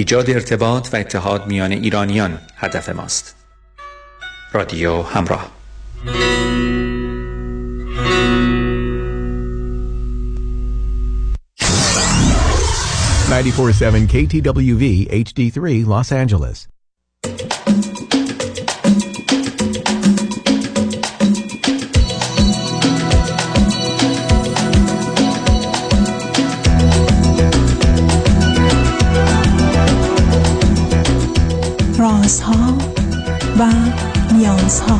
ایجاد ارتباط و اتحاد میان ایرانیان هدف ماست رادیو همراه KTWV HD3 Los Angeles. نیازها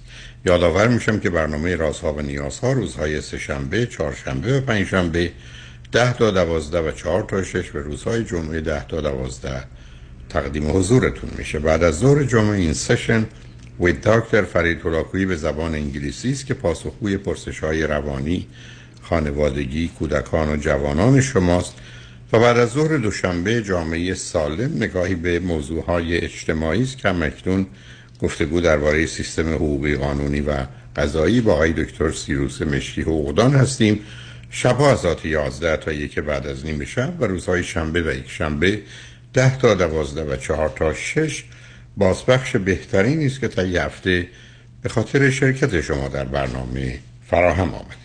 یادآور میشم که برنامه رازها و نیازها روزهای سهشنبه، چهارشنبه و پنجشنبه ده تا دوازده و چهار تا شش و روزهای جمعه ده تا دوازده تقدیم حضورتون میشه. بعد از ظهر جمعه این سشن وید دکتر فرید هلاکویی به زبان انگلیسی است که پاسخگوی پرسش های روانی خانوادگی کودکان و جوانان شماست. و بعد از ظهر دوشنبه جامعه سالم نگاهی به موضوع های اجتماعی است که همکنون گفتگو درباره سیستم حقوقی قانونی و قضایی با آقای دکتر سیروس مشکی حقوقدان هستیم. شبها از ساعت 11 تا یک بعد از نیمه شب و روزهای شنبه و یک شنبه 10 تا 12 و 4 تا 6 بازپخش بهترین است که تا یه هفته به خاطر شرکت شما در برنامه فراهم آمده.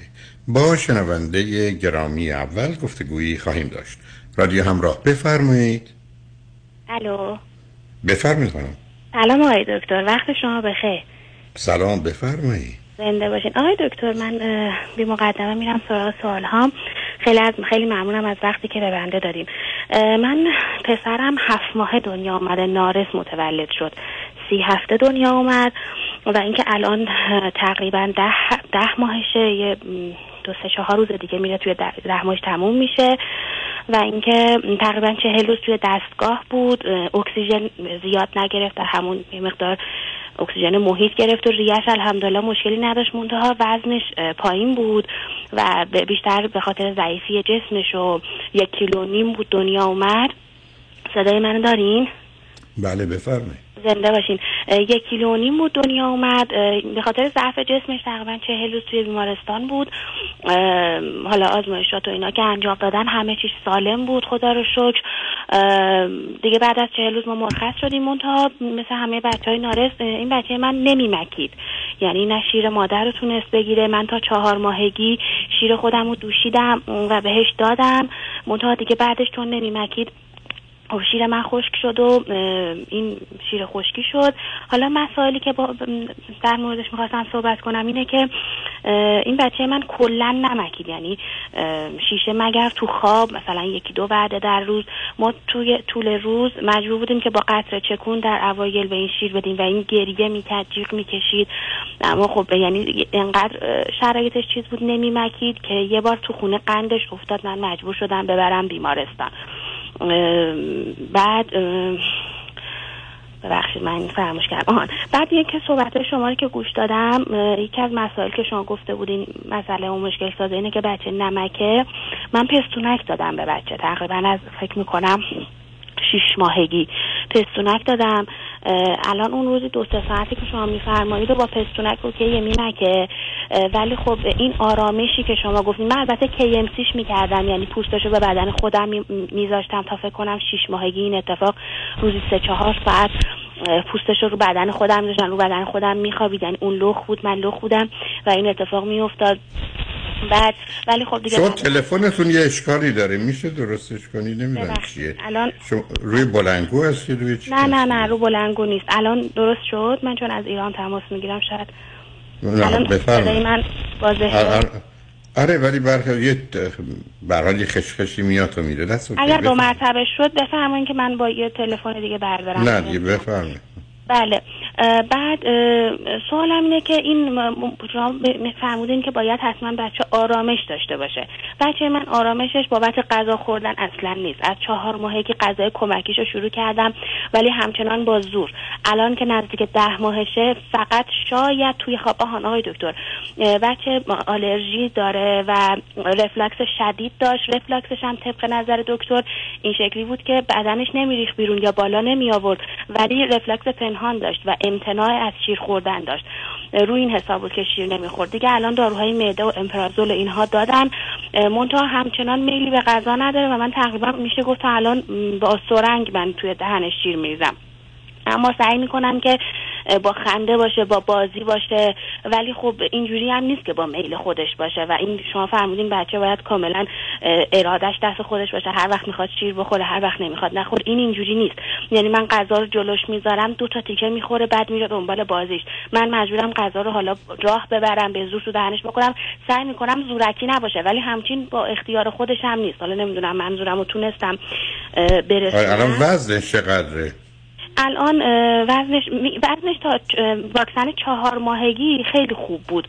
با شنونده گرامی اول گفتگویی خواهیم داشت. رادیو همراه بفرمایید. الو. بفرمایید خانم. سلام آقای دکتر وقت شما بخیر. سلام بفرمایید زنده باشین. آقای دکتر من بی مقدمه میرم سراغ سوال هام خیلی از خیلی ممنونم از وقتی که به بنده داریم من پسرم هفت ماه دنیا آمده نارس متولد شد. سی هفته دنیا اومد و اینکه الان تقریبا ده, ده ماهشه یه دو سه چهار روز دیگه میره توی ده, ده ماهش تموم میشه. و اینکه تقریبا چهل روز توی دستگاه بود اکسیژن زیاد نگرفت در همون مقدار اکسیژن محیط گرفت و ریش الحمدلله مشکلی نداشت منتها وزنش پایین بود و بیشتر به خاطر ضعیفی جسمش و یک کیلو نیم بود دنیا اومد صدای منو دارین؟ بله بفرمایید. زنده باشین. یک کیلو نیم بود دنیا اومد. به خاطر ضعف جسمش تقریبا چهل روز توی بیمارستان بود. حالا آزمایشات و اینا که انجام دادن همه چیز سالم بود. خدا رو شکر. دیگه بعد از چهل روز ما مرخص شدیم منتها. مثل همه بچه های نارس این بچه من نمیمکید. یعنی نه شیر مادر رو تونست بگیره. من تا چهار ماهگی شیر خودم رو دوشیدم و بهش دادم. منتها دیگه بعدش چون نمیمکید. شیر من خشک شد و این شیر خشکی شد. حالا مسائلی که با در موردش می‌خواستم صحبت کنم اینه که این بچه من کلا نمکید. یعنی شیشه مگر تو خواب مثلا یکی دو بعد در روز. ما توی طول روز مجبور بودیم که با قطره چکون در اوایل به این شیر بدیم و این گریه می‌کرد جیغ می‌کشید. اما خب یعنی انقدر شرایطش چیز بود نمیمکید که یه بار تو خونه قندش افتاد. من مجبور شدم ببرم بیمارستان. بعد ببخشید من فراموش کردم. آهان بعد یکی صحبت شما رو که گوش دادم یکی از مسائل که شما گفته بودین مسئله اون مشکل سازه اینه که بچه نمکه. من پستونک دادم به بچه تقریبا از فکر می‌کنم شیش ماهگی. پستونک دادم. الان اون روزی دو سه ساعتی که شما میفرمایید با پستونک اوکی میمکه. ولی خب این آرامشی که شما گفتید من البته KMCش می‌کردم. یعنی پوستشو به بدن خودم میذاشتم تا فکر کنم شیش ماهگی این اتفاق روزی سه چهار ساعت پوستش رو بدن خودم میذاشتن رو بدن خودم میخوابید. یعنی اون لخ بود من لخ بودم و این اتفاق میافتاد. بعد ولی خب دیگه شما تلفنتون یه اشکالی داره. میشه درستش کنی؟ نمی‌دونم. چیه. الان شما روی بلنگو هستید روی چی نه نه؟ نه رو بلنگو نیست. الان درست شد. من چون از ایران تماس می‌گیرم شاید نه الان بفرمایید. من واضح آره, آره, آره ولی برخی یه برحال یه خشخشی میاد و میره. دست اگر دو. مرتبه شد بفرمایید که من با یه تلفن دیگه بردارم. نه دیگه بفرمایید. بله. بعد سوالم اینه که این شما فرمودین که باید حتما بچه آرامش داشته باشه. بچه من آرامشش بابت غذا خوردن اصلا نیست. از چهار ماهه که غذای کمکیشو شروع کردم ولی همچنان با زور. الان که نزدیک ده ماهشه فقط شاید توی خواب آهان آقای دکتر بچه آلرژی داره و رفلکس شدید داشت. رفلکسش هم طبق نظر دکتر این شکلی بود که بدنش نمیریخ بیرون یا بالا نمی آورد ولی رفلکس پنهان داشت و امتناع از شیر خوردن داشت. روی این حساب بود که شیر نمی‌خورد. دیگه الان داروهای معده و امپرازول اینها دادن. منتها همچنان میلی به غذا نداره و من تقریبا میشه گفت الان با سرنگ من توی دهنش شیر میریزم. اما سعی می‌کنم که با خنده باشه با بازی باشه ولی خب اینجوری هم نیست که با میل خودش باشه و این شما فرمودین بچه باید کاملا ارادش دست خودش باشه. هر وقت می‌خواد شیر بخوره هر وقت نمی‌خواد نخور این اینجوری نیست. یعنی من غذا رو جلوش می‌ذارم دو تا تیکه می‌خوره بعد میره دنبال بازیش. من مجبورم غذا رو حالا راه ببرم به زور تو دهنش بکنم سعی می‌کنم زورکی نباشه ولی همچین با اختیار خودش هم نیست. حالا نمی‌دونم منظورم رو تونستم اه، آره برسونم الان وزنش چقدره؟ الان وزنش وزنش تا واکسن چهار ماهگی خیلی خوب بود.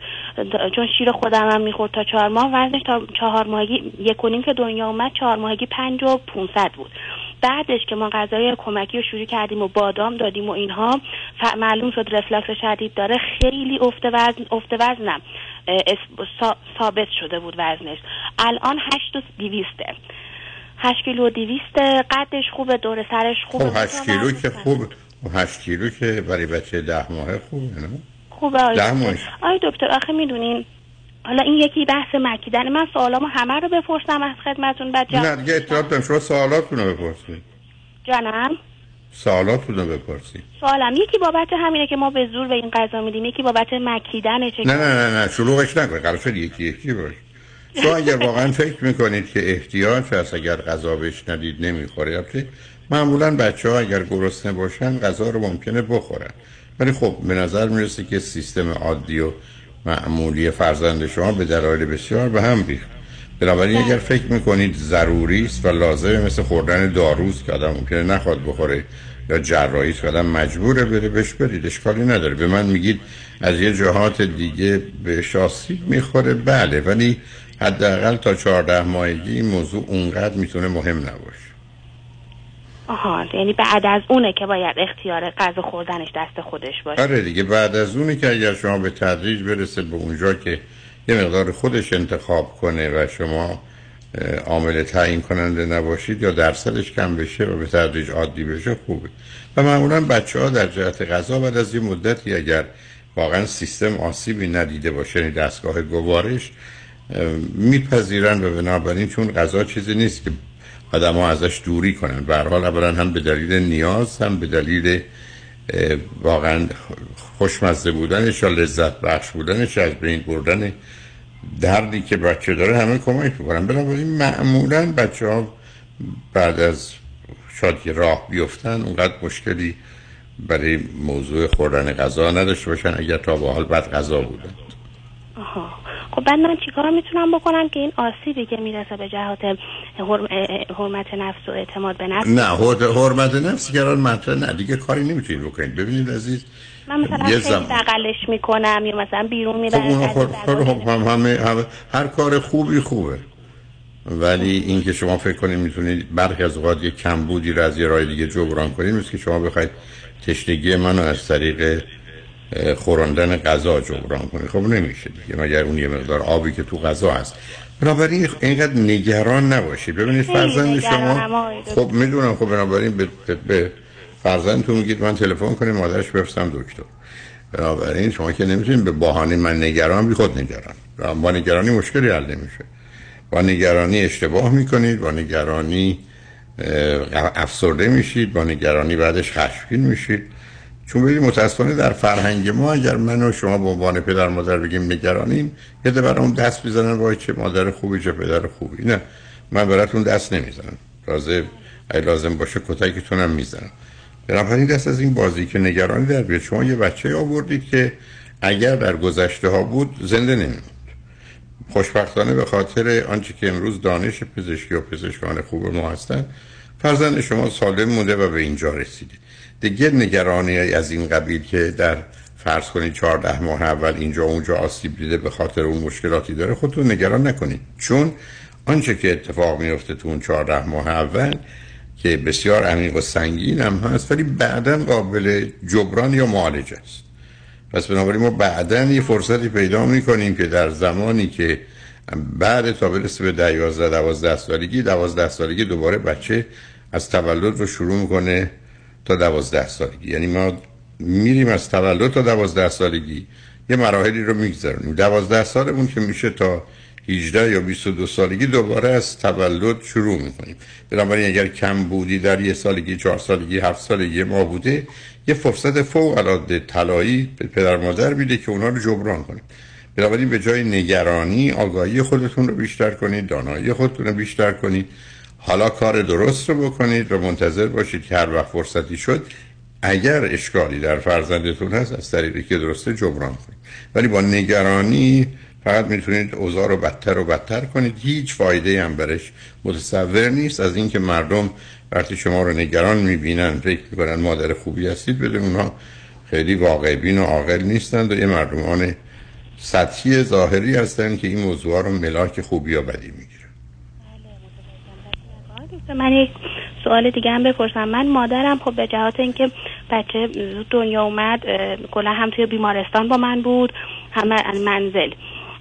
چون شیر خودم هم می‌خورد تا چهار ماه وزنش تا چهار ماهگی یک و نیم که دنیا اومد چهار ماهگی پنج و پونصد بود. بعدش که ما غذای کمکی رو شروع کردیم و بادام دادیم و اینها معلوم شد رفلکس شدید داره. خیلی افت وزن افت وزنم ثابت شده بود وزنش. الان هشت و دیویسته هشت کیلو و دیویسته قدش خوبه دور سرش خوبه. خب 8 کیلو که. خوب. 8 کیلو که برای بچه ده ماهه خوبه نه؟ خوبه ده دکتر. آخه می‌دونین حالا این یکی بحث مکیدن. من سوالامو همه رو بپرسم از خدمتون بعد نه دیگه اطلاعات دارم. شما سوالاتون رو بپرسید جانم؟ سوالاتون رو بپرسید سوالم. یکی بابت همینه که ما به زور به این غذا میدیم. یکی بابت مکیدن چه نه نه نه نه شلوغش نکنید قرار شد یکی یکی باش شما اگر واقعا فکر می‌کنید که احتیاج هست اگر غذا بهش ندید نمی‌خوره معمولا بچه ها اگر گرسنه باشن غذا رو ممکنه بخورن. ولی خب به نظر می‌رسه که سیستم عادی و معمولی فرزند شما به دلایل بسیار به هم ریخت. بنابراین اگر فکر می‌کنید ضروری است و لازمه مثل خوردن داروست که آدم ممکنه نخواد بخوره یا جراحی است که آدم مجبوره بره بهش برید اشکالی نداره. به من میگید از یه جهات دیگه به آسیب می‌خوره. بله ولی حداقل تا چهارده ماهگی این موضوع اونقدر می‌تونه مهم نباشه. آها یعنی بعد از اونه که باید اختیار غذا خوردنش دست خودش باشه. آره دیگه بعد از اونی که اگر شما به تدریج برسه به اونجا که یه مقدار خودش انتخاب کنه و شما عامل تعیین کننده نباشید یا درصدش کم بشه و به تدریج عادی بشه خوبه. و معمولا بچه ها در جهت غذا بعد از یه مدتی اگر واقعا سیستم آسیبی ندیده باشه یعنی دستگاه گوارش میپذیرن و بنابراین چون غذا چیزی نیست که آدم ها ازش دوری کنن. به حال اولا هم به دلیل نیاز هم به دلیل واقعا خوشمزه بودنش یا لذت بخش بودنش از بین بردن دردی که بچه داره همه کمک می‌کنن. بنابراین معمولا بچه ها بعد از شاید که راه بیفتن اونقدر مشکلی برای موضوع خوردن غذا نداشته باشن اگر تا به حال بد غذا بودن. آها. خب بعد من چیکار می‌تونم بکنم که این آسیبی که می‌رسه به جهات حرم- حرمت نفس و اعتماد به نفس؟ نه حرمت نفسی که الان مطرح نه. دیگه کاری نمی‌تونید بکنید. ببینید عزیز من مثلا خیلی بغلش می‌کنم یا مثلا بیرون می‌برم خب هر کار خوبی خوبه. ولی اینکه شما فکر کنید می‌تونید برخی از اوقات یه کمبودی رو از یه راه دیگه جبران کنید مثل که شما بخواید تشنگی منو از طریق خوراندن غذا جبران کنید خب نمیشه دیگه. مگر اون یه مقدار آبی که تو غذا هست. بنابراین اینقدر نگران نباشید. ببینید فرزند شما. خب می‌دونم. خب بنابراین به, به, فرزندتون میگید من تلفن کنیم مادرش بفرستم دکتر. بنابراین شما که نمی‌تونید به بهانه من نگران بی خود نگران. با نگرانی مشکلی حل نمیشه. با نگرانی اشتباه می‌کنید با نگرانی افسرده میشید با نگرانی بعدش خشمگین میشید. چون ببینید متاسفانه در فرهنگ ما اگر من و شما به عنوان پدر مادر بگیم نگرانیم یه ده برام دست می‌زنن وای چه مادر خوبی چه پدر خوبی. نه من براتون دست نمی‌زنم. تازه اگه لازم باشه کتکتونم می‌زنم. بنابراین دست از این بازی که نگرانی در بیاد. شما یه بچه آوردید که اگر در گذشته ها بود زنده نمیموند. خوشبختانه به خاطر آنچه که امروز دانش پزشکی و پزشکان خوب ما هستن فرزند شما سالم مونده و به اینجا رسیده دیگه نگرانی از این قبیل که در فرض کنید 14 ماه اول اینجا اونجا آسیب دیده به خاطر اون مشکلاتی داره خودتون نگران نکنید. چون آنچه که اتفاق میفته تو اون 14 ماه اول که بسیار عمیق و سنگین هم هست ولی بعدا قابل جبران یا معالجه است. پس بنابراین ما بعدا یه فرصتی پیدا می‌کنیم که در زمانی که بعد تا برسه به ده یازده دوازده سالگی دوازده سالگی دوباره بچه از تولد رو شروع می‌کنه تا دوازده سالگی. یعنی ما میریم از تولد تا دوازده سالگی. یه مراحلی رو میگذرونیم. دوازده سالمون که میشه تا 18 یا 22 سالگی دوباره از تولد شروع می‌کنیم. بنابراین اگر کم بودی در یه سالگی چهار سالگی هفت سالگی ما بوده یه فرصت فوق العاده طلایی به پدر مادر میده که اونا رو جبران کنید بنابراین به جای نگرانی آگاهی خودتون رو بیشتر کنید دانایی خودتون رو بیشتر کنید. حالا کار درست رو بکنید و منتظر باشید که هر وقت فرصتی شد اگر اشکالی در فرزندتون هست از طریقی که درسته جبران کنید. ولی با نگرانی فقط می‌تونید اوضاع رو بدتر و بدتر کنید. هیچ فایده هم برش متصور نیست. از اینکه مردم وقتی شما رو نگران می‌بینن فکر می‌کنن مادر خوبی هستید بدون اونها خیلی واقع بین و عاقل نیستند و یه مردمان سطحی ظاهری هستند که این موضوع رو ملاک خوبی یا بدی می‌گیرن من یک سوال دیگه هم بپرسم. من مادرم خب به جهات اینکه بچه دنیا اومد کلا هم توی بیمارستان با من بود هم منزل.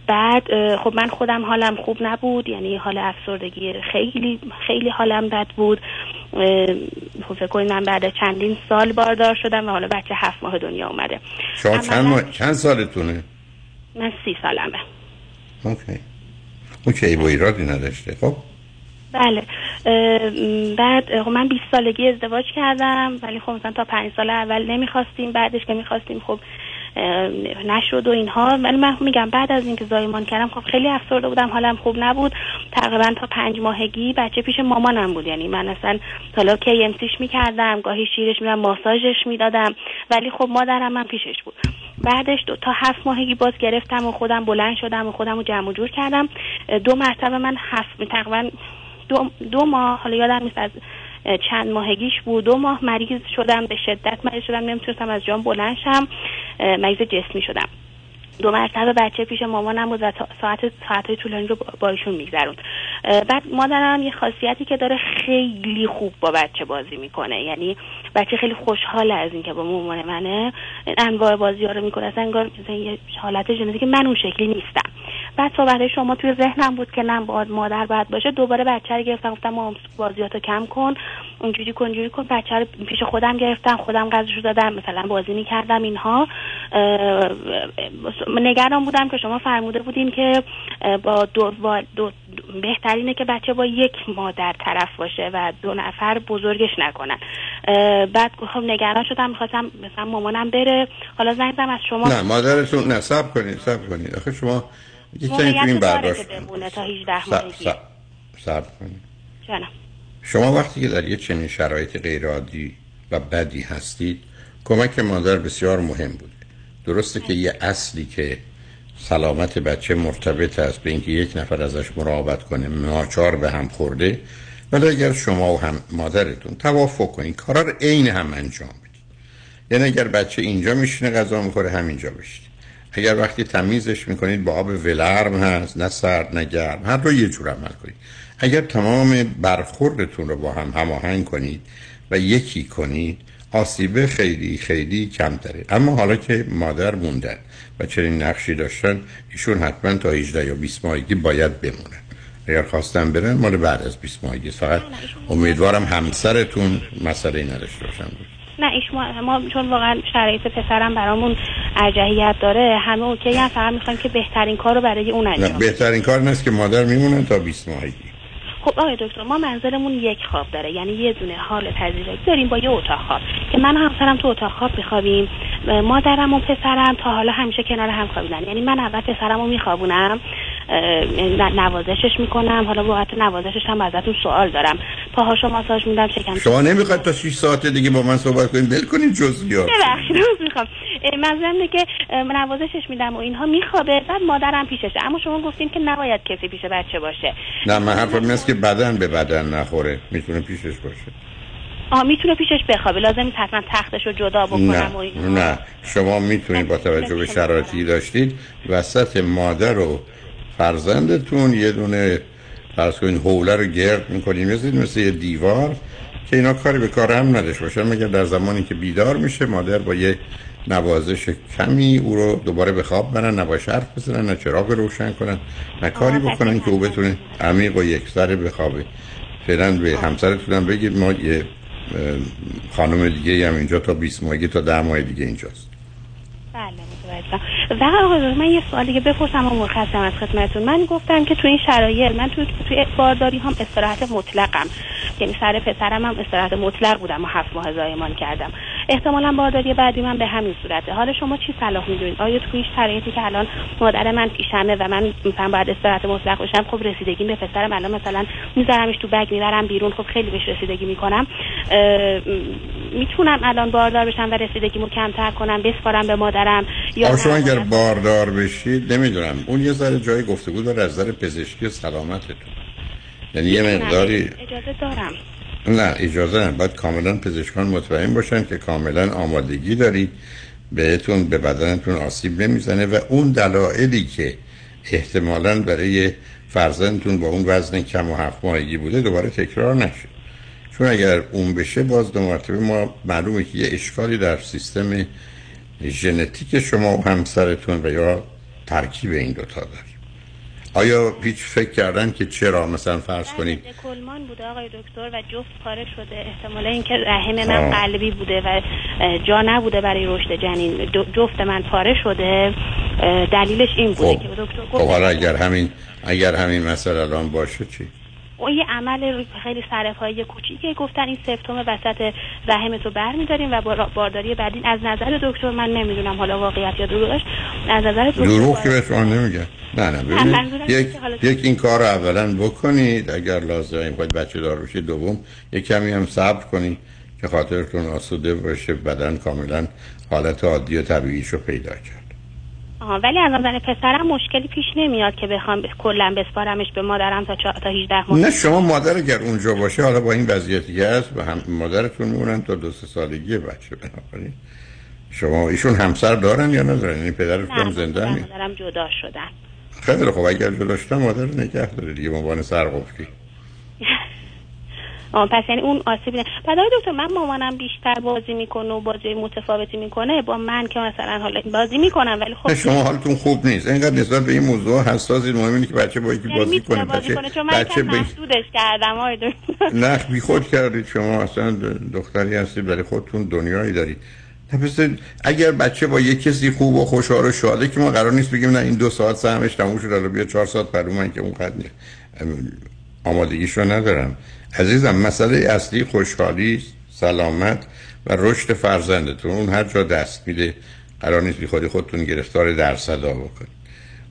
بعد خب من خودم حالم خوب نبود یعنی حال افسردگی خیلی خیلی حالم بد بود. خب فکر کنید من بعد چندین سال باردار شدم و حالا بچه هفت ماه دنیا اومده. شما چند, ماه... چند سالتونه؟ من سی سالمه. okay. okay با ایرادی نداشته. خب. بله. بعد خب من 20 سالگی ازدواج کردم ولی خب مثلا تا پنج سال اول نمی‌خواستیم بعدش که می‌خواستیم خب نشد و اینها. ولی من میگم بعد از اینکه زایمان کردم خب خیلی افسرده بودم حالم خوب نبود. تقریبا تا پنج ماهگی بچه پیش مامانم بود. یعنی من اصلا حالا کی امسیش می‌کردم گاهی شیرش میدم ماساژش می‌دادم. ولی خب مادرم من پیشش بود. بعدش دو تا هفت ماهگی باز گرفتم و خودم بلند شدم و خودم رو جمع جور کردم. دو مرتبه من هفت تقریبا دو, دو ماه حالا یادم نیست از چند ماهگیش بود. دو ماه مریض شدم به شدت مریض شدم. نمی‌تونستم از جام بلند شم. مریض جسمی شدم. دو مرتبه بچه پیش مامانم بود و ساعت ساعت طولانی رو با ایشون میگذرون بعد مادرم یه خاصیتی که داره خیلی خوب با بچه بازی می‌کنه. یعنی بچه خیلی خوشحاله از اینکه با مامان منه. انواع بازی ها رو می‌کنه. اصلا انگار یه حالت جنسی که من اون شکلی نیستم. بعد صحبت شما توی ذهنم بود که نه باید مادر باید باشه. دوباره بچه رو گرفتم گفتم ما بازیاتو کم کن. اونجوری کن اونجوری کن. بچه رو پیش خودم گرفتم خودم غذاشو دادم. مثلا بازی می‌کردم اینها. نگران بودم که شما فرموده بودین که با دو, با دو بهترینه که بچه با یک مادر طرف باشه و دو نفر بزرگش نکنن. بعد خب نگران شدم می‌خواستم مثلا مامانم بره. حالا زنگ از شما. نه مادرتون نه کنید سب کنید. آخه شما یکی برداشت تا 18 ماهگی کنید شما وقتی که در یه چنین شرایط غیرعادی و بدی هستید کمک مادر بسیار مهم بود. درسته که یه اصلی که سلامت بچه مرتبط است به اینکه یک نفر ازش مراقبت کنه ناچار به هم خورده ولی اگر شما و هم مادرتون توافق کنید کارا رو عین هم انجام بدید. یعنی اگر بچه اینجا میشینه غذا می‌خوره همینجا بشید اگر وقتی تمیزش می‌کنید با آب ولرم هست نه سرد نه گرم. هر رو یه جور عمل کنید. اگر تمام برخوردتون رو با هم هماهنگ کنید و یکی کنید آسیبه خیلی خیلی کم داره اما حالا که مادر موندن و چنین نقشی داشتن ایشون حتما تا 18 یا 20 ماهگی باید بمونن. اگر خواستن برن مال بعد از 20 ماهگی. فقط امیدوارم همسرتون مسئله نداشته باشن. بود نه ایش ما, ما چون واقعا شرایط پسرم برامون ارجحیت داره همه اوکی هم فقط می‌خوایم که بهترین کار رو برای اون انجام بهترین کار نیست که مادر میمونن تا 20 ماهگی خب آقای دکتر ما منزلمون یک خواب داره یعنی یه دونه حال پذیرایی داریم با یه اتاق خواب. که من و همسرم تو اتاق خواب میخوابیم مادرم و پسرم تا حالا همیشه کنار هم خوابیدن. یعنی من اول پسرم رو میخوابونم نوازشش می‌کنم حالا بابت نوازشش هم ازتون سوال دارم. پاهاشو ماساژ میدم شکم شما نمی‌خواد تا 6 ساعت دیگه با من صحبت کنید؟ بل کنید جزئیات. ببخشید می‌خوام. منظورم که نوازشش میدم و اینها میخوابه بعد مادرم پیششه. اما شما گفتین که نباید کسی پیش بچه باشه. نه من حرفم اینه که بدن به بدن نخوره. می‌تونه پیشش باشه. آه می‌تونه پیشش بخوابه. لازم نیست حتما تختش رو جدا بکنم نه و. نه شما می‌تونید با توجه به شرایطی داشتید وسط مادر و فرزندتون یه دونه فرض کنید حوله رو گرد می‌کنید مثل مثل یه دیوار که اینا کاری به کار هم نداشت باشن. مگر در زمانی که بیدار میشه مادر با یه نوازش کمی او رو دوباره به خواب برن نه با حرف بزنن نه چراغ روشن کنن نه کاری بکنن که او بتونه عمیق و یکسره بخوابه فعلا به همسرتون هم بگید. ما یه خانم دیگه هم اینجا تا 20 ماهگی تا 10 ماه دیگه اینجاست. بله. شدم. و من یه سوالی که بپرسم و مرخصم از خدمتتون. من گفتم که تو این شرایط من تو توی بارداری هم استراحت مطلقم. یعنی سر پسرم هم استراحت مطلق بودم و هفت ماه زایمان کردم. احتمالا بارداری بعدی من به همین صورته. حالا شما چی صلاح می‌دونید؟ آیا تو این شرایطی که الان مادر من پیشمه و من مثلا باید استراحت مطلق باشم خب رسیدگی به پسرم الان مثلا میذارمش تو بگ می‌برم بیرون خب خیلی بهش رسیدگی می‌کنم. می‌تونم الان باردار بشم و رسیدگیمو کمتر کنم بسپارم به مادرم یا شما؟ اگر باردار بشید نمی‌دونم. اون یه ذره جای گفتگو داره از نظر پزشکی و سلامتتون. یعنی یه مقداری اجازه دارم. نه اجازه نه باید کاملا پزشکان مطمئن باشن که کاملا آمادگی دارید بهتون به بدنتون آسیب نمی‌زنه و اون دلایلی که احتمالا برای فرزندتون با اون وزن کم و هفت ماهگی بوده دوباره تکرار نشه. چون اگر اون بشه باز دو مرتبه ما معلومه که یه اشکالی در سیستم ژنتیک شما و همسرتون و یا ترکیب این دوتا داریم آیا هیچ فکر کردن که چرا؟ مثلا فرض کنید کلمان بوده آقای دکتر و جفت پاره شده. احتمالا اینکه رحم من آه. قلبی بوده و جا نبوده برای رشد جنین. جفت من پاره شده دلیلش این بوده خب. که دکتر خب گفت حالا اگر همین اگر همین مسئله الان باشه چی؟ اون یه عمل خیلی سرپایی کوچیکه گفتن این سفتوم وسط رحم تو برمیداریم و با- بارداری بعدین از نظر دکتر من نمی‌دونم حالا واقعیت یا دروغش از نظر دکتر دروغ که باید- به شما نمیگه. نه نه ببینید. یک یک این کار رو اولا بکنید. اگر لازمه باید بچه دار بشید دوم یک کمی هم صبر کنید که خاطرتون آسوده باشه بدن کاملا حالت عادی و طبیعیش رو پیدا کرد. آها ولی از نظر پسرم مشکلی پیش نمیاد که بخوام کلا بسپارمش به مادرم تا چا... تا 18 ماه. نه شما مادر اگر اونجا باشه حالا با این وضعیتی که هست و هم مادرتون میمونن تا دو سه سالگی بچه بنابراین. شما ایشون همسر دارن یا ندارن؟ یعنی پدرتون زنده مادرم هم مادرم جدا شدن. خیلی خب اگر جدا شدن مادر نگه داره دیگه به عنوان سرقفلی. آه پس یعنی اون آسیب نه. بعد دکتر من مامانم بیشتر بازی می‌کنه و بازی متفاوتی می‌کنه. با من که مثلا حالا بازی می‌کنم ولی خب شما حالتون خوب نیست. اینقدر نسبت به این موضوع حساسید مهم اینه که بچه با یکی یعنی بازی کنه. بازی بچه چون من بچه محدودش کردم آقای دکتر. نه بی خود کردید شما. اصلا دختری هستید برای خودتون دنیایی دارید. پس اگر بچه با یه کسی خوب و خوشحال و شاده که ما قرار نیست بگیم نه این دو ساعت سهمش تموم شد الان بیا چهار ساعت پر من که اون قدر آمادگیش رو ندارم. عزیزم مسئله اصلی خوشحالی سلامت و رشد فرزندتون. اون هر جا دست میده قرار نیست بی خودی خودتون گرفتار درصدا بکنید.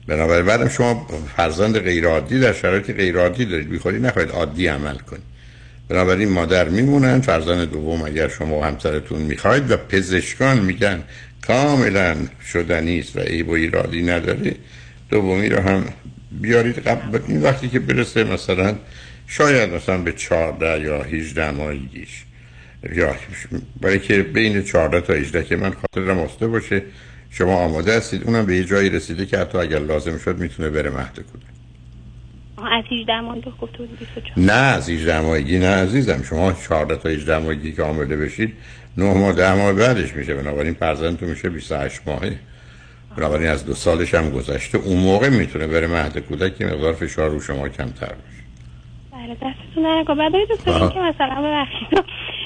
بنابراین بعدم شما فرزند غیر عادی در شرایط غیر عادی دارید. بی خودی نخواهید عادی عمل کنید. بنابراین مادر میمونن فرزند دوم اگر شما و همسرتون می‌خواید و پزشکان میگن کاملا شدنی است و عیب و ایرادی نداره دومی رو هم بیارید قبل. این وقتی که برسه مثلا شاید مثلا به 14 یا 18 ماهگیش یا برای که بین 14 تا 18 که من خاطرم آسته باشه شما آماده هستید؟ اونم به یه جایی رسیده که حتی اگر لازم شد می‌تونه بره مهد کودک. از 18 ماه گفت گفته بود 24 نه از 18 ماهگی نه عزیزم. شما 14 تا 18 ماهگی که آماده بشید 9 ماه 10 ماه بعدش میشه. بنابراین فرزندتون میشه 28 ماهه. بنابراین از دو سالش هم گذشته. اون موقع می‌تونه بره مهد کودک که مقدار فشار رو شما کمتر باشه. بله دستتون در نکنه بعد. این که مثلا ببخشید.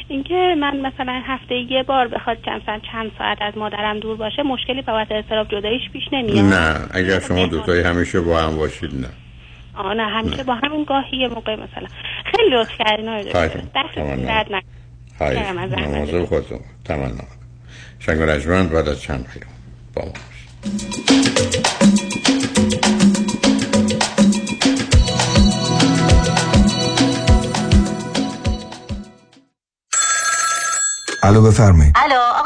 اینکه من مثلا هفته یه بار بخواد چند ساعت چند ساعت از مادرم دور باشه مشکلی بابت اضطراب جداییش پیش نمیاد. نه اگر شما دوتایی همیشه با هم باشید نه. آه نه همیشه با همین گاهی یه موقع مثلا. خیلی لطف کردین آقای دکتر. دستتون. درد نکنه. مواظب خودتون. تمنا. شنگ رجمند بعد از چند پیام. با ما الو بفرمایید. الو.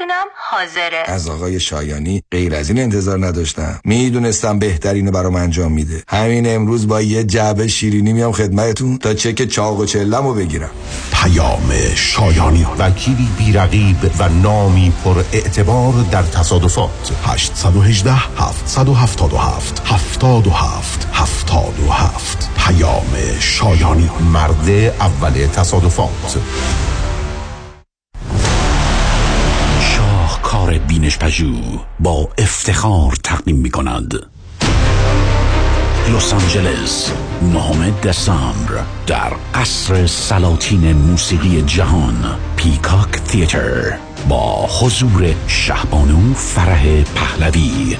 چکتونم حاضره. از آقای شایانی غیر از این انتظار نداشتم. می‌دونستم بهترین رو برام انجام میده. همین امروز با یه جعبه شیرینی میام خدمتتون تا چک چاق و چلم رو بگیرم. پیام شایانی. وکیلی بیرقیب و نامی پر اعتبار در تصادفات. 818 777 77 77 پیام شایانی. مرد اول تصادفات. شاهکار بینش پژو با افتخار تقدیم می کند لس آنجلس نهم دسامبر در قصر سلاطین موسیقی جهان پیکاک تیتر با حضور شهبانو فرح پهلوی.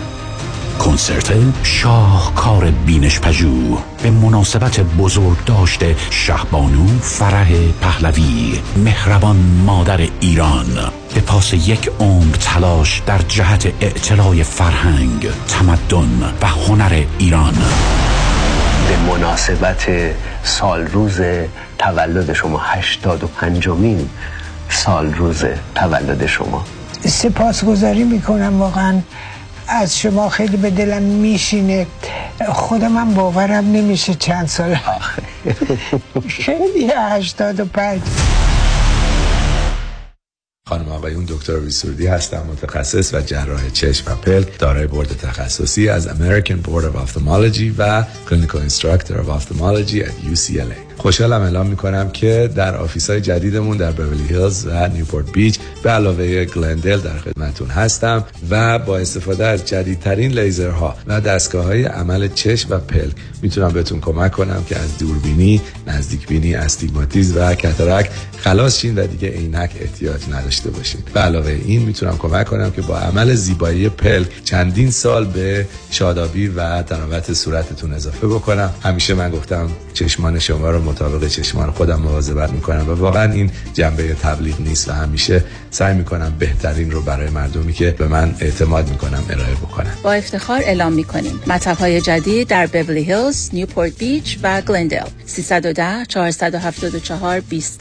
کنسرت شاهکار بینش پژو به مناسبت بزرگ داشته شهبانو فرح پهلوی مهربان مادر ایران. به پاس یک عمر تلاش در جهت اعتلاع فرهنگ تمدن و هنر ایران. به مناسبت سال روز تولد شما هشتاد و پنجمین سال روز تولد شما. سپاسگزاری می‌کنم واقعا از شما خیلی به دلم میشینه. خودم هم باورم نمیشه چند سال خیلی هشتاد و پنج. خانم آقایون دکتر ویسوردی هستم متخصص و جراح چشم و پلک دارای بورد تخصصی از American Board of Ophthalmology و Clinical Instructor of Ophthalmology at UCLA خوشحالم اعلام می‌کنم که در office های جدیدمون در بورلی هیلز و نیوپورت بیچ به علاوه گلندل در خدمتتون هستم و با استفاده از جدیدترین لیزرها و دستگاه های عمل چشم و پلک می‌تونم بهتون کمک کنم که از دوربینی، نزدیک بینی، استیگماتیز و کترک خلاص شین و دیگه عینک احتیاج نداشته باشین. به علاوه این می‌تونم کمک کنم که با عمل زیبایی پلک چندین سال به شادابی و تراوت صورتتون اضافه بکنم. همیشه من گفتم چشمان شما رو مطابق چشمان خودم مواظبت می‌کنم و واقعا این جنبه تبلیغ نیست و همیشه سعی می‌کنم بهترین رو برای مردمی که به من اعتماد می‌کنم ارائه بکنم. با افتخار اعلام می‌کنیم مطب های جدید در بورلی هیلز، نیوپورت بیچ و گلندل 310 474 20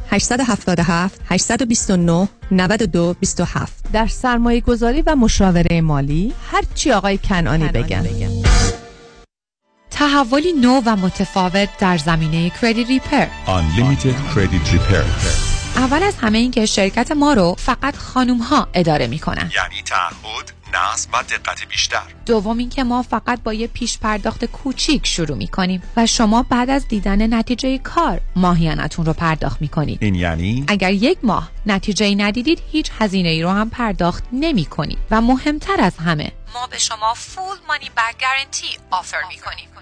877 829 92 27 در سرمایه گذاری و مشاوره مالی هر چی آقای کنانی, بگن. تحولی نو و متفاوت در زمینه کردیت ریپر Unlimited Credit Repair. اول از همه این که شرکت ما رو فقط خانوم ها اداره می‌کنن. یعنی تعهد نظم و دقت بیشتر. دوم اینکه ما فقط با یه پیش پرداخت کوچیک شروع می‌کنیم و شما بعد از دیدن نتیجه کار ماهیانتون رو پرداخت می‌کنید. این یعنی؟ اگر یک ماه نتیجه ندیدید هیچ هزینه ای رو هم پرداخت نمی کنید و مهمتر از همه ما به شما فول مانی بک گارنتی آفر می کنیم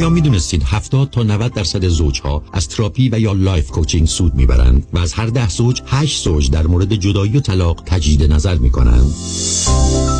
آیا می‌دونستید 70 تا 90 درصد زوجها از تراپی و یا life coaching سود می‌برند و از هر ده زوج 8 زوج در مورد جدایی و طلاق تجدید نظر می‌کنند؟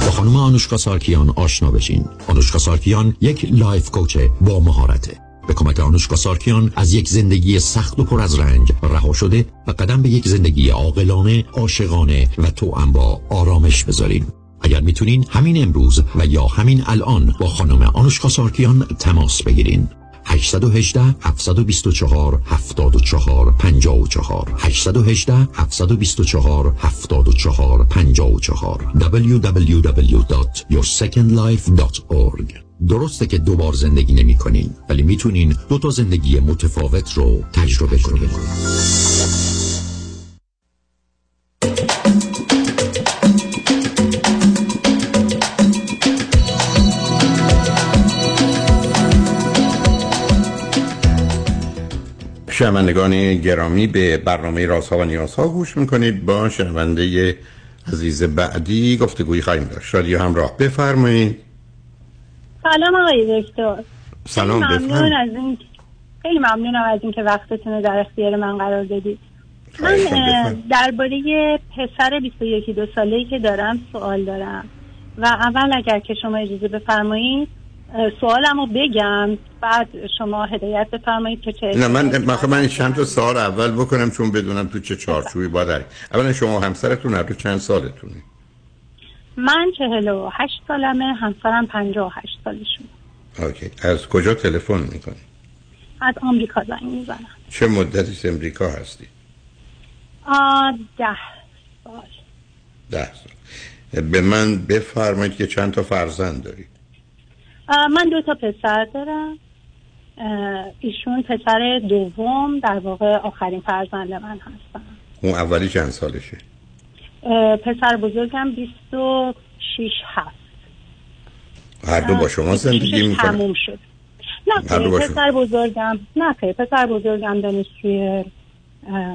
با خانم آنوشکا سارکیان آشنا بشین. آنوشکا سارکیان یک life coach ه با مهارته. به کمک آنوشکا سارکیان از یک زندگی سخت و پر از رنج رها شده و قدم به یک زندگی عاقلانه، عاشقانه و توأم با آرامش بذارین. اگر می‌تونین همین امروز و یا همین الان با خانم آنوشکا سارکیان تماس بگیرین. 818 724 74 54 818 724 74 54 www.yoursecondlife.org درسته که دوبار زندگی نمی کنین ولی می‌تونین دو تا زندگی متفاوت رو تجربه کنین. شنوندگان گرامی به برنامه رازها و نیازها گوش می‌کنید. با شنونده عزیز بعدی گفتگوی خواهیم داشت. رادیو همراه بفرمایید. سلام آقای دکتر. سلام ممنون از این خیلی ممنونم از اینکه وقتتون رو در اختیار من قرار دادید. من. درباره پسر 21 دو ساله‌ای که دارم سوال دارم. و اول اگر که شما اجازه بفرمایید سوالمو بگم. بعد شما هدایت بفرمایید که چه نه من من خب من چند تا سوال اول بکنم چون بدونم تو چه چارچوبی با در اولا شما و همسرتون هر چند سالتونه؟ من 48 سالمه همسرم 58 سالشون. اوکی. از کجا تلفن می‌کنی؟ از آمریکا زنگ می‌زنم. چه مدتی امریکا هستی؟ ده سال. ده سال. به من بفرمایید که چند تا فرزند دارید من دو تا پسر دارم. ایشون پسر دوم در واقع آخرین فرزند من هستم اون اولی چند سالشه؟ پسر بزرگم 26 هست هر دو با شما زندگی 26 می‌کنه تموم شد. نه هر دو. پسر بزرگم نه خیر، پسر بزرگم دانشجوی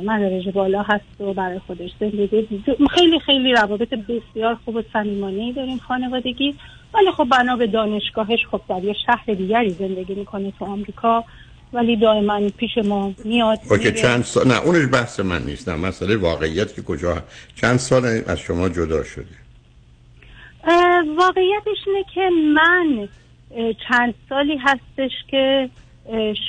مدارج بالا هست و برای خودش زندگی. خیلی خیلی روابط بسیار خوب و صمیمانه‌ای داریم خانوادگی. ولی خب بنا به دانشگاهش خب در یه شهر دیگری زندگی می‌کنه تو آمریکا. ولی دائما پیش ما میاد اوکی. چند سال نه اونش بحث من نیست نه مسئله واقعیت که کجا چند سال از شما جدا شده؟ واقعیتش اینه که من چند سالی هستش که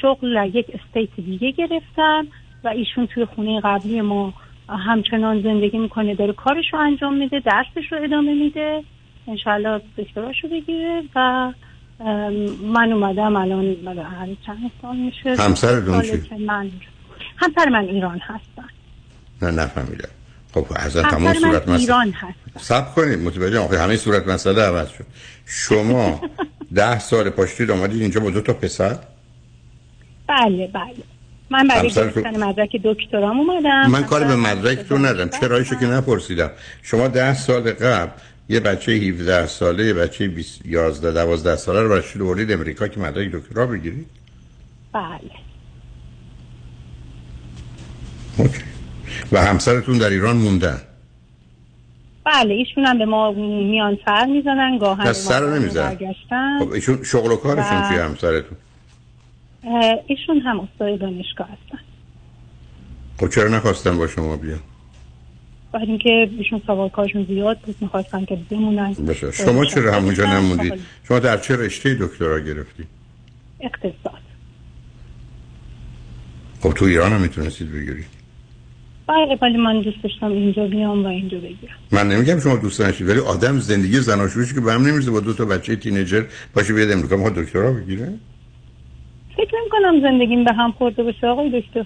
شغل یک استیت دیگه گرفتم و ایشون توی خونه قبلی ما همچنان زندگی می‌کنه داره کارش رو انجام میده درسش رو ادامه میده. انشالله دکتراش رو بگیره و من اومدم الان هر چند سال میشه همسرتون چی؟ که من همسر من ایران هستن. نه نفهمیدم. خب از تمام همسر صورت من مسئله. ایران هست سب کنید متوجه آخه همه صورت مسئله عوض شد. شما ده سال پشتید آمدید اینجا با دو تا پسر؟ بله بله. من برای گرفتن مدرک دکترام اومدم. من کاری به مدرکتون ندارم. چرایشو که نپرسیدم. شما ده سال قبل یه بچه 17 ساله یه بچه 20 11 12 ساله رو برای چی آوردید امریکا که مدرک دکترا بگیرید؟ بله. اوکی. و همسرتون در ایران موندن بله ایشون هم به ما میان سر می‌زنن گاهن سر نمی‌زنن. برگشتن. خب ایشون شغل و کارشون و- چیه همسرتون؟ ایشون هم استاد دانشگاه هستن. خب چرا نخواستن با شما بیان؟ برای اینکه ایشون سوال کارشون زیاد بود می‌خواستن که بمونن. شما چرا همونجا نموندید؟ شما در چه رشته دکترا گرفتید اقتصاد. خب تو ایران هم می‌تونستید بگیرید. بله ولی من دوست داشتم اینجا بیام و اینجا بگیرم. من نمیگم شما دوست نداشتید ولی آدم زندگی زناشویش که به هم نمی‌رسه با دو تا بچه تینیجر باشه بیاد امریکا می‌خواد دکترا بگیره؟ فکر نمی کنم زندگیم به هم خورده باشه آقای دکتر.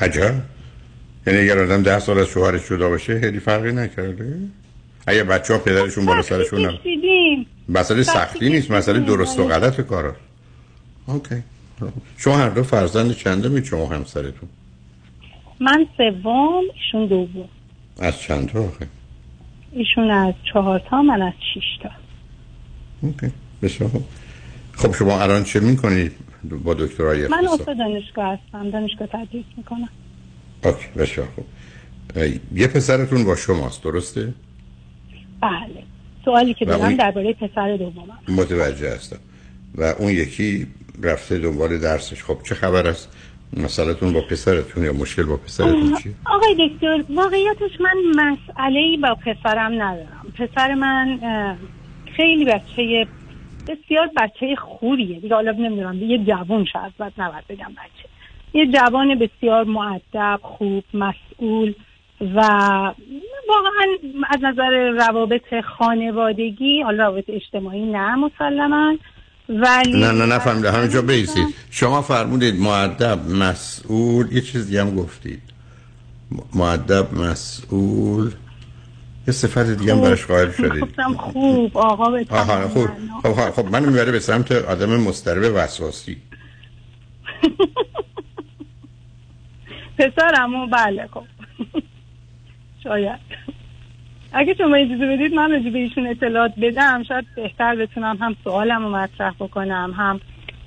عجب. یعنی اگر آدم ده سال از شوهرش جدا باشه خیلی فرقی نکرده. اگه بچه ها پدرشون بالا سرشون دیدیم مسئله سختی نیست مسئله درست و غلط کارا. اوکی. شما هر دو فرزند چنده می شما همسرتون؟ من سوم ایشون دوم از چند تا آخه؟ ایشون از چهار تا من از شیش تا. اوکی. بسیار. خب شما الان چه می‌کنید با دکترای من استاد دانشگاه هستم. دانشگاه تدریس می‌کنم. اوکی بسیار خوب. یه پسرتون با شماست درسته؟ بله. سوالی که دارم اون- درباره پسر دومم. متوجه هستم. و اون یکی رفته دنبال درسش. خب چه خبر است؟ مسئلتون با پسرتون یا مشکل با پسرتون چیه؟ آقای دکتر واقعیتش من مسئله با پسرم ندارم. پسر من خیلی بچه بسیار بچه خوبیه. دیگه حالا نمی‌دونم یه جوان شاید باید نباید بگم بچه. یه جوان بسیار معدب خوب مسئول و واقعا از نظر روابط خانوادگی حالا روابط اجتماعی نه مسلما ولی نه نه نفهمیدم. همینجا بیسید. شما فرمودید معدب مسئول. یه چیز دیگه هم گفتید. معدب مسئول. یه صفت دیگه هم براش قائل شدید. خوب آقا به آها خوب. خب خب, خب منو می‌بره به سمت آدم مضطرب وسواسی. پسرمو بله خب. شاید. اگه شما اجازه بدید من راجع به ایشون اطلاعات بدم. شاید بهتر بتونم هم سوالم رو مطرح بکنم هم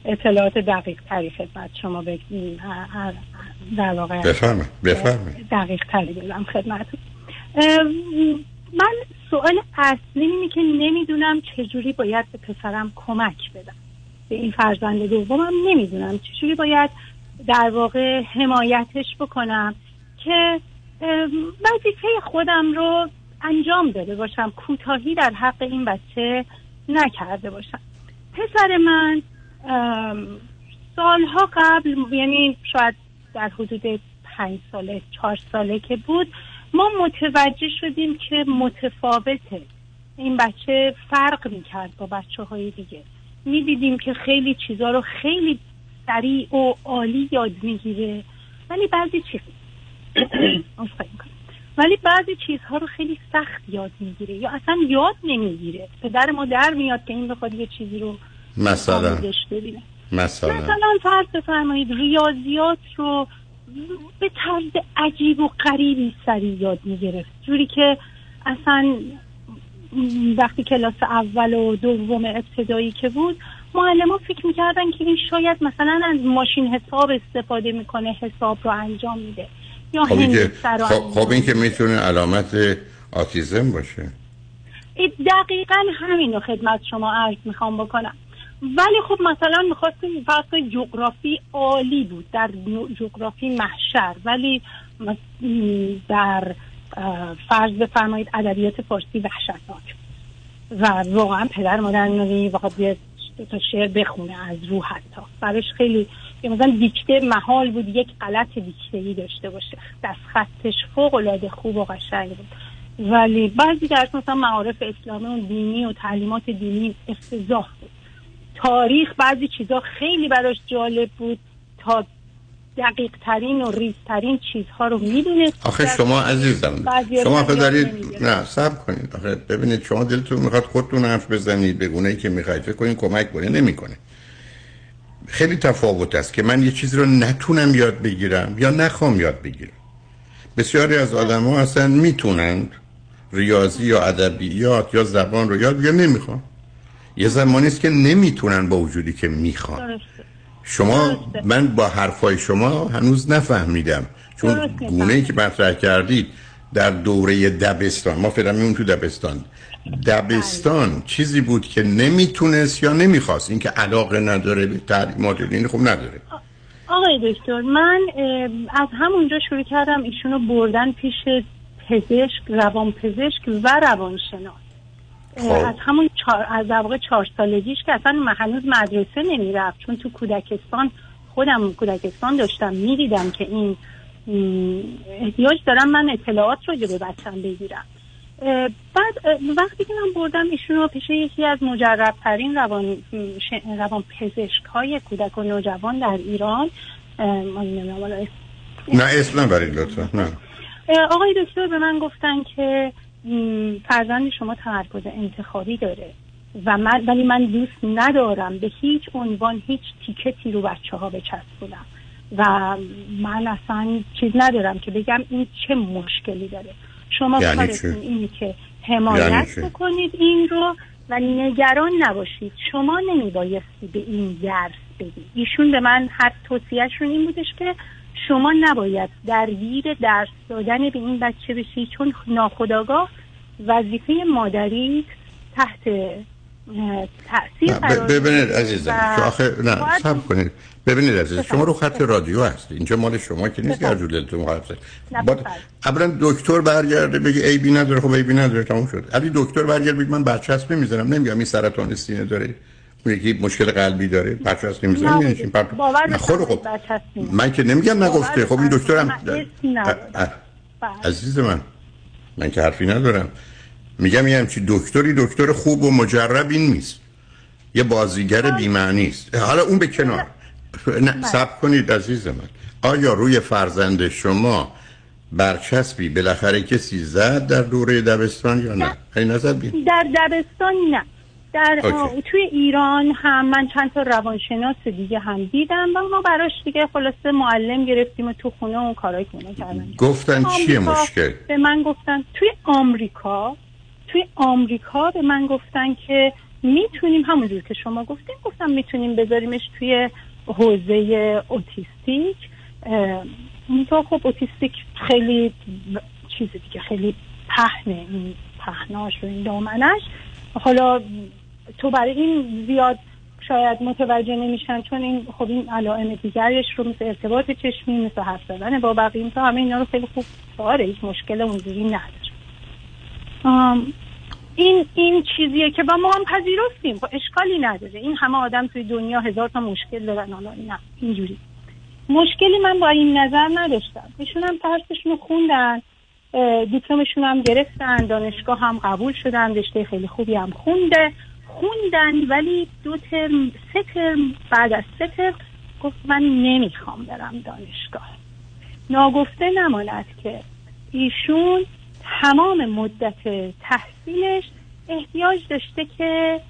اطلاعات دقیق تری خدمت شما بگیم. در واقع دقیق تری بدم خدمتتون. ام، من سوال اصلی اینه که نمی‌دونم چجوری باید به پسرم کمک بدم. به این فرزند دومم نمی‌دونم چجوری باید در واقع حمایتش بکنم که وظیفه خودم رو انجام داده باشم کوتاهی در حق این بچه نکرده باشم. پسر من سالها قبل یعنی شاید در حدود پنج ساله چهار ساله که بود ما متوجه شدیم که متفاوته این بچه فرق می‌کرد با بچه های دیگه. می‌دیدیم که خیلی چیزا رو خیلی سریع و عالی یاد می‌گیره. ولی بعضی چیز. ولی بعضی چیزها رو خیلی سخت یاد می‌گیره یا اصلا یاد نمی‌گیره. پدر ما در میاد که این بخواد یه چیزی رو مثلا. ببینه مثلا. مثلا فرض بفرمایید ریاضیات رو به طرز عجیب و غریبی سریع یاد می‌گرفت. جوری که اصلا وقتی کلاس اول و دوم ابتدایی که بود معلم ها فکر می‌کردن که این شاید مثلا از ماشین حساب استفاده می‌کنه حساب رو انجام میده یا خب این که خب, خب این که می‌تونه علامت آتیزم باشه. دقیقا همین رو خدمت شما عرض می‌خوام بکنم. ولی خب مثلا می‌خواستیم کنید جغرافی عالی بود در جغرافی محشر ولی در فرض بفرمایید ادبیات فارسی وحشتناک. و واقعا پدر مادر اینو بخواد یه دو تا شعر بخونه از رو حتی. براش خیلی مثلا دیکته محال بود یک غلط دیکته داشته باشه. دست خطش فوق العاده خوب و قشنگ بود. ولی بعضی درس مثلا معارف اسلامی و دینی و تعلیمات دینی افتضاح بود. تاریخ بعضی چیزا خیلی براش جالب بود تا دقیق ترین و ریزترین چیزها رو می‌دونست. آخه شما عزیزم شما آخه یاد دارید نمی‌گیرن. نه سب کنید. آخه ببینید شما دلتون می‌خواد خودتون حرف بزنید به گونه ای که می‌خواید. فکر کنید کمک کنه نمی‌کنه. خیلی تفاوت است که من یه چیزی رو نتونم یاد بگیرم یا نخوام یاد بگیرم. بسیاری از آدم ها اصلا می‌تونند ریاضی یا ادبیات یا زبان رو یاد بگیرن نمی‌خوام یه زمانی است که نمی‌تونن با وجودی که می‌خوان. شما من با حرفای شما هنوز نفهمیدم. چون گونه ای که مطرح کردید در دوره دبستان ما فعلا میمون تو دبستان. دبستان چیزی بود که نمی‌تونست یا نمی‌خواست. اینکه علاقه نداره به تعلیمات دینی خب نداره. آقای دکتر من از همونجا شروع کردم ایشونو بردن پیش پزشک روان پزشک و روانشناس. از همون چار از در واقع چهار سالگیش که اصلا هنوز مدرسه نمی‌رفت. چون تو کودکستان خودم کودکستان داشتم می‌دیدم که این احتیاج دارم من اطلاعات رو به بچم بگیرم. بعد وقتی که من بردم ایشون رو پیش یکی از مجربترین روان, ش- روان پزشک های کودک و نوجوان در ایران نه اسم نبرید لطفا نه. آقای دکتر به من گفتن که فرزند شما تمرکز انتخابی داره. و من ولی من دوست ندارم به هیچ عنوان هیچ تیکتی رو بچه ها بچسبونم. و من اصلا چیز ندارم که بگم این چه مشکلی داره. شما یعنی کارتون؟ اینه که حمایت یعنی؟ بکنید این رو و نگران نباشید. شما نمیبایستی به این درس بدید ایشون به من هر توصیهشون این بودش که شما نباید درگیر درس دادن به این بچه بشی چون ناخداگاه وظیفه مادری تحت تاثیر ب- ببینید عزیزم آخه نه سب کنید. ببینید عزیز شما رو خط رادیو هست. اینجا مال شما که نیست که هر دلتون. با- اولا دکتر برگرده بگه ای بی نداره خب ای بی نداره تموم شد. ولی دکتر برگرده بگه من برچسب نمی‌زنم نمیگم این سرطان سینه داره. یکی مشکل قلبی داره برچسب نمی‌زنم نه، یعنی چی؟ پر- نه، خب. من که نمیگم نگفته. خب این دکترم اه. عزیز من من که حرفی ندارم. میگم یه همچی دکتری دکتر خوب و مجربی نیست. یه بازیگر بیمعنی است. حالا اون به کنار. نه سب کنید عزیز من. آیا روی فرزند شما برچسبی؟ بالاخره کسی زد در دوره دبستان یا نه؟ این نظر در دبستان نه. در توی ایران هم من چند تا روانشناس دیگه هم دیدم و ما براش دیگه خلاصه معلم گرفتیم و تو خونه اون کارای خونه کردن. گفتن چیه مشکل؟ به من گفتن توی آمریکا توی آمریکا به من گفتن که می‌تونیم همونجور که شما گفتیم گفتم می‌تونیم بذاریمش توی حوزه اوتیستیک. اه، منتها خب اوتیستیک خیلی چیز دیگه خیلی پهنه این پهناش و این دامنش. حالا تو برای این زیاد شاید متوجه نمیشن چون این خب این علائم دیگرش رو مثل ارتباط چشمی مثل حرف زدن با بقیه مثل همه اینا رو خیلی خوب داره هیچ مشکل اونجوری نداره. این این چیزیه که با ما هم پذیرفتیم اشکالی نداره. این همه آدم توی دنیا هزار تا مشکل دارن حالا نه اینجوری. مشکلی من با این نظر نداشتم. ایشون هم درسشون رو خوندن دیپلمشون هم گرفتن دانشگاه هم قبول شدن رشته خیلی خوبی هم خونده. خوندن ولی دو ترم سه ترم بعد از سه ترم گفت من نمی‌خوام برم دانشگاه. ناگفته نماند که ایشون تمام مدت تحصیلش احتیاج داشته که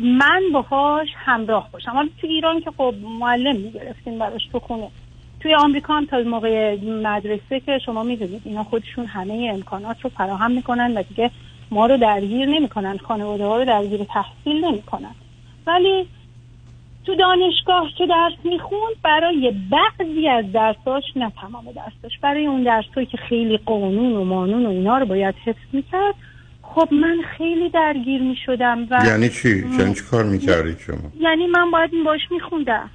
من باهاش همراه باشم. حالا تو ایران که خب معلم می‌گرفتیم براش تو خونه توی آمریکا هم تا موقع مدرسه که شما می‌دونید اینا خودشون همه امکانات رو فراهم می‌کنن و دیگه ما رو درگیر نمی‌کنن خانواده ها رو درگیر تحصیل نمی‌کنن. ولی تو دانشگاه که درس می‌خوند برای بعضی از درساش نه تمام درساش برای اون درسایی که خیلی قانون و مانون و اینا رو باید حفظ می‌کرد. خب من خیلی درگیر می‌شدم و یعنی چی؟ یعنی چی کار می‌کردید شما؟ یعنی من باید این باش میخوندم.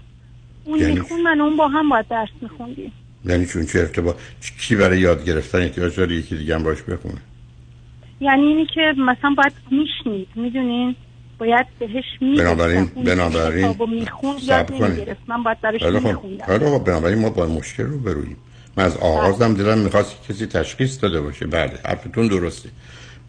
اون یعنی می‌خوند من اون با هم باید درس میخوندیم. یعنی چون چه ارتباط کی برای یاد گرفتن احتیاج داره یکی دیگه هم باش بخونه؟ یعنی اینی که مثلا باید میشنید می‌دونین؟ باید بهش می‌گفتم بنابراین- بنابراین یاد کنید. من باید خیلی خب بنابراین ما با مشکل رو برویم. من از آغازم دلم می‌خواست کسی تشخیص داده باشه. بله حرفتون درسته.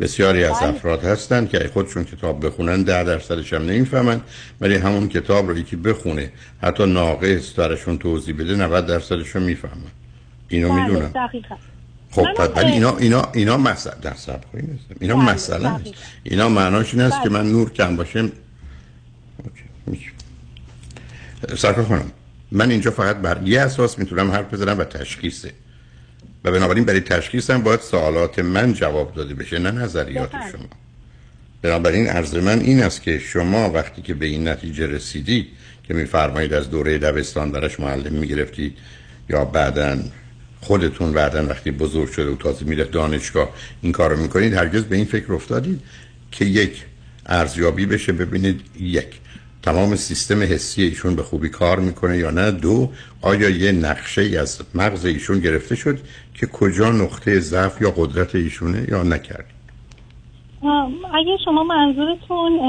بسیاری از بله. افراد هستن که خودشون کتاب بخونن ده درصدش هم نمی‌فهمن ولی همون کتاب رو یکی بخونه حتی ناقص درشون توضیح بده 90 درصدش رو می‌فهمن. اینو بله، می‌دونم. خب هم- ولی اینا اینا اینا مسئله در کنید اینا بله، مسئله نیست دقیقاً. اینا معناش این است که بله. من نور کم باشه سرکار خانم من اینجا فقط بر یه اساس می‌تونم حرف بزنم و تشخیصه و بنابراین برای تشخیصم باید سوالات من جواب داده بشه نه نظریات. شما بنابراین عرض من این است که شما وقتی که به این نتیجه رسیدید که میفرمایید از دوره دبستان براش معلم می‌گرفتید یا بعدا خودتون بعدا وقتی بزرگ شده و تازه میره دانشگاه این کار رو می‌کنید هرگز به این فکر افتادید که یک ارزیابی بشه ببینید یک تمام سیستم حسی ایشون به خوبی کار می‌کنه یا نه؟ دو آیا یه نقشه ای از مغز ایشون گرفته شد که کجا نقطه ضعف یا قدرت ایشونه یا نکردید؟ آم، اگه شما منظورتون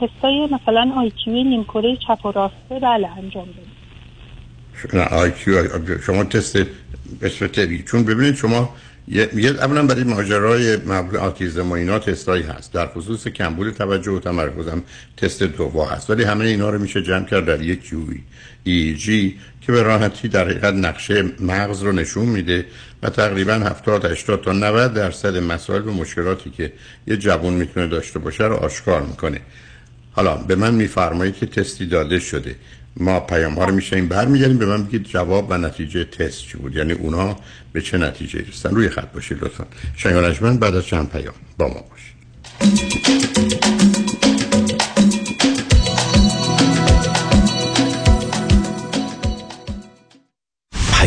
تستای مثلا آیکیوی نیمکره چپ و راسته بله انجام بدید. نه آیکیو شما تست اسم تبی چون ببینید شما یه اولا برای ماجرای مبل آتیزم و اینا تستایی هست. در خصوص کمبود توجه و تمرکزم تست دووا هست. ولی همه اینا رو میشه جمع کرد در یک کیوی ای جی که به راحتی در حقیقت نقشه مغز رو نشون میده و تقریبا 70 80 تا 90 درصد مسائل و مشکلاتی که یه جوان می‌تونه داشته باشه رو آشکار می‌کنه. حالا به من میفرمایید که تستی داده شده. ما پیام ها رو میشنیم برمیگردیم به من بگید جواب و نتیجه تست چی بود. یعنی اونا به چه نتیجه رسن روی خط باشید لطفا. شنگ من بعد از چند پیام با ما باشید.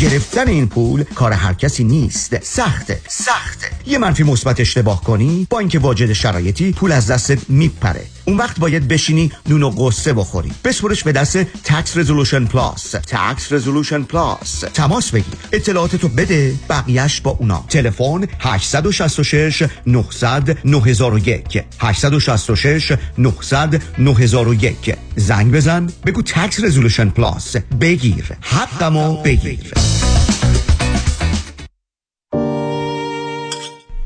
گرفتن این پول کار هر کسی نیست. سخته سخته. یه منفی مثبت اشتباه کنی با اینکه واجد شرایطی پول از دست میپره. اون وقت باید بشینی نون و غصه بخوری. بسپرش به دست Tax Resolution Plus Tax Resolution Plus تماس بگیر. اطلاعاتتو بده بقیهش با اونا. تلفن 866 900 9001 866 900 9001 زنگ بزن. بگو Tax Resolution Plus بگیر. حقمو بگیر.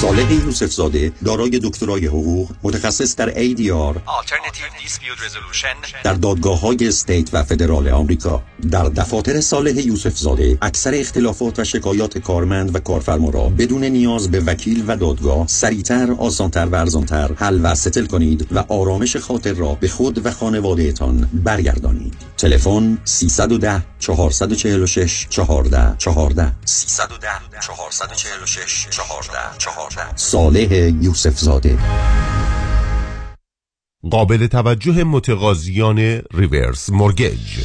صالح یوسف زاده دارای دکترای حقوق متخصص در ADR در دادگاه های استیت و فدرال آمریکا. در دفاتر صالح یوسف زاده اکثر اختلافات و شکایات کارمند و کارفرما را بدون نیاز به وکیل و دادگاه سریعتر آسانتر و ارزانتر حل و ستل کنید و آرامش خاطر را به خود و خانوادهتان برگردانید. تلفن 310 446 14 14 310 446 14 14 صالح یوسف زاده قابل توجه متقاضیان reverse mortgage.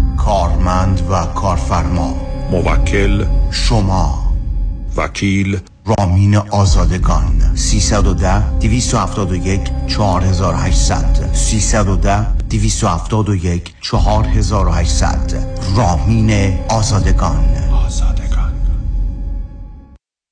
کارمند و کارفرما. موکل شما. وکیل رامین آزادگان. 310 271 4800 310 271 4800 رامین آزادگان.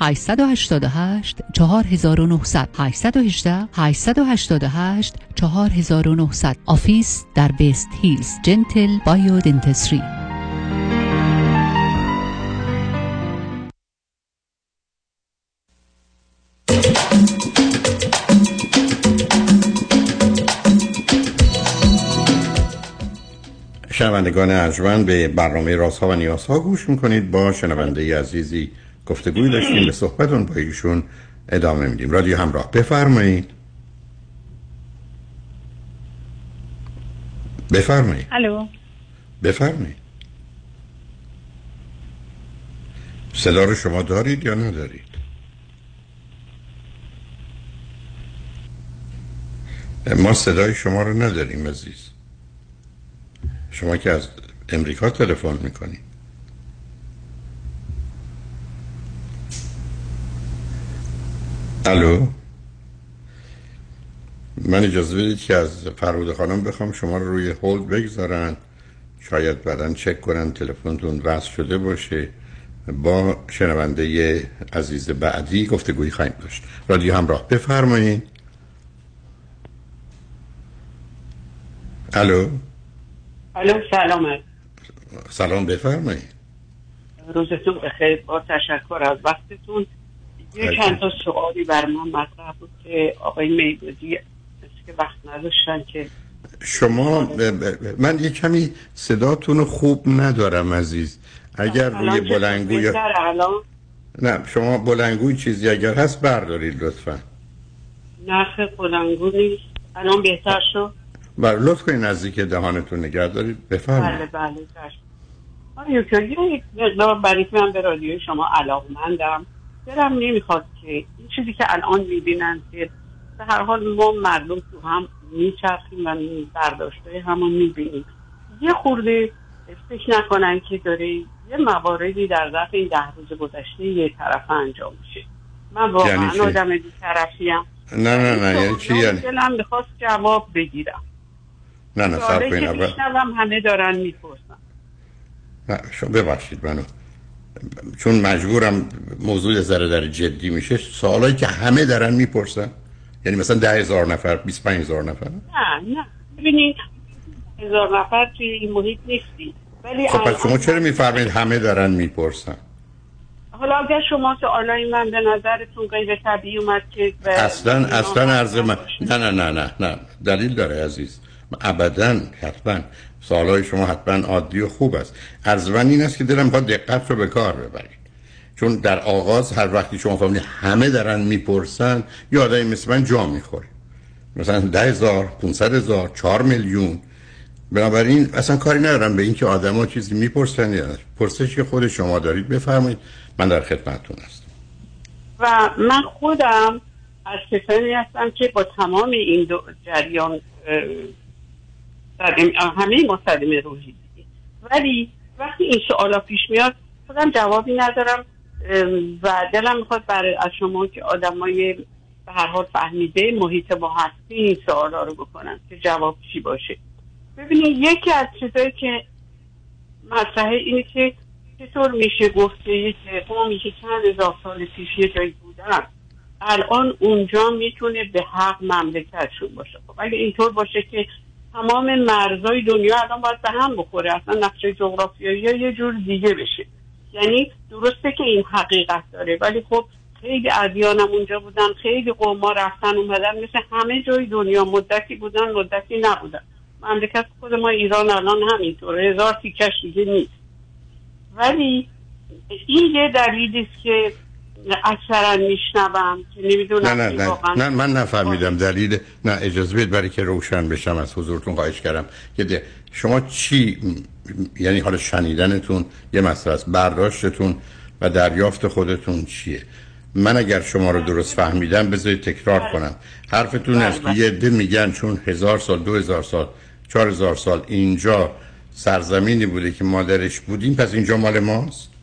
888 4900 818 888 4900 آفیس در بیست هیلز. جنتل بایو دنتسری شنوندگان ارجمند به برنامه رازها و نیازها گوش می‌کنید. با شنونده عزیزی گفتگوی داشتیم به صحبتون با ایشون ادامه میدیم. رادیو همراه بفرمایید. بفرمایید. الو. بفرمایید. صدا رو شما دارید یا ندارید؟ ما صدای شما رو نداریم عزیز. شما که از امریکا تلفن می‌کنید. الو. من اجازه بدید که از فرود خانم بخوام شما رو روی هولد بگذارن. شاید بعدا چک کنن تلفنتون وصل شده باشه. با شنونده عزیز بعدی گفتگویی خواهیم داشت. رادیو همراه بفرمایید الو. الو سلام. سلام بفرمایید روزتون بخیر. با تشکر از وقتتون. یه چند تا سوالی بر من مطرح بود که آقای میدودی که وقت نداشتن که شما من یه کمی صداتون خوب ندارم عزیز. اگر روی بلنگو یا... نه شما بلنگوی چیزی اگر هست بردارید لطفا. نخ بلنگو نیست. الان بهتر شد؟ بله لطف کنید نزدیک دهانتون نگه دارید. بفرمایید. بله بله آره یک مقدار برای من به رادیو شما علاقمندم دلم نمی‌خواد که این چیزی که الان می‌بینن که به هر حال ما مردم تو هم میچرخیم و برداشته همون می‌بینیم. یه خورده فکر نکنن که داره یه مواردی در ظرف این ده روز گذشته یه طرف انجام میشه. من واقعا یعنی آدم طرفی هم نه نه نه یعنی چی؟ یعنی دلم می‌خواست جواب بگیرم. نه نه کنید همه دارن می‌پرسن. نه شما ببخشید منو. چون مجبورم موضوع ذره در جدی میشه سوالایی که همه دارن می‌پرسن. یعنی مثلا ده هزار نفر 25 هزار نفر؟ نه نه. ببینید هزار نفر توی این محیط نیستی ولی خب پس شما چرا میفرمایید همه دارن می‌پرسن؟ حالا اگر شما سوالای من به نظرتون غیر طبیعی اومد که اصلا اصلا عرض من نه نه نه نه نه. دلیل داره عزیز. ابدا حتما. سوالای شما حتما عادی و خوب است. عرض من این است که دلم می‌خواد دقت رو به کار ببرید. چون در آغاز هر وقتی شما فهمید همه دارن می‌پرسن یا آدمی مثل من جا می‌خوره. مثلا ده هزار 500 هزار 4 میلیون. بنابراین اصلا کاری ندارم به اینکه آدما چیزی می‌پرسن یا پرسش که خود شما دارید بفرمایید. من در خدمتتون هستم. و من خودم از کسانی هستم که با تمام این دو جریان همه صدمه روحی ولی وقتی این سوالا پیش میاد خودم جوابی ندارم و دلم می‌خواد برای از شما که آدمای به هر حال فهمیده محیط ما هستی این سوالا رو بکنن که جواب چی باشه. ببینید یکی از چیزایی که مطرحه اینه که چطور میشه گفته که ما میشه چند هزار سال پیش یه جایی بودن الان اونجا می‌تونه به حق مملکتشون باشه. خب اگه اینطور باشه که تمام مرزهای دنیا الان باید به هم بخوره. اصلا نقشه جغرافیایی یه جور دیگه بشه. یعنی درسته که این حقیقت داره ولی خب خیلی ادیانم اونجا بودن خیلی قوما رفتن اومدن مثل همه جای دنیا. مدتی بودن مدتی نبودن. مملکت خود ما ایران الان همینطور هزار تیکش دیگه نیست. ولی این یه دلیلی است که اکثرا میشنوم که نمی‌دونم نه نه نه, نه من نفهمیدم. دلیل نه اجازه بید برای که روشن بشم از حضورتون خواهش کردم. که شما چی یعنی حالا شنیدنتون یه مسئله است. برداشتتون و دریافت خودتون چیه؟ من اگر شما رو درست فهمیدم بذارید تکرار کنم. حرفتون است که یه عده میگن چون هزار سال دو هزار سال چهار هزار سال اینجا سرزمینی بوده که مادرش بودیم پس اینجا مال ماست؟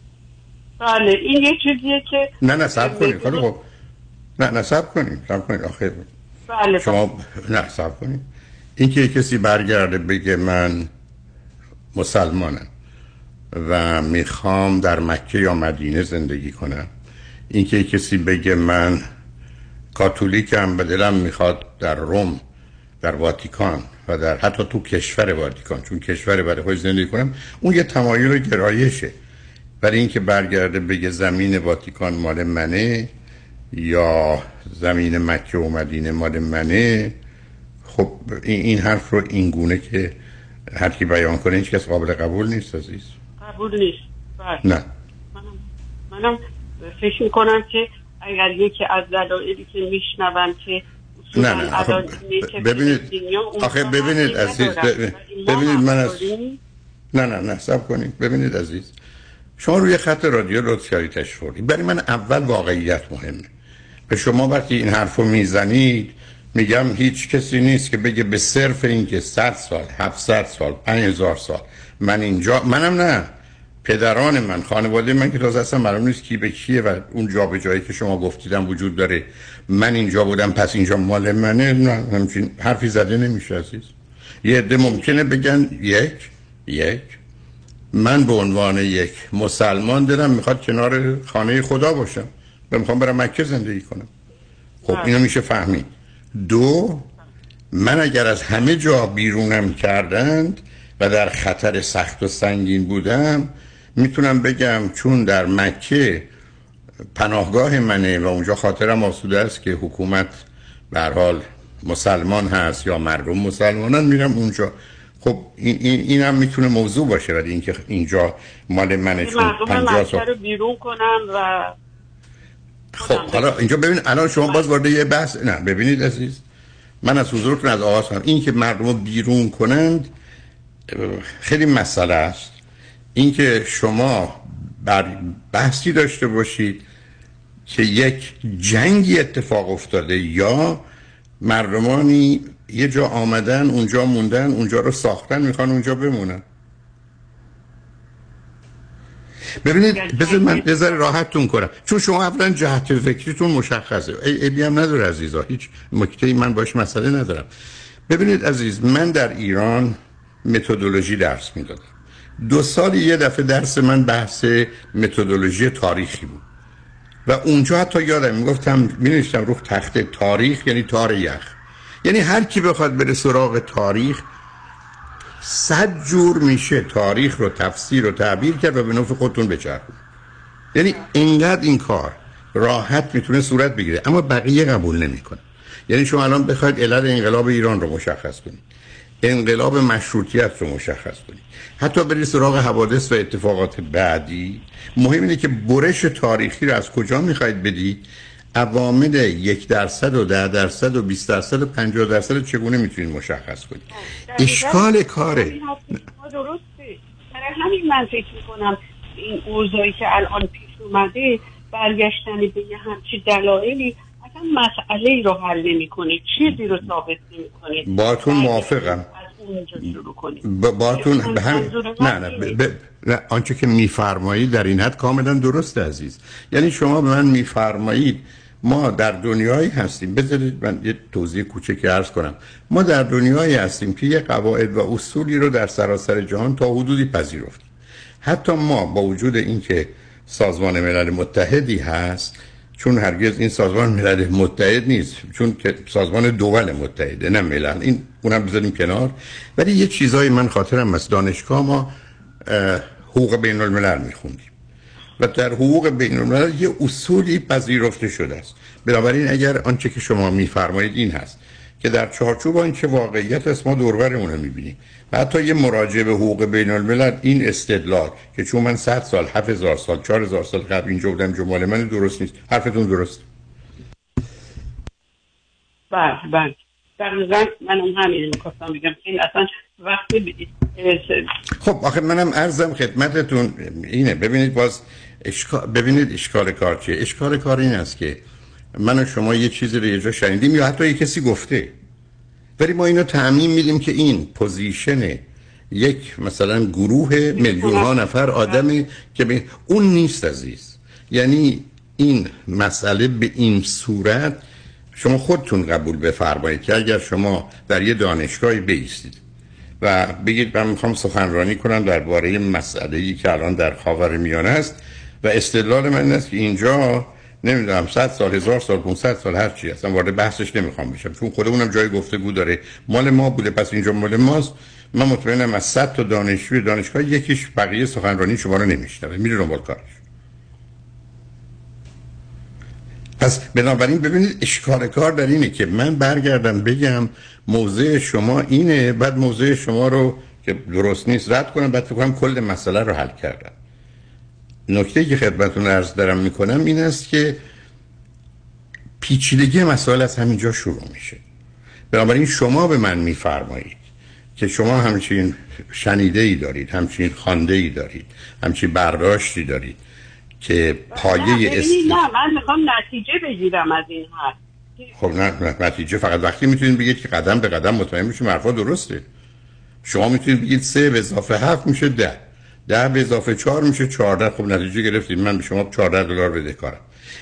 بله این یه چیزیه که نه نه سب کنید خب نه نه سب کنید سب کنید آخه بله شما نه سب کنید این که کسی برگرده بگه من مسلمانم و می‌خوام در مکه یا مدینه زندگی کنم اینکه کسی بگه من کاتولیکم و دلم می‌خواد در روم در واتیکان و در حتی تو کشور واتیکان چون کشور برای خود زندگی کنم اون یه تمایل و گرایشه. برای اینکه برگرده بگه زمین واتیکان مال منه یا زمین مکه و مدینه مال منه خب این حرف رو این گونه که هر کی بیان کنه هیچ کس قابل قبول نیست عزیز. قبول نیست. بله. نه. منم, منم فکر می‌کنم که اگر یکی از دلایلی که میشنوم که نه نه. آخه ببینید آخه ببینید عزیز ببینید من از نه نه نه سب کنید. ببینید عزیز. شما روی خط رادیو لطف کردید تشریف برای من اول واقعیت مهمه. به شما وقتی این حرفو می‌زنید میگم هیچ کسی نیست که بگه به صرف اینکه 100 سال 700 سال 5000 سال من اینجا منم نه. پدران من خانواده من که تازه اصلا معلوم نیست کی به کیه و اون جا به جایی که شما گفتیدم وجود داره. من اینجا بودم پس اینجا مال منه. نه همچین حرفی زده نمیشه عزیز. یه عده ممکنه بگن یک یک. من به عنوان یک مسلمان دلم می‌خواد کنار خانه خدا باشم. و می‌خوام برم مکه زندگی کنم. خب اینو میشه فهمید. دو من اگر از همه جا بیرونم کردند و در خطر سخت و سنگین بودم می‌تونم بگم چون در مکه پناهگاه منه و اونجا خاطرم آسوده است که حکومت به حال مسلمان هست یا مردم مسلمانان میرم اونجا. خب این, این, هم می‌تونه موضوع باشه ولی اینکه اینجا مال منه چون 50 سال رو بیرون کنم و خب حالا اینجا ببین الان شما باز وارد یه بحث نه ببینید عزیز. من از حضورتون از آغاز کنم. این که مردم رو بیرون کنند خیلی مسئله است. اینکه شما بر بحثی داشته باشید که یک جنگی اتفاق افتاده یا مردمانی یه جا آمدن اونجا موندن اونجا رو ساختن می‌خوان اونجا بمونن. ببینید بذار من یه راحتتون کنم. چون شما اولا جهت فکریتون مشخصه. ای هم نداره عزیزا. هیچ مکته من باش مسئله ندارم. ببینید عزیز من در ایران متدولوژی درس می‌دادم. دو سال یه دفعه درس من بحث متدولوژی تاریخی بود. و اونجا حتی یادم می‌گفتم می رو تخت تاریخ یعنی تار یخ. یعنی هر کی بخواد بره سراغ تاریخ صد جور میشه تاریخ رو تفسیر و تعبیر کرد و به نفع خودتون بچرخون. یعنی اینقدر این کار راحت می‌تونه صورت بگیره اما بقیه قبول نمی‌کنه. یعنی شما الان بخواید علت انقلاب ایران رو مشخص کنید. انقلاب مشروطیت رو مشخص کنید. حتی برید سراغ حوادث و اتفاقات بعدی. مهم اینه که برش تاریخی رو از کجا می‌خواید بدید؟ عوامل یک درصد و ده درصد و 20 درصد و 50 درصد چگونه می‌تونید مشخص کنید؟ اشکال کاره. درسته. برای همین من فکر می‌کنم این اوضاعی که الان پیش اومده برگشتن به یه همچی دلایلی مسئله ای رو حل نمی‌کنه چیزی رو ثابت نمی‌کنه. باتون موافقم. باتون به هم نه نه, ب... نه آنچه که میفرمایید در این حد کاملا درست عزیز. یعنی شما به من میفرمایید ما در دنیایی هستیم. بذارید من یه توضیح کوچکی عرض کنم. ما در دنیایی هستیم که یه قواعد و اصولی رو در سراسر جهان تا حدودی پذیرفتیم. حتی ما با وجود اینکه سازمان ملل متحدی هست چون هرگز این سازمان ملل متحد نیست چون که سازمان دول متحده نه ملل. این اونم بذاریم کنار. ولی یه چیزایی من خاطرم از دانشگاه ما حقوق بین الملل میخوندیم. و در حقوق بین الملل یه اصولی پذیرفته شده است. بنابراین اگر آنچه که شما میفرمایید این هست. که در چارچوب این چه واقعیت است ما دوربرمون رو می‌بینیم. و حتی یه مراجعه به حقوق بین الملل این استدلال که چون من 100 سال 7000 سال 4000 سال قبل اینجا بودم جمله من درست نیست. حرفتون درست. بله بله. دقیقا منم همین می‌خواستم بگم. این اصلا وقتی خب آخه منم عرضم خدمتتون اینه. ببینید باز اشکال ببینید اشکال کار چیه. اشکال کار این است که من و شما یه چیزی رو یه جا شنیدیم یا حتی یه کسی گفته. ولی ما اینو تعمیم میدیم که این position یک مثلا گروه میلیون ها نفر آدمی که به اون نیست عزیز. یعنی این مسئله به این صورت شما خودتون قبول بفرمایید که اگر شما در یه دانشگاهی بیستید و بگید من می‌خوام سخنرانی کنم درباره مسئله ای که الان در خاور میانه است و استدلال من است که اینجا نمی‌دونم 100 سال هزار سال 500 سال هر چی اصلا وارد بحثش نمی‌خوام بشم. چون خودمونم جای گفتگو داره مال ما بوده پس اینجا مال ماست. من مطمئنم از 100 تا دانشجوی دانشگاه یکیش بقیه سخنرانی شما رو نمیشنوه میره دنبال کارش. پس بنابراین ببینید اشکال کار در اینه که من برگردم بگم موضع شما اینه بعد موضع شما رو که درست نیست رد کنم بعد فکر کنم کل مسئله رو حل کردم. نکته که خدمتون ارز دارم می‌کنم این است که پیچیدگی مسائل از همینجا شروع میشه. بنابراین شما به من میفرمایید که شما همچین شنیده ای دارید همچین خانده ای دارید همچین برداشتی دارید که پایه است. نه من می‌خوام نتیجه بگیرم از این حرف. خب نه نتیجه فقط وقتی می‌تونید بگید که قدم به قدم مطمئن میشیم حرفا درسته. شما می‌تونید بگید سه به اضافه هفت میشه ده. ده به اضافه چهار میشه. چهارده خب نتیجه گرفتید. من به شما چهارده دلار بده کارم.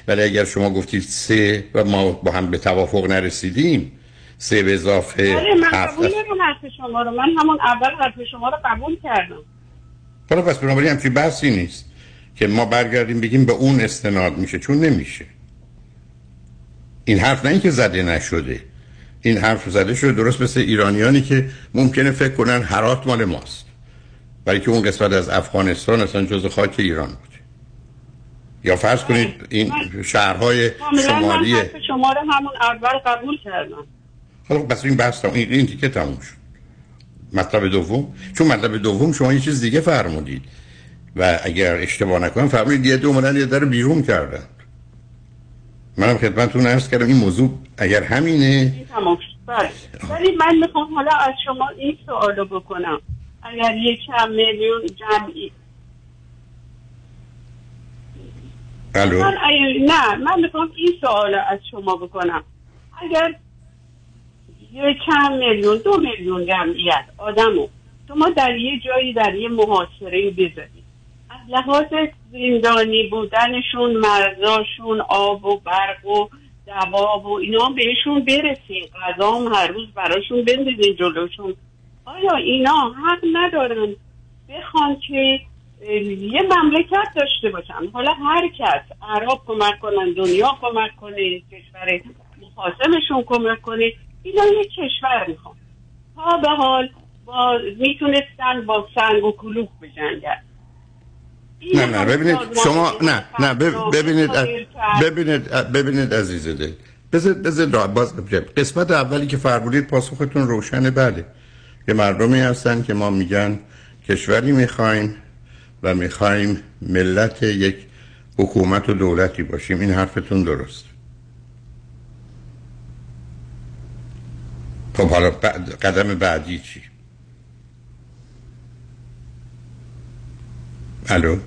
ولی اگر شما گفتید سه و ما با هم به توافق نرسیدیم سه به اضافه آره، من قبول حرف شما رو. من همون اول حرف شما رو قبول کردم. حالا پس بنابراین همچین بحثی نیست که ما برگردیم بگیم به اون استناد میشه چون نمیشه. این حرف نه اینکه زده نشده. این حرف زده شده درست مثل ایرانیانی که ممکنه فکر کنن هرات مال ماست. برای که اون قسمت از افغانستان اصلا جز خاک ایران بود. یا فرض کنید این شهرهای شمالی شما رو همون اول قبول کردم. حالا بس این بحث این, این تیکه تموم شد. مطلب دوم چون مطلب دوم شما یه چیز دیگه فرمودید. و اگر اشتباه نکنم فرمودید یه دو یه در بیرون کردن. منم خدمتتون عرض کردم این موضوع اگر همینه تمام بله. ولی من می‌خوام حالا از شما این سوالو بکنم. اگر یک چند میلیون جمعی. الو. من نه من می‌خوام این سوال از شما بکنم. اگر یک چند میلیون دو میلیون جمعیت آدمو شما در یه جایی در یه محاصره بذارید. از لحاظ زندانی بودنشون مرزاشون آب و برق و دواب و اینا بهشون برسید غذا هم هر روز براشون بندازین جلوشون. آیا اینا حق ندارن بخوان که یه مملکت داشته باشن؟ حالا هر کس عرب کمک کنن دنیا کمک کنه کشور مخاصمشون کمک کنه اینا یه کشور می‌خوان. تا به حال با می‌تونستن با سنگ و کلوک بجنگن. نه نه ببینید شما نه نه ببینید ببینید ببینید عزیز دل. بذار بذار باز قسمت اولی که فرمودید پاسختون روشنه بله. یه مردمی هستن که ما میگن کشوری می‌خوایم و می‌خوایم ملت یک حکومت و دولتی باشیم. این حرفتون درست. خب حالا قدم بعدی چی؟ الو؟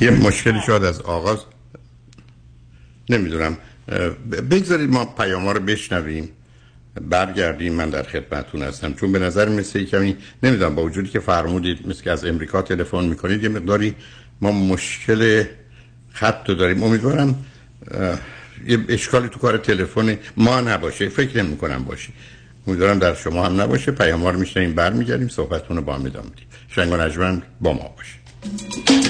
یه مشکلی شاید از آغاز نمی‌دونم. بگذارید ما پیام رو بشنویم. برگردیم من در خدمتتون هستم. چون به نظر مثل کمی نمی‌دونم با وجودی که فرمودید مثل که از امریکا تلفن می‌کنید یه مقداری ما مشکل خط داریم. امیدوارم یه اشکالی تو کار تلفن ما نباشه. فکر نمی کنم باشه. امیدوارم در شما هم نباشه. پیام رو میشنیم برمیگردیم صحبتتون رو با هم ادامه بدیم شنگ و با ما باشه.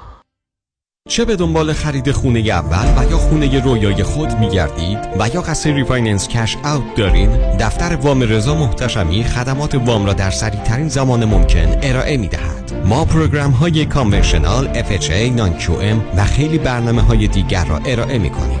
چه به دنبال خرید خونه اول و یا خونه رویای خود می گردید و یا قصد refinance cash out دارید؟ دفتر وام رضا محتشمی خدمات وام را در سریع ترین زمان ممکن ارائه می دهد ما program های conventional FHA, non و خیلی برنامه های دیگر را ارائه می کنیم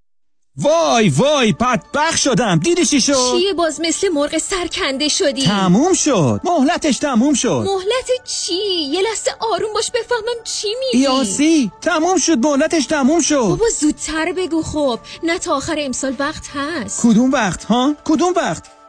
وای وای بدبخ شدم. دیدی چی شد؟ چیه باز مثل مرغ سرکنده شدی. تموم شد. مهلتش تموم شد. مهلت چی؟ یه لحظه آروم باش بفهمم چی میگی. یاسی تموم شد مهلتش تموم شد. بابا زودتر بگو خب. نه تا آخر امسال وقت هست. کدوم وقت ها؟ کدوم وقت؟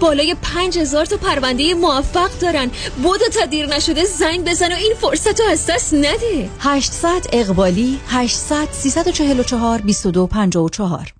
بالای 5000 تا پرونده موفق دارن. بودو تا دیر نشده زنگ بزن و این فرصت رو از دست نده. 800 اقبالی 800 344 2254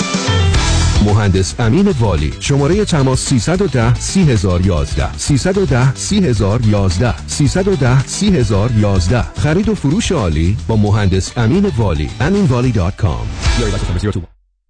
مهندس امین والی. شماره تماس 310 3011 310 3011 310 3011 خرید و فروش عالی با مهندس امین والی. aminvali.com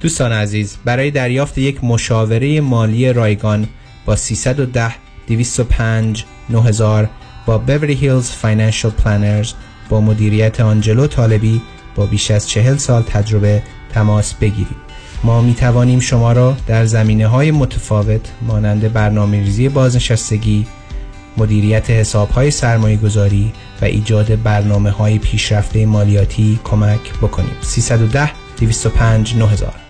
دوستان عزیز برای دریافت یک مشاوره مالی رایگان با 310 205 9000 با Beverly Hills Financial Planners با مدیریت آنجلو طالبی با بیش از چهل سال تجربه تماس بگیرید. ما می توانیم شما را در زمینه های متفاوت مانند برنامه ریزی بازنشستگی مدیریت حساب های سرمایه گذاری و ایجاد برنامه های پیشرفته مالیاتی کمک بکنیم. 310 205 9000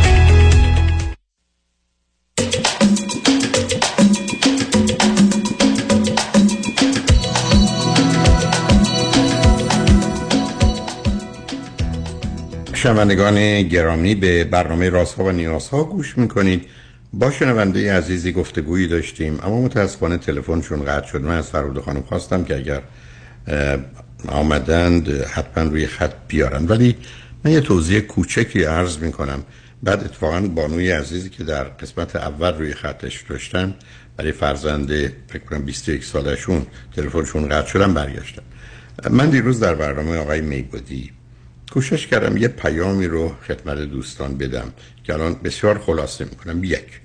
شنوندگان گرامی به برنامه رازها و نیازها گوش می‌کنید. با شنونده عزیزی گفتگویی داشتیم اما متاسفانه تلفنشون قطع شد. من از فرود خانم خواستم که اگر آمدند حتما روی خط بیارن. ولی من یه توضیح کوچکی عرض می‌کنم. بعد اتفاقا بانوی عزیزی که در قسمت اول روی خطش داشتن برای فرزنده فکر کنم 21 سالشون تلفنشون قطع شدن برگشتن من دیروز در برنامه آقای میگودی کوشش کردم یه پیامی رو خدمت دوستان بدم که الان بسیار خلاصه می‌کنم. یک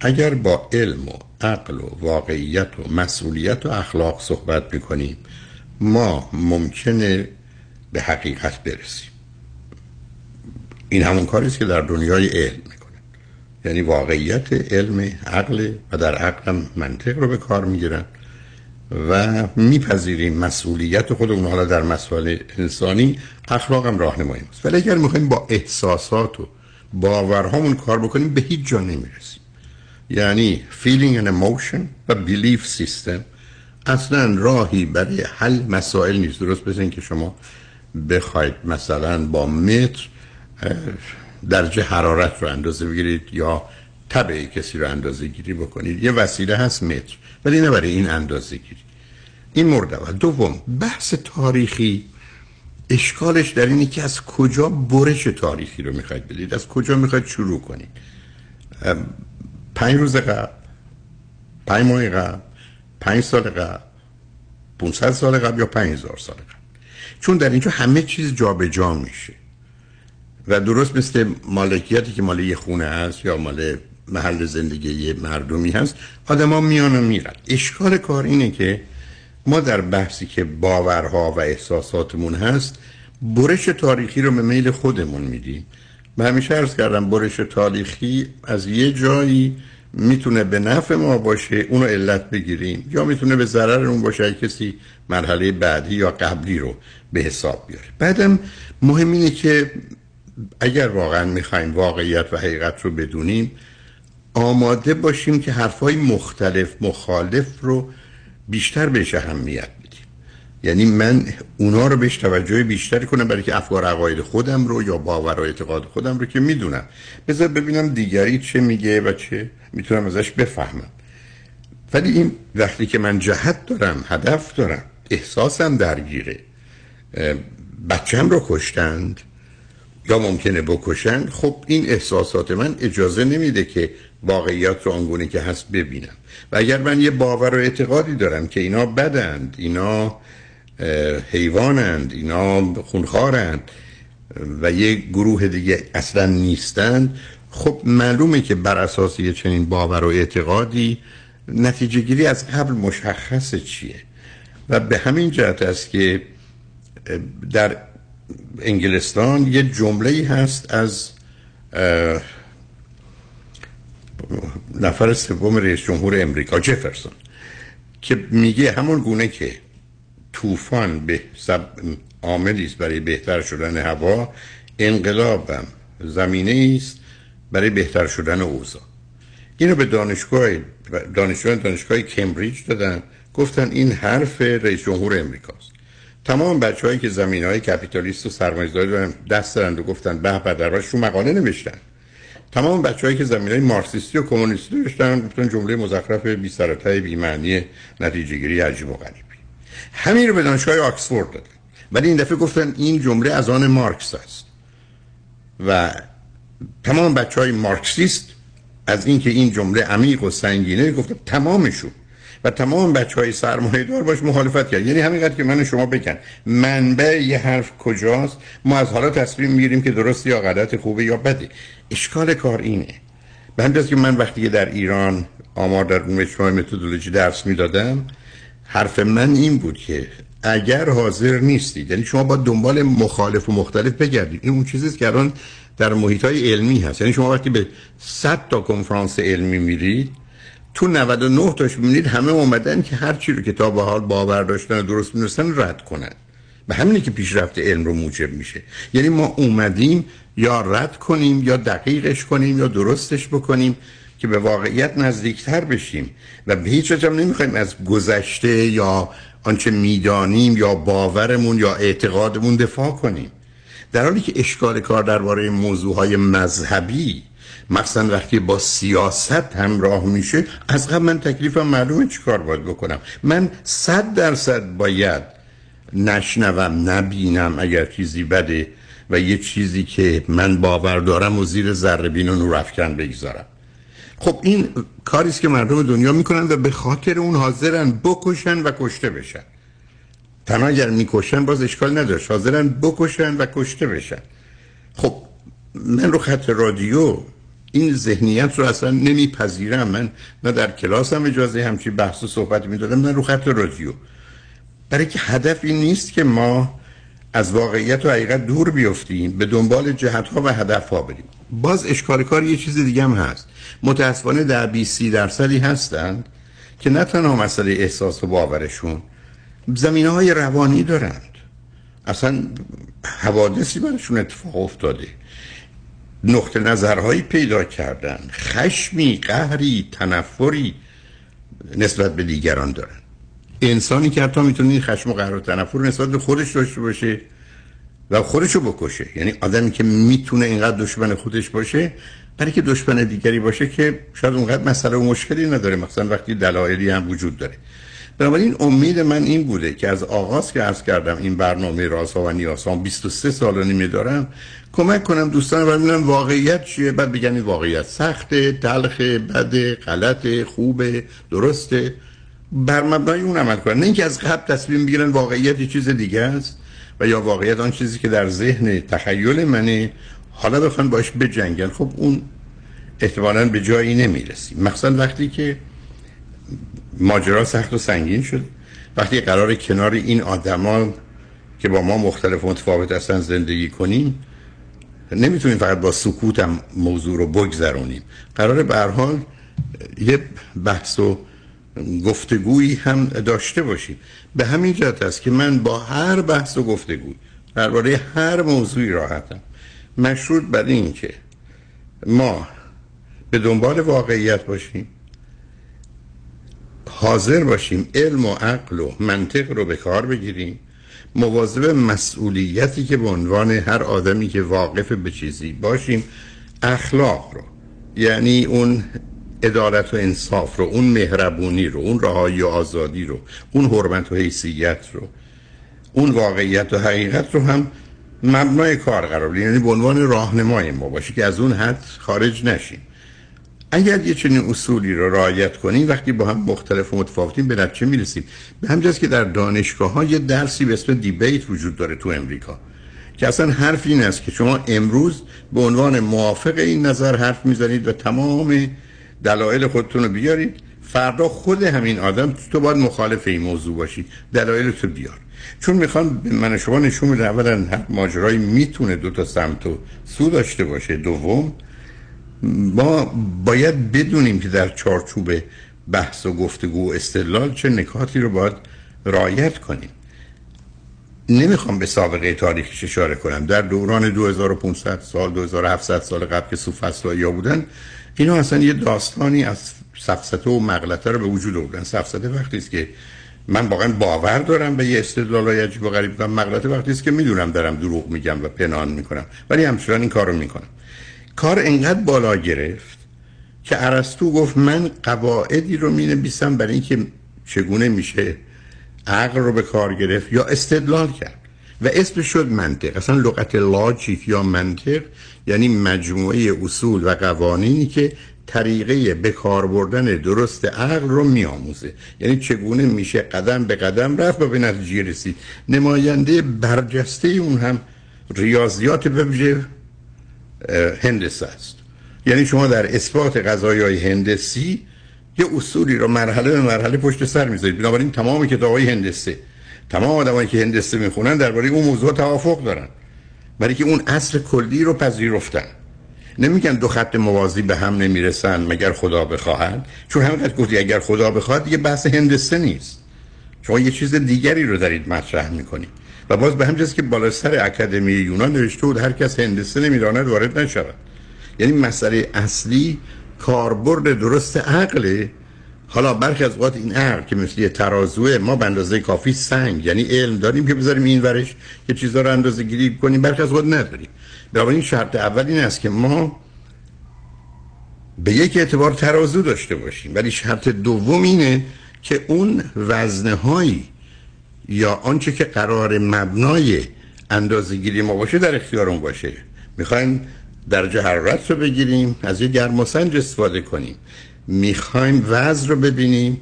اگر با علم و عقل و واقعیت و مسئولیت و اخلاق صحبت می‌کنیم ما ممکنه به حقیقت برسیم. این همون کاری است که در دنیای علم می‌کنن یعنی واقعیت علم عقل و در عقل منطق رو به کار می‌گیرن. و میپذیریم مسئولیت خودمون حالا در مسائل انسانی اخلاق هم راهنمایی است ولی اگر می‌خوایم با احساسات و باورهامون کار بکنیم به هیچ جا نمی‌رسیم. یعنی feeling and emotion و belief system اصلا راهی برای حل مسائل نیست. درست بزنین که شما بخواید مثلا با متر درجه حرارت رو اندازه بگیرید یا طبع کسی رو اندازه گیری بکنید. یه وسیله هست متر. ولی نه برای این اندازه گیری. این مورد اول. دوم بحث تاریخی. اشکالش در اینه که از کجا برش تاریخی رو می‌خواید بدید؟ از کجا می‌خواید شروع کنید؟ پنج روز قبل پنج ماه قبل پنج سال قبل 500 سال قبل یا 5000 سال قبل؟ چون در اینجا همه چیز جابجا جا میشه. و درست مثل مالکیتی که مال یه خونه هست یا مال محل زندگی مردمی هست آدما میان و میرن. اشکال کار اینه که ما در بحثی که باورها و احساساتمون هست برش تاریخی رو به میل خودمون میدیم. من همیشه ارز کردم برش تاریخی از یه جایی می‌تونه به نفع ما باشه اونو علت بگیریم. یا می‌تونه به ضرر اون باشه کسی مرحله بعدی یا قبلی رو به حساب بیاره. بعدم مهم اینه که اگر واقعا می‌خوایم واقعیت و حقیقت رو بدونیم آماده باشیم که حرفهای مختلف مخالف رو بیشتر بهش اهمیت بدیم. یعنی من اونا رو بهش توجه بیشتر کنم برای که افکار عقاید خودم رو یا باور و اعتقاد خودم رو که می‌دونم. بذار ببینم دیگری چه میگه و چه می‌تونم ازش بفهمم. ولی این وقتی که من جهت دارم هدف دارم احساسم درگیره بچم رو کشتند یا ممکنه بکشن خب این احساسات من اجازه نمیده که واقعیات رو آنگونه که هست ببینم. و اگر من یه باور و اعتقادی دارم که اینا بدند اینا حیوانند اینا خونخارند و یه گروه دیگه اصلا نیستند خب معلومه که بر اساس یه چنین باور و اعتقادی نتیجه گیری از قبل مشخص چیه؟ و به همین جهت است که در انگلستان یه جمله هست از نفر سوم رئیس جمهور امریکا جفرسون که میگه همون گونه که طوفان به عاملی است برای بهتر شدن هوا انقلابم زمینه است برای بهتر شدن اوضاع. اینو به دانشگاه دانشجویان دانشگاه کمبریج دادن گفتن این حرف رئیس جمهور امریکاست تمام بچه هایی که زمین های کپیتالیست و سرمایه‌داری دارن دست دارند و گفتن به به در مقاله نوشتن. تمام هایی که زمین های مارکسیستی و کمونیستی داشتن گفتن جمله مزخرف بی سرطه بی معنی نتیجه گیری عجیب و غریبی. همین رو به دانشگاه آکسفورد دادن. ولی این دفعه گفتن این جمله از آن مارکس است. و تمام بچه های مارکسیست از اینکه این جمله عمیق و سنگینه گفتن تمامشون. و تمام بچه های سرمایه دار باش مخالفت کرد. یعنی همینقدر که من شما بکن منبع یه حرف کجاست ما از حالا تصمیم می‌گیریم که درست یا غلط خوبه یا بده. اشکال کار اینه. به همین که من وقتی در ایران آمار در مجموعه متدولوژی درس می‌دادم حرف من این بود که اگر حاضر نیستید یعنی شما با دنبال مخالف و مختلف بگردید. این اون چیزیست که الان در محیط های علمی هست. یعنی شما وقتی به 100 تا کنفرانس علمی میرید تو 99 تاش می‌بینید همه اومدن که هر چی رو که تا به حال باور داشتن و درست می‌دونستن رد کنن. به همینه که پیشرفت علم رو موجب میشه. یعنی ما اومدیم یا رد کنیم یا دقیقش کنیم یا درستش بکنیم که به واقعیت نزدیکتر بشیم. و به هیچ وجه نمی‌خوایم از گذشته یا آنچه می‌دانیم یا باورمون یا اعتقادمون دفاع کنیم. در حالی که اشکال کار درباره موضوعهای مذهبی مثلا وقتی با سیاست همراه میشه از قبل من تکلیفم معلومه چی کار باید بکنم. من صد درصد باید نشنوم نبینم اگر چیزی بده. و یه چیزی که من باور دارم و زیر ذره بین و نورافکن بگذارم. خب این کاری است که مردم دنیا می‌کنن و به خاطر اون حاضرن بکشن و کشته بشن. تنها اگر می‌کشن باز اشکال نداشت حاضرن بکشن و کشته بشن. خب من رو خط رادیو این ذهنیت رو اصلا نمیپذیرم. من نه در کلاسم اجازه همچی بحث و صحبت می‌دادم نه رو خط رادیو. برای که هدف این نیست که ما از واقعیت و حقیقت دور بیفتیم به دنبال جهت ها و هدف ها بریم. باز اشکال کار یه چیز دیگه هم هست. متاسفانه در 20 درصدی هستند که نه تنها مسئله احساس و باورشون زمینه های روانی دارند. اصلا حوادثی برشون اتفاق افتاده. نقطه نظرهایی پیدا کردن. خشمی قهری تنفری نسبت به دیگران دارن. انسانی که حتی می‌تونه این خشم و قهر و تنفر نسبت به خودش داشته باشه و خودشو بکشه. یعنی آدمی که می‌تونه اینقدر دشمن خودش باشه برای که دشمن دیگری باشه که شاید اونقدر مسئله و مشکلی نداره. مثلا وقتی دلایلی هم وجود داره. بنابراین امید من این بوده که از آغاز که عرض کردم این برنامه رازها و نیازها 23 سال و نیمه دارم کمک کنم دوستان رو ببینم واقعیت چیه؟ بعد بگن واقعیت سخته تلخ بده غلط خوبه درسته. بر مبنای اون عمل کنن. نه اینکه از قبل تصمیم بگیرن واقعیت چیز دیگه است و یا واقعیت آن چیزی که در ذهن تخیل منه حالا بخوان باش بجنگن. خب اون احتمالا به جایی نمی‌رسیم. مثلا وقتی که ماجرا سخت و سنگین شد. وقتی قرار کنار این آدما که با ما مختلف و متفاوت هستن زندگی کنیم نمی‌تونیم فقط با سکوت هم موضوع رو بگذرونیم. قرار به حال یه بحث و گفتگویی هم داشته باشیم. به همین جهت است که من با هر بحث و گفتگوی درباره هر موضوعی راحتم. مشروط بر این که ما به دنبال واقعیت باشیم حاضر باشیم علم و عقل و منطق رو به کار بگیریم. مواظب مسئولیتی که به عنوان هر آدمی که واقف به چیزی باشیم اخلاق رو یعنی اون عدالت و انصاف رو اون مهربونی رو اون رهایی و آزادی رو اون حرمت و حیثیت رو اون واقعیت و حقیقت رو هم مبنای کار قرار بدیم. یعنی به عنوان راهنمای ما باشه که از اون حد خارج نشیم. اگر یه چنین اصولی رو رعایت کنیم وقتی با هم مختلف و متفاوتیم به نتیجه می‌رسیم. به همجاست که در دانشگاه ها یه درسی به اسم دیبیت وجود داره تو امریکا که اصلا حرف این است که شما امروز به عنوان موافق این نظر حرف می‌زنید و تمام دلایل خودتون رو بیارید. فردا خود همین آدم تو باید مخالف این موضوع باشی. دلایل تو بیار. چون می‌خوان من شما نشون بده اولا ماجرایی می‌تونه دو تا سمت و سو داشته باشه. دوم ما باید بدونیم که در چارچوب بحث و گفتگو و استدلال چه نکاتی رو باید رعایت کنیم. نمی‌خوام به سابقه تاریخش اشاره کنم. در دوران 2500 سال 2700 سال قبل که سوفسطایی بودن اینا اصلا یه داستانی از سفسته و مغلطه رو به وجود آوردن. سفسته وقتی است که من واقعا باور دارم به یه استدلال عجیب و غریب و مغلطه وقتی است که می‌دونم دارم دروغ میگم و پنهان می‌کنم. ولی همچنان این کارو می‌کنم. کار انقدر بالا گرفت که ارسطو گفت من قواعدی رو می نویسم برای اینکه چگونه میشه عقل رو به کار گرفت یا استدلال کرد. و اسم شد منطق. اصلا لغت لاجیک یا منطق یعنی مجموعه اصول و قوانینی که طریقه به کار بردن درست عقل رو میآموزه. یعنی چگونه میشه قدم به قدم رفت و به نتیجه رسید. نماینده برجسته اون هم ریاضیات به هندسه است. یعنی شما در اثبات قضایی های هندسی یه اصولی رو مرحله به مرحله پشت سر می‌ذارید. بنابراین تمام کتاب های هندسه تمام آدمایی که هندسه می‌خونن درباره اون موضوع توافق دارن. برای که اون اصل کلی رو پذیرفتن. نمیگن دو خط موازی به هم نمی‌رسن مگر خدا بخواهد. چون همینقدر گفتی اگر خدا بخواد دیگه بحث هندسه نیست. شما یه چیز دیگری رو دارید مطرح می‌کنید. و باز به همجاست که بالا سر اکادمی یونان نوشته بود هر کس هندسه نمی‌داند وارد نشود. یعنی مسئله اصلی کاربرد درست عقله حالا برخی از اوقات این عقل که مثل ترازوه ما به اندازه کافی سنگ یعنی علم داریم که بذاریم این ورش یه چیزا رو اندازه گیری کنیم برخی از اوقات نداریم. این شرط اول این است که ما به یک اعتبار ترازو داشته باشیم. ولی شرط دوم اینه که اون وزنه هایی یا آنچه که قرار مبنای اندازه گیری ما باشه در اختیارمون باشه. می‌خوایم درجه حرارت رو بگیریم از یه گرماسنج استفاده کنیم. می‌خوایم وزن رو ببینیم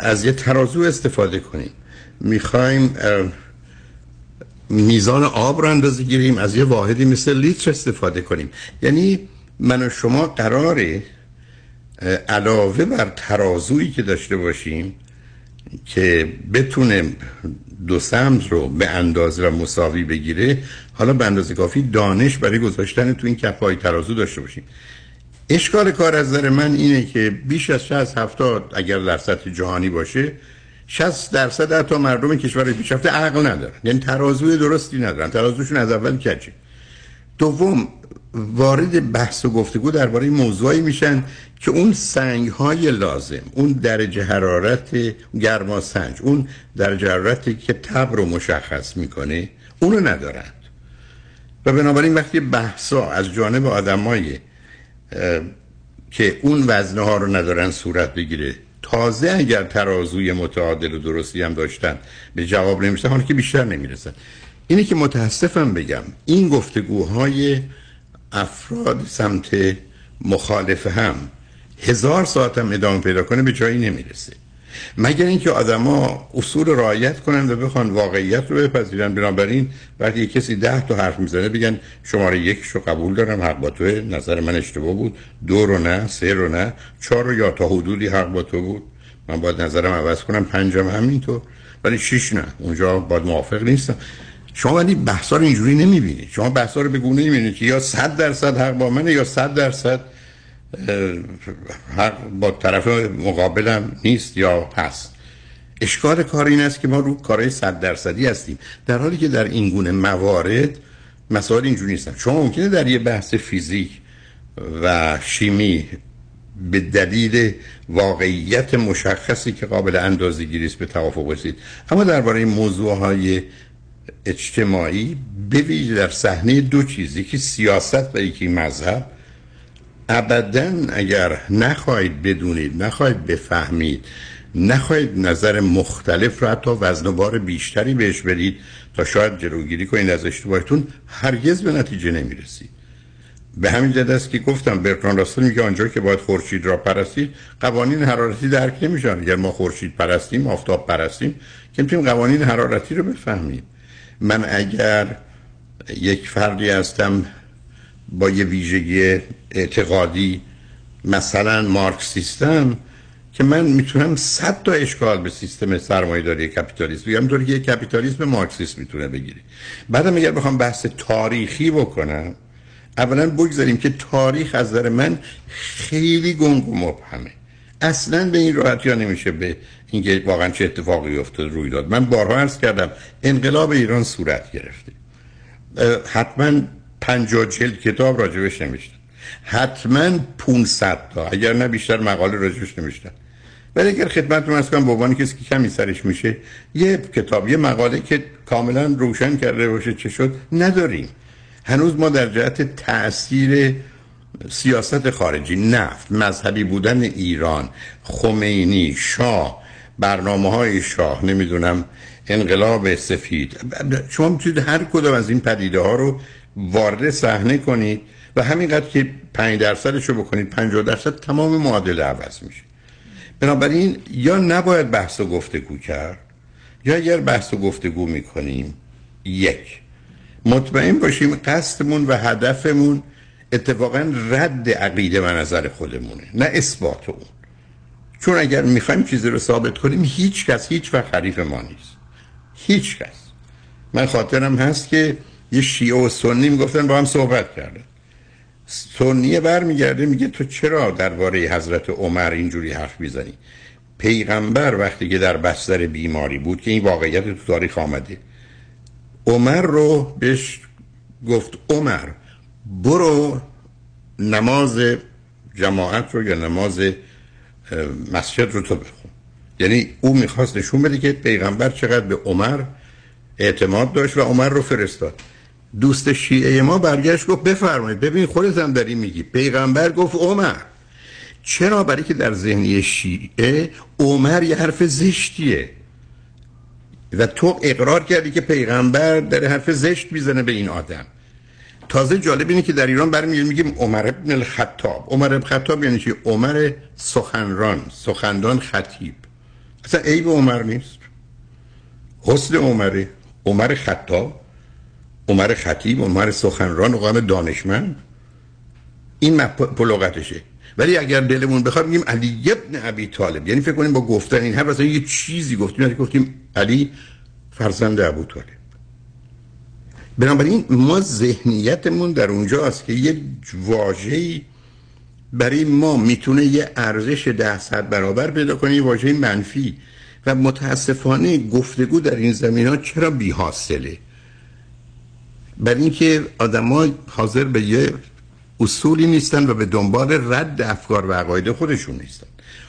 از یه ترازو استفاده کنیم. می‌خوایم میزان آب رو اندازه گیریم از یه واحدی مثل لیتر استفاده کنیم. یعنی من و شما قراره علاوه بر ترازویی که داشته باشیم که بتونه دو سمت رو به اندازه و مساوی بگیره حالا به اندازه کافی دانش برای گذاشتن تو این کفای ترازو داشته باشیم. اشکال کار از نظر من اینه که بیش از 60 70 اگر در سطح جهانی باشه 60 درصد حتی مردم کشور پیشرفته عقل ندارن. یعنی ترازوی درستی ندارن. ترازوشون از اول کجه؟ دوم وارد بحث و گفتگو درباره موضوعی میشن که اون سنگ های لازم اون درجه حرارت گرما سنج اون درجه حرارتی که تب رو مشخص می‌کنه اونو ندارند. و بنابراین وقتی بحثا از جانب آدمای که اون وزنه ها رو ندارن صورت بگیره. تازه اگر ترازوی متعادل و درستی هم داشتن به جواب نمیشتن حالا که بیشتر نمی‌رسن. اینه که متاسفم بگم این گفتگوهای افراد سمت مخالف هم هزار ساعت هم ادامه پیدا کنه به جایی نمی‌رسه. مگر اینکه آدما اصول رعایت کنن و بخوان واقعیت رو بپذیرن. بنابراین وقتی کسی ده تا حرف می‌زنه بگن شماره یک رو قبول دارم حق با توه نظر من اشتباه بود. دو رو نه سه رو نه چهار رو یا تا حدودی حق با تو بود. من باید نظرم عوض کنم پنجم همینطور. ولی شش نه اونجا باید موافق نیستم. شما ولی بحثا رو اینجوری نمی‌بینید شما بحثا رو به گونه می‌بینید که یا 100 درصد حق با منه یا 100 درصد با طرف مقابلم نیست یا هست. اشکال کار این است که ما رو کارهای صد درصدی هستیم. در حالی که در این گونه موارد مسائل اینجوری نیستن. شما ممکنه در یه بحث فیزیک و شیمی به دلیل واقعیت مشخصی که قابل اندازه گیریست به توافق رسید. اما درباره موضوع های اجتماعی بویژه در صحنه دو چیزی که سیاست و یکی مذهب ابدا اگر نخواهید بدونید نخواهید بفهمید نخواهید نظر مختلف رو حتی وزن و بار بیشتری بهش بدید تا شاید جلوگیری کنید از اشتباهتون هرگز به نتیجه نمی‌رسید. به همین جد است که گفتم برتران راستل میگه آنجا که باید خورشید را پرستید قوانین حرارتی درک نمیشن. اگر ما خورشید پرستیم آفتاب پرستیم که می‌تونیم قوانین حرارتی رو بفهمیم. من اگر یک فردی هستم با یه ویژگی اعتقادی مثلا مارکسیستم که من می‌تونم صد تا اشکال به سیستم سرمایه داری کپیتالیسم بگم. اینطوری که کپیتالیسم مارکسیست می‌تونه بگیری بعدم اگر بخوام بحث تاریخی بکنم اولا بگذاریم که تاریخ از نظر من خیلی گنگ و مبهمه. اصلا به این راحتی ها نمیشه به اینکه واقعا چه اتفاقی افتاد روی داد. من بارها عرض کردم انقلاب ایران صورت گرفته. حتما پنجاه چل کتاب راجبش نمیشتن حتما 500 تا. اگر نه بیشتر مقاله راجبش نمیشتن ولی اگر خدمتتون از کنم به عنوان کسی که کمی سرش میشه یه کتاب یه مقاله که کاملا روشن کرده باشه چه شد نداریم. هنوز ما در جهت تاثیر سیاست خارجی نفت مذهبی بودن ایران خمینی شاه برنامه های شاه نمی‌دونم انقلاب سفید. شما می‌تونید هر کدام از این پدیده ها رو وارد صحنه کنید و همینقدر که 5 درصدش رو بکنید 50 درصد تمام معادله عوض میشه. بنابراین یا نباید بحث و گفتگو کرد یا اگر بحث و گفتگو می‌کنیم یک مطمئن باشیم قصدمون و هدفمون اتفاقا رد عقیده و نظر خودمونه نه اثبات اون. چون اگر می‌خوایم چیزی رو ثابت کنیم هیچ کس هیچ وقت حریف ما نیست. هیچ کس. من خاطرم هست که یه شیعه و سنی می‌گفتن با هم صحبت کردن سنیه برمیگرده میگه تو چرا درباره حضرت عمر اینجوری حرف می‌زنی؟ پیغمبر وقتی که در بستر بیماری بود که این واقعیت تو تاریخ آمده عمر رو بهش گفت عمر برو نماز جماعت رو یا نماز مسجد رو تو بخون. یعنی او می‌خواست نشون بده که پیغمبر چقدر به عمر اعتماد داشت و عمر رو فرستاد. دوست شیعه ما برگشت گفت بفرمایید ببین خودت هم داری میگی. پیغمبر گفت عمر. چرا؟ برای که در ذهنی شیعه عمر یه حرف زشتیه. و تو اقرار کردی که پیغمبر در حرف زشت می‌زنه به این آدم. تازه جالب اینه که در ایران برمیگردیم میگیم عمر ابن الخطاب. عمر ابن الخطاب یعنی چی؟ عمر سخنران سخندان خطیب. اصلا عیب عمر نیست. حسن عمره عمر خطاب. عمر خطیب عمر سخنران و قام دانشمند. این پلوغتشه ولی اگر دلمون بخواد میگیم علی ابن ابی طالب. یعنی فکر کنیم با گفتن این هر یه چیزی گفتیم. گفتیم علی فرزند ابو طالب. بنابراین ما ذهنیتمون در اونجا است که یه واژه‌ای برای ما می‌تونه یه ارزش ده صد برابر پیدا کنه یه منفی. و متاسفانه گفتگو در این زمین ها چرا بی حاصله برای اینکه آدما حاضر به یه اصولی نیستن و به دنبال رد افکار و عقاید خودشون نیستن.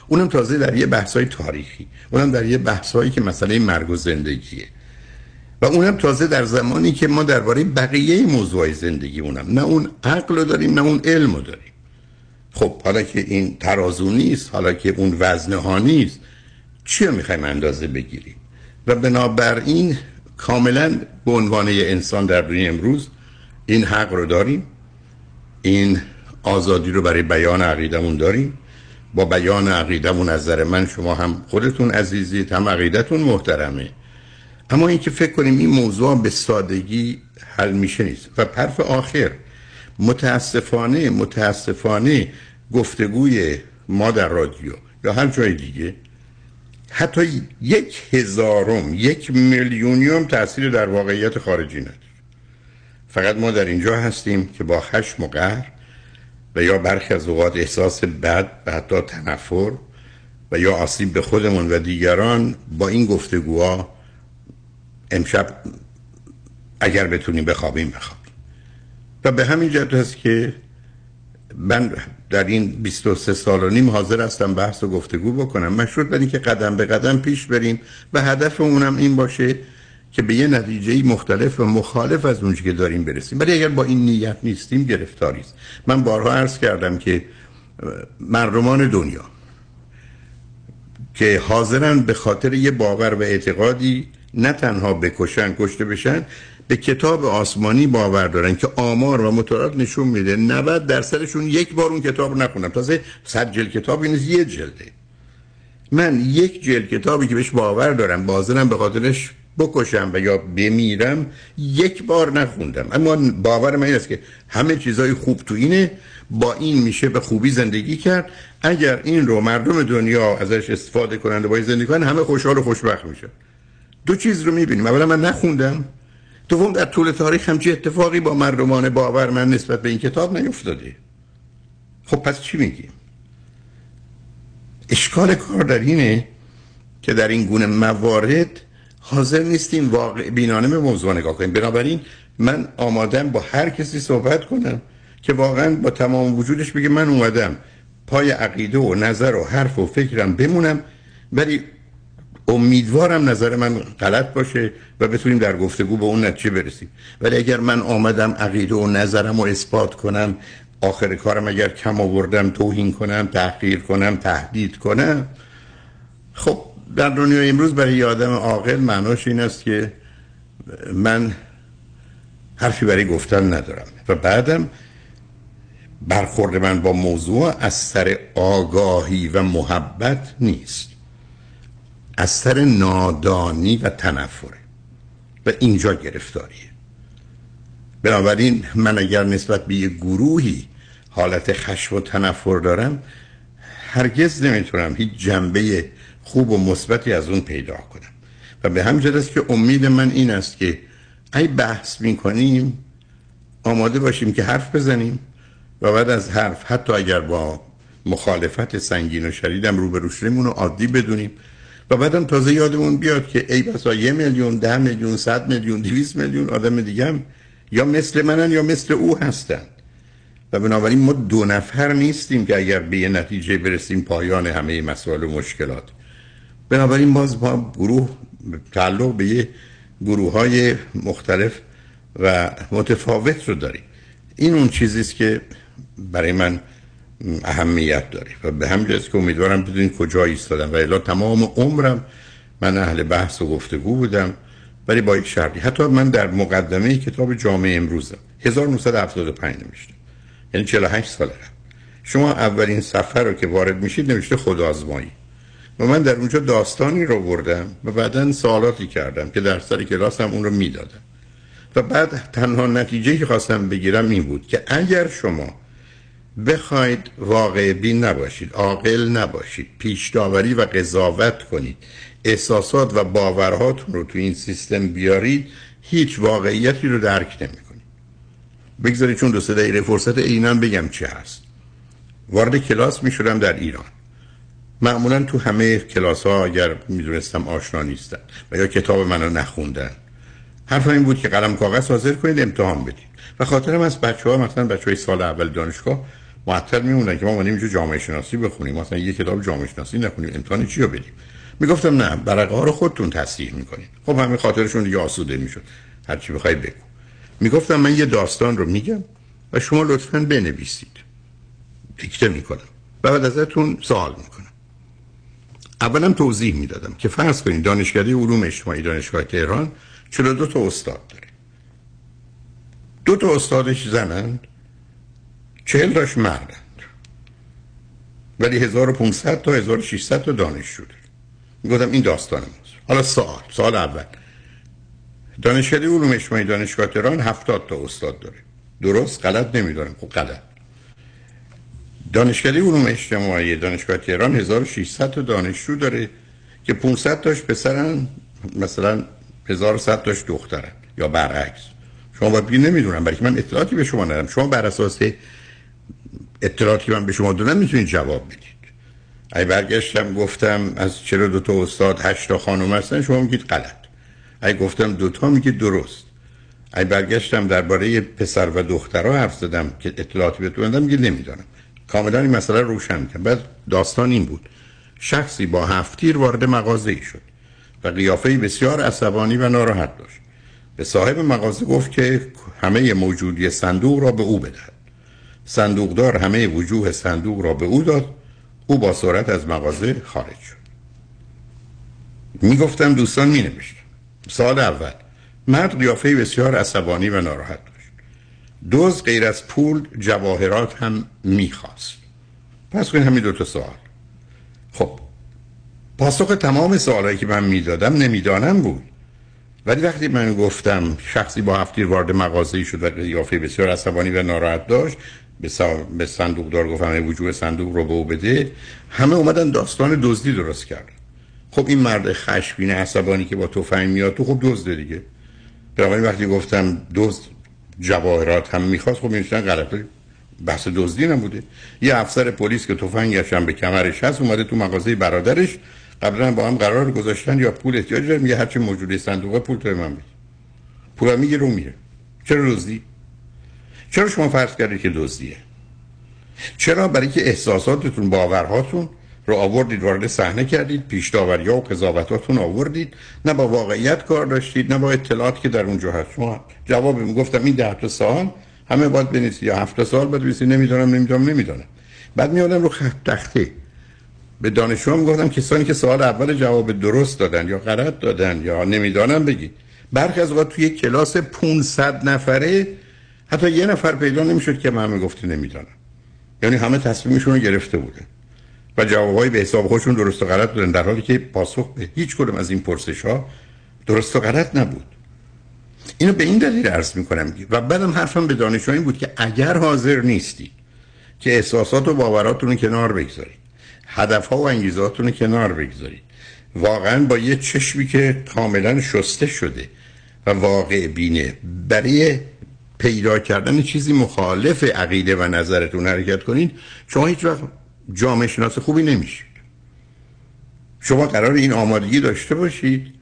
اونم تازه در یه بحثای تاریخی اونم در یه بحثایی که مسئله مرگ و زندگیه. و اونم تازه در زمانی که ما درباره بقیه موضوع زندگی اونم نه اون عقل رو داریم نه اون علم رو داریم. خب حالا که این ترازو نیست حالا که اون وزنه ها نیست چی رو می‌خوایم اندازه بگیریم؟ و بنابراین کاملا به عنوان انسان در دنیا امروز این حق رو داریم. این آزادی رو برای بیان عقیدمون داریم. با بیان عقیدمون نظر من شما هم خودتون عزیزید هم عقیدتون محترمه. اما اینکه فکر کنیم این موضوع به سادگی حل میشه نیست. و حرف آخر متاسفانه متاسفانه گفتگوی ما در رادیو یا هر جای دیگه حتی یک هزارم یک میلیونیوم تاثیر در واقعیت خارجی نداره. فقط ما در اینجا هستیم که با خشم و قهر و یا برخی از اوقات احساس بد و حتی تنفر و یا آسیب به خودمون و دیگران با این گفتگوها امشب اگر بتونیم بخوابیم بخوابیم. و به همین جهت هست که من در این 23 سال و نیم حاضر هستم بحث و گفتگو بکنم. مشروط بر که قدم به قدم پیش بریم و هدف اونم این باشه که به یه نتیجه مختلف و مخالف از اونچه که داریم برسیم. ولی اگر با این نیت نیستیم گرفتاری است. من بارها عرض کردم که مردمان دنیا که حاضرن به خاطر یه باور و اعتقادی نه تنها بکشن کشته بشن به کتاب آسمانی باور دارن که آمار و مطالعات نشون میده 90 درصدشون یک بار اون کتاب رو نخونن. تازه صد جلد کتاب این یه جلده. من یک جلد کتابی که بهش باور دارم بازنم به خاطرش بکشم و یا بمیرم یک بار نخوندم. اما باور من این است که همه چیزای خوب تو اینه با این میشه به خوبی زندگی کرد. اگر این رو مردم دنیا ازش استفاده کنند و با زندگی کنند همه خوشحال و خوشبخت میشن. دو چیز رو می‌بینیم. اولا من نخوندم. دوم در طول تاریخ همچی اتفاقی با مردمان باور من نسبت به این کتاب نیفتاده. خب پس چی میگیم؟ اشکال کار در اینه که در این گونه موارد حاضر نیستیم واقع بینانه به موضوع نگاه کنیم. بنابراین من آمادم با هر کسی صحبت کنم که واقعا با تمام وجودش بگه من اومدم پای عقیده و نظر و حرف و فکرم بمونم ولی امیدوارم نظر من غلط باشه و بتونیم در گفتگو به اون نتیجه برسیم. ولی اگر من آمدم عقیده و نظرم رو اثبات کنم آخر کارم اگر کم آوردم توهین کنم تحقیر کنم تهدید کنم خب در دنیای امروز برای یه آدم عاقل معناش این است که من حرفی برای گفتن ندارم. و بعدم برخورد من با موضوع از سر آگاهی و محبت نیست. از سر نادانی و تنفره. و اینجا گرفتاریه. بنابراین من اگر نسبت به یه گروهی حالت خشم و تنفر دارم هرگز نمی‌تونم هیچ جنبه خوب و مثبتی از اون پیدا کنم. و به همین است که امید من این است که ای بحث می‌کنیم آماده باشیم که حرف بزنیم و بعد از حرف حتی اگر با مخالفت سنگین و شدیدم رو شدیم رو عادی بدونیم. و بعدم تازه یادمون بیاد که ای بسا یه میلیون ده میلیون صد میلیون دویست میلیون آدم دیگه هم یا مثل منن یا مثل او هستن. و بنابراین ما دو نفر نیستیم که اگر به یه نتیجه برسیم پایان همه مسائل و مشکلات. بنابراین باز ما گروه تعلق به یه گروه های مختلف و متفاوت رو داریم. این اون چیزیست که برای من اهمیت داره. و به همین که امیدوارم بدونید کجا ایستادم. و الا تمام عمرم من اهل بحث و گفتگو بودم ولی با یک شرطی. حتی من در مقدمه کتاب جامعه امروزم 1975 نوشتم. یعنی 48 ساله شما اولین سفر رو که وارد میشید نوشته خود آزمایی و من در اونجا داستانی رو بردم و بعدا سوالاتی کردم که در سر کلاس هم اون رو می‌دادم. و بعد تنها نتیجه که خواستم بگیرم این بود که اگر شما بخواید واقع بین نباشید عاقل نباشید پیش داوری و قضاوت کنید احساسات و باورهاتون رو تو این سیستم بیارید هیچ واقعیتی رو درک نمی‌کنید. بگذارید چون دو سه فرصت عینا بگم چی هست. وارد کلاس می‌شدم در ایران. معمولا تو همه کلاس ها اگر می‌دونستم آشنا نیستن و یا کتاب منو نخوندن. حرف این بود که قلم کاغذ حاضر کنید امتحان بدید. و خاطرم از بچه ها مثلا بچه های سال اول دانشگاه معطل میمونن که ما مانیم اینجا جامعه شناسی بخونیم. مثلا یه کتاب جامعه شناسی نخونیم. امتحان چی رو بدیم؟ می‌گفتم نه برقه ها رو خودتون تصحیح می‌کنید خب همین خاطرشون دیگه آسوده می‌شد. هر چی بخوای بگو. می‌گفتم من یه داستان رو میگم و شما لطفا بنویسید. دیکته می‌کنم. و بعد ازتون سوال می‌کنم. اولا توضیح می‌دادم که فرض کنید دانشکده علوم اجتماعی دانشگاه تهران 42 تا استاد داره. دو تا استادش زنند چهل تاش مردند ولی 1500 تا 1600 تا دانشجو داره می‌گفتم این داستان ماست. حالا سوال سوال اول. دانشکده علوم اجتماعی دانشگاه تهران 70 تا استاد داره. درست؟ غلط؟ نمی‌دونم. خب غلط. دانشکده علوم اجتماعی دانشگاه تهران 1600 تا دانشجو داره که 500 تاش پسرن مثلا 1100 تاش دخترن یا برعکس. شما باید نمی‌دونم برای من اطلاعاتی به شما ندارم. شما بر اساس اطلاعاتی که من به شما دادم می‌تونید جواب بدید. ای برگشتم گفتم از چرا دو تا استاد هشت تا خانم هستن شما میگید غلط. ای گفتم دو تا میگید درست. ای برگشتم درباره پسر و دخترها حرف زدم که اطلاعاتی بهتون دادم میگید نمی‌دونم کاملا این مسئله روشن کرد بعد داستان این بود. شخصی با هفتیر وارد مغازه ای شد و قیافه بسیار عصبانی و ناراحت داشت. به صاحب مغازه گفت که همه موجودی صندوق را به او بدهد. صندوقدار همه وجوه صندوق را به او داد. او با سرعت از مغازه خارج شد. می‌گفتم دوستان می نوشتم سال اول. مرد قیافه بسیار عصبانی و ناراحت داشت. دوز غیر از پول جواهرات هم می‌خواست. پس کنید همین دو تا سوال. خب پاسخ تمام سوالایی که من می‌دادم نمی‌دانم بود. ولی وقتی من گفتم شخصی با هفتیر وارد مغازه شد و قیافه بسیار عصبانی و ناراحت داشت به, صندوق دار گفتم همه وجوه صندوق رو به بده. همه اومدن داستان دزدی درست کرد خب این مرد خشمگین عصبانی که با تفنگ میاد تو خب دزده دیگه. بنابراین وقتی گفتم دزد جواهرات هم می‌خواست خب میشتن غلطه بحث دزدی نبوده. یه افسر پلیس که تفنگش هم به کمرش هست اومده تو مغازه برادرش. قبلا با هم قرار گذاشتن یا پول احتیاج داره میگه هرچی موجوده صندوق پول تو من بده. پول میگه رو میره. چرا دزدی؟ چرا شما فرض کردید که دزدیه؟ چرا برای که احساساتتون باورهاتون رو آوردید وارد صحنه کردید پیش داوری و قضاوتاتون آوردید؟ نه با واقعیت کار داشتید نه با اطلاعات که در اونجا هست. شما جواب می‌گفتم این ده تا سال همه باید بنویسید. یا هفت سال باید بنویسید. نمی‌دونم نمی‌دونم نمی‌دونم. بعد میادم رو خط تخته. به دانشجو گفتم کسانی که سوال اول جواب درست دادن یا غلط دادن یا نمی‌دانم بگید. برخی از وقت توی کلاس 500 نفره حتی یه نفر پیدا نمی‌شد که من می‌گفتی نمی‌دانم. یعنی همه تصمیمشون رو گرفته بودن و جوابهای به حساب خودشون درست و غلط بودن در حالی که پاسخ به هیچ کدوم از این پرسش ها درست و غلط نبود. اینو به این دلیل عرض می‌کنم و بعدم حرفم به دانشجو این بود که اگر حاضر نیستی که احساسات و باوراتون رو کنار بگذارید هدف ها و انگیزاتون رو کنار بگذارید. واقعا با یه چشمی که کاملا شسته شده و واقع بینه برای پیدا کردن چیزی مخالف عقیده و نظرتون حرکت کنید شما هیچ وقت جامعه شناس خوبی نمیشید. شما قرار این آمادگی داشته باشید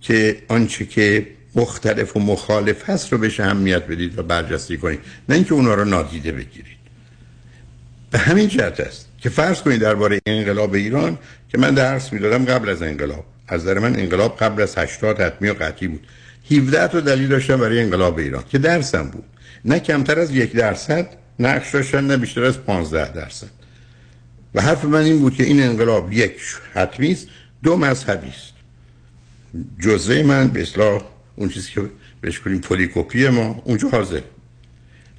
که آنچه که مختلف و مخالف هست رو بهش اهمیت بدید و برجسته کنید نه اینکه اونا رو نادیده بگیرید. به همین جهت است که فرض کنید درباره انقلاب ایران که من درس می‌دادم قبل از انقلاب. از نظر من انقلاب قبل از 80 حتمی و قطعی بود. 17 تا دلیل داشتم برای انقلاب ایران که درسم بود. نه کمتر از یک درصد نقش داشتن نه بیشتر از 15 درصد. و حرف من این بود که این انقلاب یک حتمی است دو مذهبی است. جزء من به اصلاح اون چیزی که بهش کنیم پولیکوپی ما اونجا حاضر.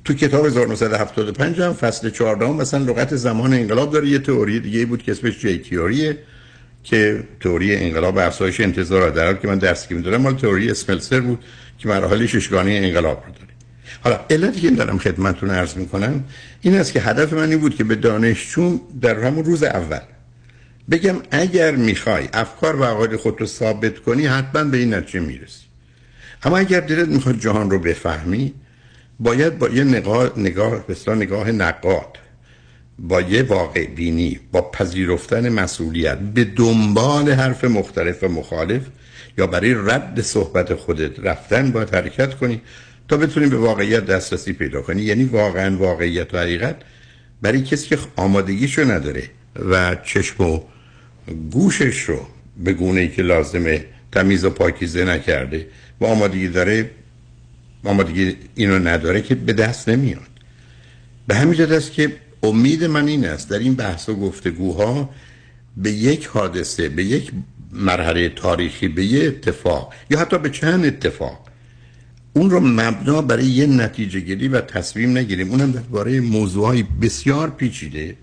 تو کتاب 1975 هم فصل 14 مثلا لغت زمان انقلاب داره یه تئوری دیگه بود که اسمش جی تئوریه که تئوری انقلاب افزایش انتظار در حالی که من درسی که می‌دادم مال تئوری اسملسر بود که مراحل ششگانه انقلاب رو داره. حالا علتی که دارم خدمتتون عرض می‌کنم این است که هدف من این بود که به دانشجو در همون روز اول بگم اگر می‌خوای افکار و عقاید خود رو ثابت کنی حتما به این نتیجه می‌رسی. اما اگر دلت می‌خواد جهان رو بفهمی باید با یه نگاه نگاه نگاه نقاد با یه واقع بینی با پذیرفتن مسئولیت به دنبال حرف مختلف و مخالف یا برای رد صحبت خودت رفتن باید حرکت کنی تا بتونیم به واقعیت دسترسی پیدا کنی. یعنی واقعا واقعیت و حقیقت برای کسی که آمادگیشو نداره و چشم و گوشش رو به گونه ای که لازمه تمیز و پاکیزه نکرده و آمادگی داره آمادگی اینو نداره که به دست نمیاد. به همین جد است که امید من این است. در این بحث و گفتگوها به یک حادثه به یک مرحله تاریخی به یک اتفاق یا حتی به چند اتفاق اون رو مبنا برای یه نتیجه گیری و تصمیم نگیریم. اونم درباره موضوعهای بسیار پیچیده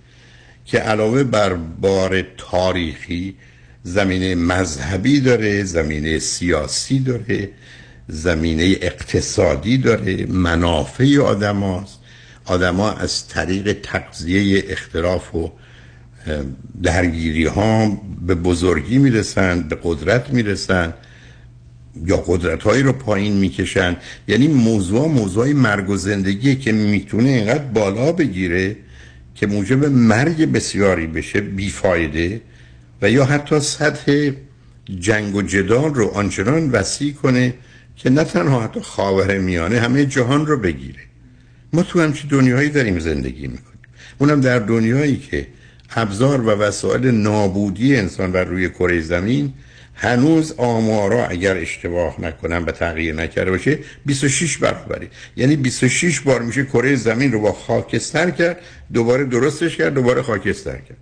که علاوه بر بار تاریخی زمینه مذهبی داره زمینه سیاسی داره زمینه اقتصادی داره منافع آدم هاست. آدم ها از طریق تقضیه اختلاف و درگیری ها به بزرگی می‌رسن به قدرت می‌رسن یا قدرت هایی رو پایین می‌کشن. یعنی موضوع موضوع مرگ و زندگی که می‌تونه اینقدر بالا بگیره که موجب مرگ بسیاری بشه بیفایده و یا حتی سطح جنگ و جدال رو آنچنان وسیع کنه که نه تنها حتی خاور میانه همه جهان رو بگیره. ما تو همچی دنیایی داریم زندگی می‌کنیم. اونم در دنیایی که ابزار و وسایل نابودی انسان بر روی کره زمین هنوز آمارا اگر اشتباه نکنم به تغییر نکرده باشه 26 برابره. یعنی 26 بار میشه کره زمین رو با خاکستر کرد دوباره درستش کرد دوباره خاکستر کرد.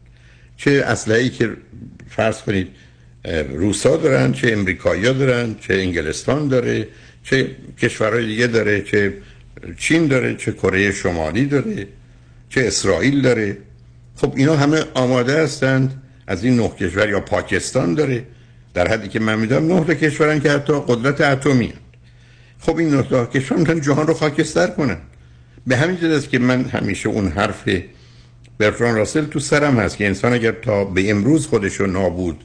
چه اسلحه‌ای که فرض کنید روسا دارن چه امریکایی دارن چه انگلستان داره چه کشورهای دیگه داره چه چین داره چه کره شمالی داره چه اسرائیل داره. خب اینا همه آماده هستند از این نه کشور یا پاکستان داره. در حدی که من می‌دونم نه کشورن که حتی قدرت اتمی خب این نه کشور می‌تونن جهان رو خاکستر کنن. به همین جد است که من همیشه اون حرف برتران راسل تو سرم هست که انسان اگر تا به امروز خودش رو نابود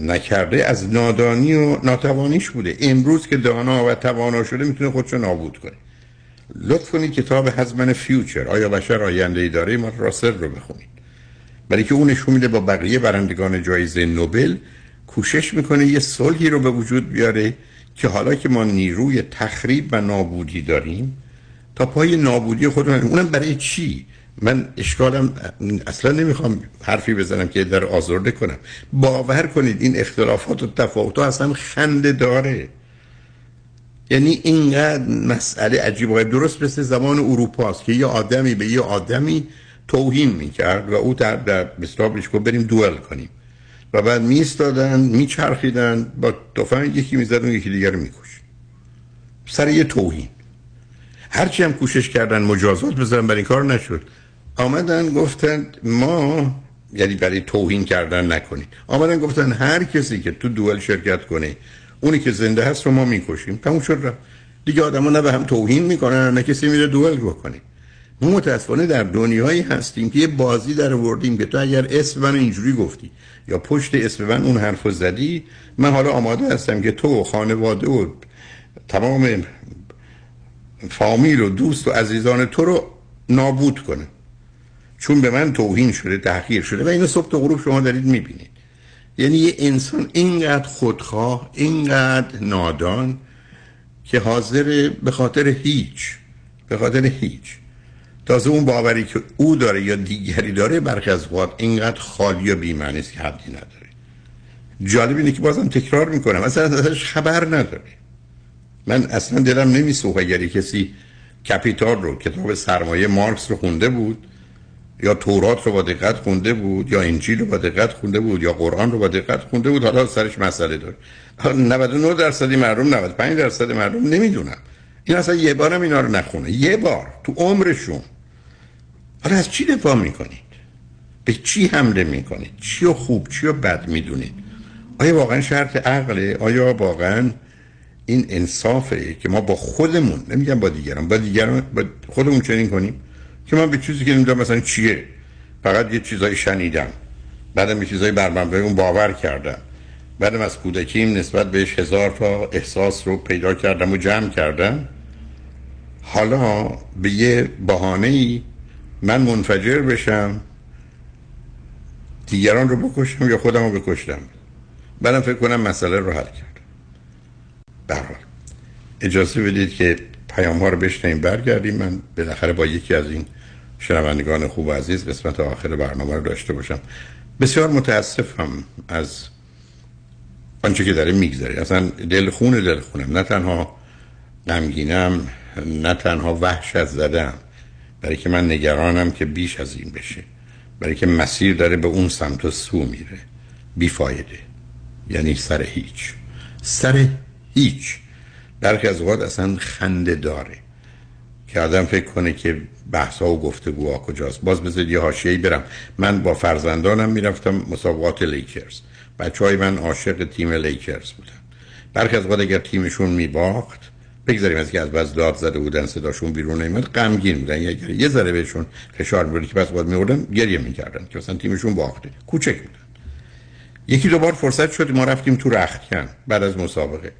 نکرده از نادانی و ناتوانیش بوده. امروز که دانا و توانا شده می‌تونه خودش رو نابود کنه. لطف کنید کتاب هزمن فیوچر. آیا بشر آینده ای داره ما راسل رو بخونید برای که اون نشون میده با بقیه برندگان جایزه نوبل کوشش می‌کنه یه صلحی رو به وجود بیاره که حالا که ما نیروی تخریب و نابودی داریم تا پای نابودی خودمون. اونم برای چی؟ من اشکالم اصلا نمی‌خوام حرفی بزنم که در آزرده کنم. باور کنید این اختلافات و تفاوت اصلا خنده داره. یعنی اینقدر مسئله عجیب و درست مثل زمان اروپا است که یه آدمی به یه آدمی توهین می‌کرد و او در در بهش بریم دوئل کنیم. و بعد میستادن میچرخیدن با تفنگ یکی می‌زد یکی دیگر میکش سر یه توهین. هرچی هم کوشش کردن مجازات بزنن برای این کار نشد. آمدن گفتن ما یعنی برای توهین کردن نکنید. آمدن گفتن هر کسی که تو دوئل شرکت کنه اونی که زنده هست رو ما می‌کشیم. تموم شد رفت. دیگه آدما نه به هم توهین می‌کنن نه کسی میره دوئل بکنه. ما متاسفانه در دنیایی هستیم که یه بازی در وردیم که تو اگر اسم من اینجوری گفتی یا پشت اسم من اون حرف زدی من حالا آماده هستم که تو و خانواده و تمام فامیل و دوست و عزیزان تو رو نابود کنه. چون به من توهین شده تحقیر شده و اینو صبح تا غروب شما دارید می‌بینید. یعنی یه انسان اینقدر خودخواه اینقدر نادان که حاضر به خاطر هیچ به خاطر هیچ. تازه اون باوری که او داره یا دیگری داره برخی از وقت اینقدر خالی و بیمعنی است که حدی نداره. جالب اینه که بازم تکرار می‌کنم. اصلا ازش خبر نداره. من اصلا دلم نمیسوخ اگر کسی کپیتال رو کتاب سرمایه مارکس رو خونده بود یا تورات رو با دقت خونده بود یا انجیل رو با دقت خونده بود یا قرآن رو با دقت خونده بود. حالا سرش مسئله داره. 99 درصدی مردم 95 درصد مردم نمی‌دونم. این اصلا یه بارم اینا رو نخونه. یه بار تو عمرشون. حالا از چی دفاع می‌کنید؟ به چی حمله می‌کنید؟ چی و خوب چی و بد می‌دونید؟ آیا واقعا شرط عقله؟ آیا واقعا این انصافه که ما با خودمون نمیگم با دیگران با دیگران با خودمون چنین کنیم؟ که من به چیزی که نمی‌دونم مثلا چیه فقط یه چیزایی شنیدم. بعدم یه چیزایی بر من اون باور کردم بعدم از کودکیم نسبت بهش هزار تا احساس رو پیدا کردم و جمع کردم. حالا به یه بهانه ای من منفجر بشم دیگران رو بکشم یا خودم رو بکشتم. بعدم فکر کنم مسئله رو حل کرد برحال اجازه بدید که پیام ها رو بشنیم برگردیم. من بالاخره با یکی از این شنوندگان خوب و عزیز قسمت آخر برنامه رو داشته باشم. بسیار متاسفم از آنچه که داره می‌گذاری اصلا دلخون دلخونم نه تنها غمگینم نه تنها وحشت زدم. برای که من نگرانم که بیش از این بشه. برای که مسیر داره به اون سمت و سو میره. بیفایده. یعنی سر هیچ. سر هیچ. برخی از اوقات اصلا خنده داره که آدم فکر کنه که بحثا و گفتگوها کجاست. باز بذارید یه حاشیه‌ای برم. من با فرزندانم می‌رفتم مسابقات لیکرز. بچه های من عاشق تیم لیکرز بودن. برخی از اوقات اگر تیمشون میباخت بگذاریم از که از بس داد زده بودن صداشون بیرون نمیاد غمگین بودن. یا یه ذره بهشون فشار میورد که بس باید میوردن گریه می‌کردن که مثلا تیمشون باخته. کوچک بودن. یکی دو بار فرصت شد ما رفتیم تو رختکن بعد از مسابقه.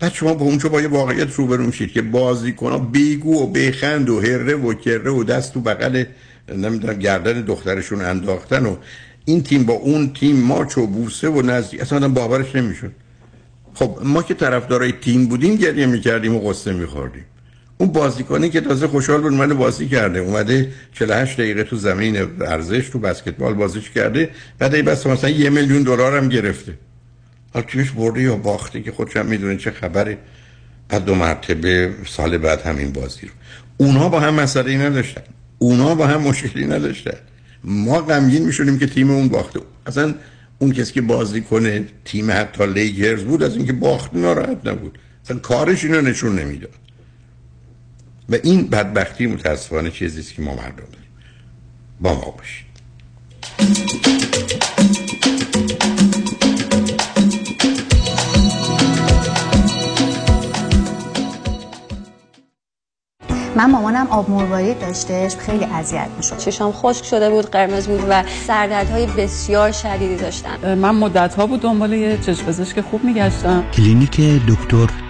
بعد شما با اونجا با یه واقعیت روبرو میشید که بازیکن‌ها بیگو و بخند و هره و کره و دست تو بغل نمی‌دونم گردن دخترشون انداختن و این تیم با اون تیم ماچ و بوسه و نزدیک اصلا باورش نمی‌شد. خب ما که طرفدارای تیم بودیم گریه می‌کردیم و قصه میخوردیم. اون بازیکنی که تازه خوشحال بود من بازی کرده. اومده 48 دقیقه تو زمین ورزش تو بسکتبال بازیش کرده. بعد ای بس مثلا یه میلیون دلار هم گرفته. حالا تیمش برده یا باخته که خودش هم می‌دونه چه خبره بعد دو مرتبه سال بعد همین بازی رو. اونها با هم مسئله نداشتن. اونها با هم مشکلی نداشتن. ما غمگین میشونیم که تیم اون باخته. اصلا اون کسی که بازی کنه تیم حتی لیگرز بود از اینکه باخت ناراحت نبود. اصلا کارش اینو نشون نمی‌داد. و این بدبختی متاسفانه چیزیست که ما مردم داریم. با ما باشید. من مامانم آب مروارید داشتش خیلی اذیت می‌شد. چشام خشک شده بود قرمز بود و سردردهای بسیار شدیدی داشتن. من مدت ها بود دنبال یه چشم پزشک خوب میگشتم. کلینیک دکتر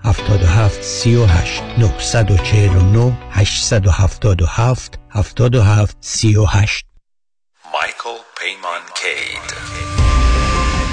77 38 949 877 77 38 Michael Payman Cade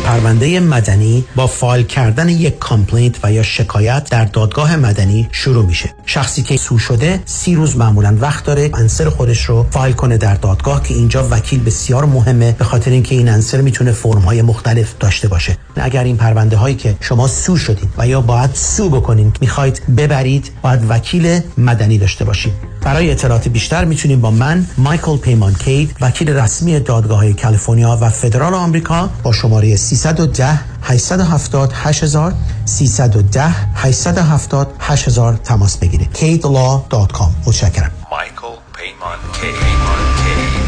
پرونده مدنی با فایل کردن یک complaint و یا شکایت در دادگاه مدنی شروع میشه. شخصی که sue شده سی روز معمولا وقت داره answer خودش رو فایل کنه در دادگاه که اینجا وکیل بسیار مهمه به خاطر اینکه این answer می‌تونه فرم های مختلف داشته باشه. اگر این پرونده هایی که شما sue شدید و یا باید sue بکنین می‌خواید ببرید باید وکیل مدنی داشته باشید برای اطلاعات بیشتر می‌تونید با من مایکل پیمان کید وکیل رسمی دادگاه کالیفرنیا و فدرال آمریکا با شماره 310 870 8000 310 870 8000 تماس بگیرید. kidlaw.com متشکرم. مایکل پیمان کید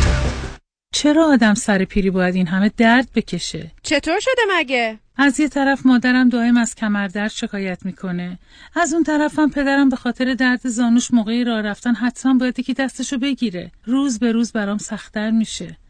چرا آدم سر پیری باید این همه درد بکشه؟ چطور شده مگه؟ از یه طرف مادرم دائم از کمردرد شکایت می‌کنه از اون طرفم پدرم به خاطر درد زانوش موقعی راه رفتن حتما باید یکی دستشو بگیره روز به روز برام سختتر میشه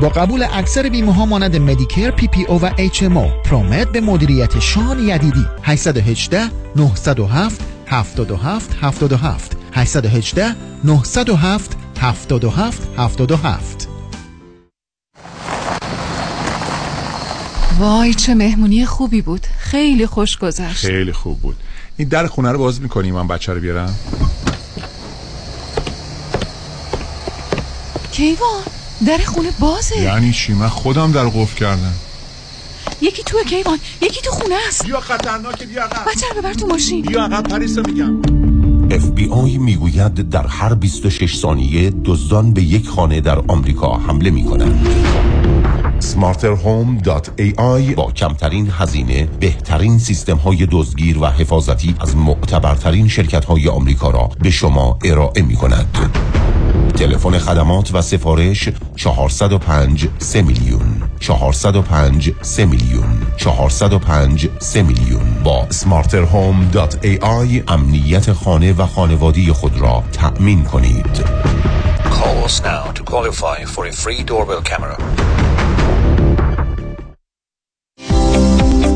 با قبول اکثر بیمه ها مانند Medicare PPO و HMO ProMed به مدیریت شان یدیدی. 818 907 77 77 818 907 77 77 وای چه مهمونی خوبی بود. خیلی خوش گذشت. خیلی خوب بود. این در خونه رو باز می‌کنی من بچه رو بیارم؟ کیوان؟ در خونه بازه. یعنی چی؟ من خودم در قفل کردم. یکی تو کیوان یکی تو خونه است. بیا خطرناکه بیا عقب. بچه رو ببر تو ماشین. بیا عقب پریسا میگم. اف بی آی می‌گوید در هر 26 ثانیه دزدان به یک خانه در آمریکا حمله می کنند smarterhome.ai با کمترین هزینه بهترین سیستم های دزدگیر و حفاظتی از معتبرترین شرکت های آمریکا را به شما ارائه می کند تلفن خدمات و سفارش 405 3 میلیون. 405 3 میلیون. 405 3 میلیون. با smarterhome.ai امنیت خانه و خانوادی خود را تأمین کنید. Call us now to qualify for a free doorbell camera.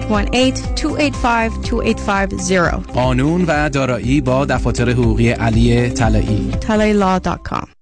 818-285-2850 قانون و دارایی با دفاتر حقوقی علی طلایی. talailaw.com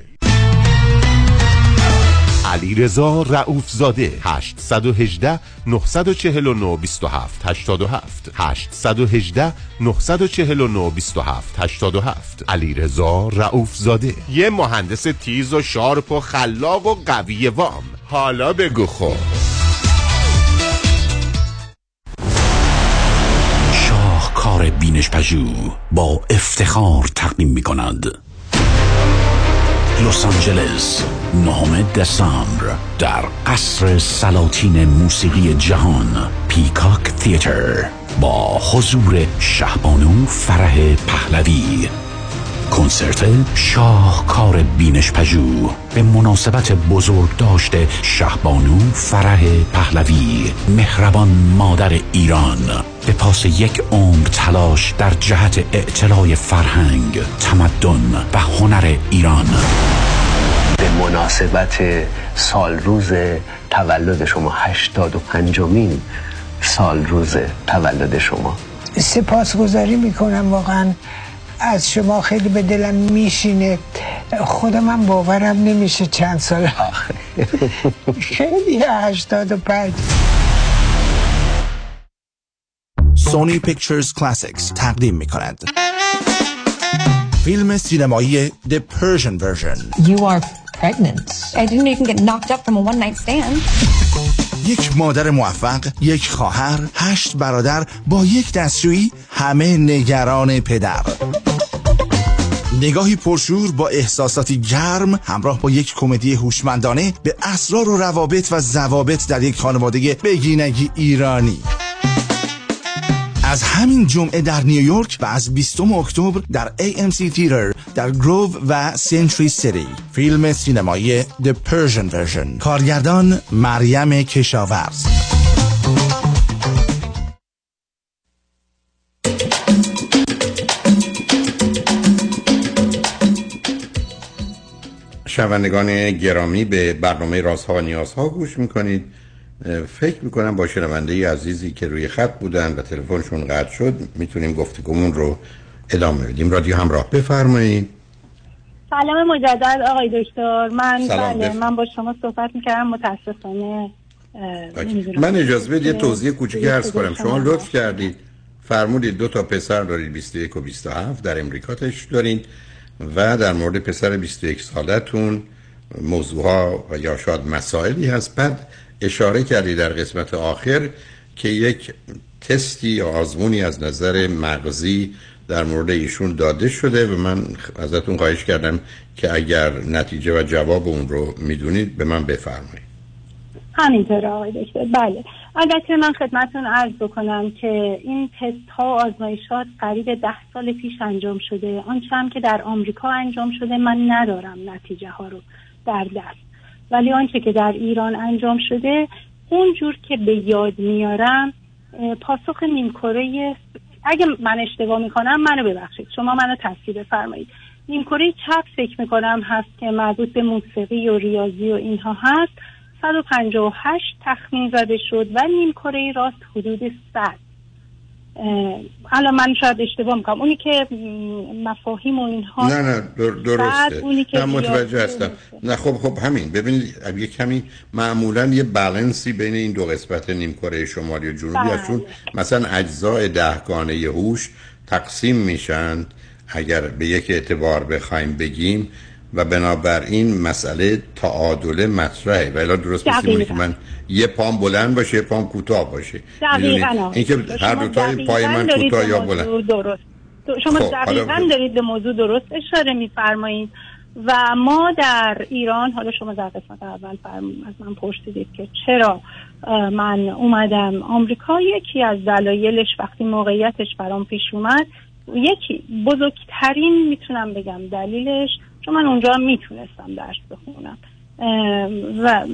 رضا رعوف زاده 818 949 27 87 818 949 27 87 علی رضا رعوف زاده یه مهندس تیز و شارپ و خلاق و قوی وام. حالا بگو خب. شاهکار بینش پژو با افتخار تقدیم می کند لس آنجلس نهم دسامبر در قصر سلاطین موسیقی جهان پیکاک تیتر با حضور شهبانو فرح پهلوی. کنسرت شاهکار بینش پژو به مناسبت بزرگ داشته شهبانو فرح پهلوی مهربان مادر ایران. به پاس یک عمر تلاش در جهت اعتلاع فرهنگ تمدن و هنر ایران. به مناسبت سال روز تولد شما هشتاد و پنجمین سال روز تولد شما. سپاسگزاری می‌کنم واقعا از شما خیلی به دلم میشینه. خودم هم باورم نمیشه چند سال خیلی هشتاد و پنج. سونی پیکچرز کلاسیکس تقدیم می کند فیلم سینمایی The Persian Version. You are pregnant. I didn't even get knocked up from a one night stand. یک مادر موفق، یک خواهر، هشت برادر با یک دستشویی همه نگران پدر. نگاهی پرشور با احساساتی گرم همراه با یک کمدی هوشمندانه به اسرار و روابط و ضوابط در یک خانواده بگینگی ایرانی. از همین جمعه در نیویورک و از 20 اکتبر در AMC تیتر در گروو و سنتری سیتی. فیلم سینمایی The Persian Version. کارگردان مریم کشاورز. شنوندگان گرامی به برنامه رازها و نیازها گوش می‌کنید. فکر می‌کنم با شنونده عزیزی که روی خط بودن و تلفنشون قطع شد می‌تونیم گفتگومون رو ادامه بدیم. رادیو همراه بفرمایید. سلام مجدد آقای دکتر. من سلام بله بف- من با شما صحبت می‌کردم متاسفانه. من اجازه بدید یه توضیح کوچیکی عرض کنم. شما. لطف کردید. فرمودید دو تا پسر دارید 21 و 27 در امریکا تش دارین. و در مورد پسر 21 سالتون موضوع ها و یا شاید مسائلی هست. بعد اشاره کردید در قسمت آخر که یک تستی یا آزمونی از نظر مغزی در مورد ایشون داده شده و من ازتون خواهش کردم که اگر نتیجه و جواب اون رو می‌دونید به من بفرمایید. همینطور آقای دکتر. بله. البته من خدمتون عرض بکنم که این تست ها و آزمایشات قریب ده سال پیش انجام شده. آنچه هم که در آمریکا انجام شده من ندارم نتیجه ها رو در دست. ولی آنچه که در ایران انجام شده اونجور که به یاد میارم پاسخ نیمکره اگه من اشتباه می‌کنم منو ببخشید. شما منو تصحیح بفرمایید. نیمکره چپ فکر می‌کنم هست که مربوط به موسیقی و ریاضی و اینها هست. 158 تخمین زده شد و نیمکره راست حدود 100 اه، الان من شاید اشتباه می‌کنم. اونی که مفاهیم و اینها نه نه در- درسته. اونی که نه متوجه هستم. نه خب خب همین. ببینید یه کمی معمولا یه بالانسی بین این دو قسمت نیمکره شمالی و جنوبی بله. هست چون مثلا اجزای دهگانه هوش تقسیم میشن. اگر به یک اعتبار بخوایم بگیم و بنابراین مسئله تعادله مطرحه. و درست اینه که. من یه پام بلند باشه یه پام کوتاه باشه. اینکه. هر دو تای پای من دارید کوتاه یا بلند. درست. شما خب، دقیقا دارید به موضوع درست اشاره میفرمایید. و ما در ایران حالا شما در قسمت اول فرم از من پرسیدید که چرا من اومدم آمریکا. یکی از دلایلش وقتی موقعیتش برام پیش اومد یکی بزرگترین می‌تونم بگم دلیلش چون من اونجا می‌تونستم درس بخونم. و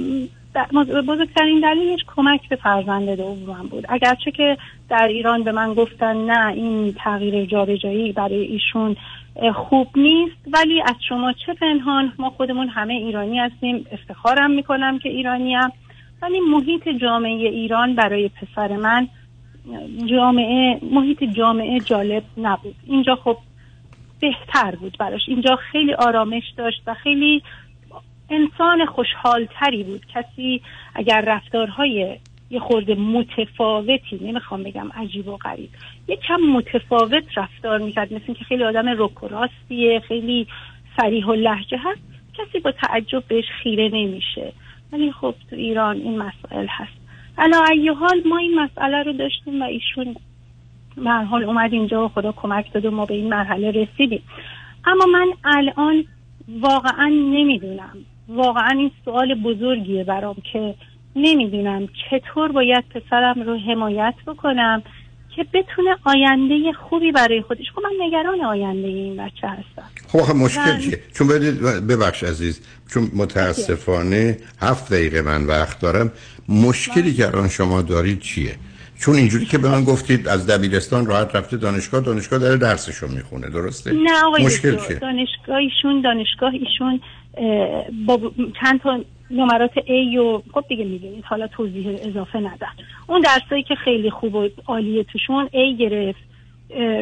بزرگترین دلیلش کمک به فرزند دومم بود. اگرچه که در ایران به من گفتن نه این تغییر جابجایی برای ایشون خوب نیست ولی از شما چه پنهان؟ ما خودمون همه ایرانی هستیم. افتخارم می‌کنم که ایرانیم. ولی محیط جامعه ایران برای پسر من جامعه محیط جامعه جالب نبود. اینجا خب بهتر بود براش. اینجا خیلی آرامش داشت و خیلی انسان خوشحالتری بود. کسی اگر رفتارهای یه خورده متفاوتی نمی‌خوام بگم عجیب و غریب یه کم متفاوت رفتار می‌کرد. مثل که خیلی آدم رک و راستیه خیلی سریح و لحجه هست. کسی با تعجب بهش خیره نمیشه. ولی خب تو ایران این مسائل هست. علا حال ما این مسئله رو داشتیم و ایشون به هر حال اومد اینجا و خدا کمک داد و ما به این مرحله رسیدیم. اما من الان واقعا نمی‌دونم. واقعا این سوال بزرگیه برام که نمی‌دونم چطور باید پسرم رو حمایت بکنم که بتونه آینده خوبی برای خودش. خب من نگران آینده این بچه هستم. خب مشکل من- چیه؟ چون ببخش عزیز چون متاسفانه هفت دقیقه من وقت دارم. مشکلی که الان شما دارید چیه؟ چون اینجوری که به من گفتید از دبیرستان راحت رفته دانشگاه دانشگاه داره درسشو می‌خونه درسته؟ نه آقای مشکل. چیه؟ دانشگاه ایشون دانشگاه ایشون با چند تا نمرات A و خب دیگه می‌دونید حالا توضیح اضافه ندن اون درسایی که خیلی خوب و عالیه توشون A گرفت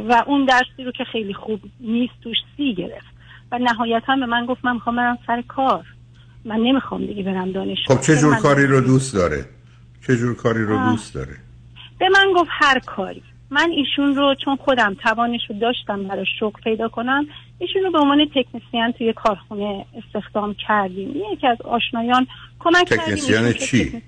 و اون درسی رو که خیلی خوب نیست توش C گرفت. و نهایتا به من گفت من می‌خوام برم سر کار. من نمی‌خوام دیگه برم دانشگاه. خب چه جور کاری رو دوست داره؟ چه جور کاری رو. دوست داره؟ به من گفت هر کاری. من ایشون رو چون خودم توانش رو داشتم برای شغل پیدا کنم ایشون رو به عنوان تکنسیان توی کارخونه استخدام کردیم. یکی از آشنایان کمک کردیم تکنسین ایشون که چی؟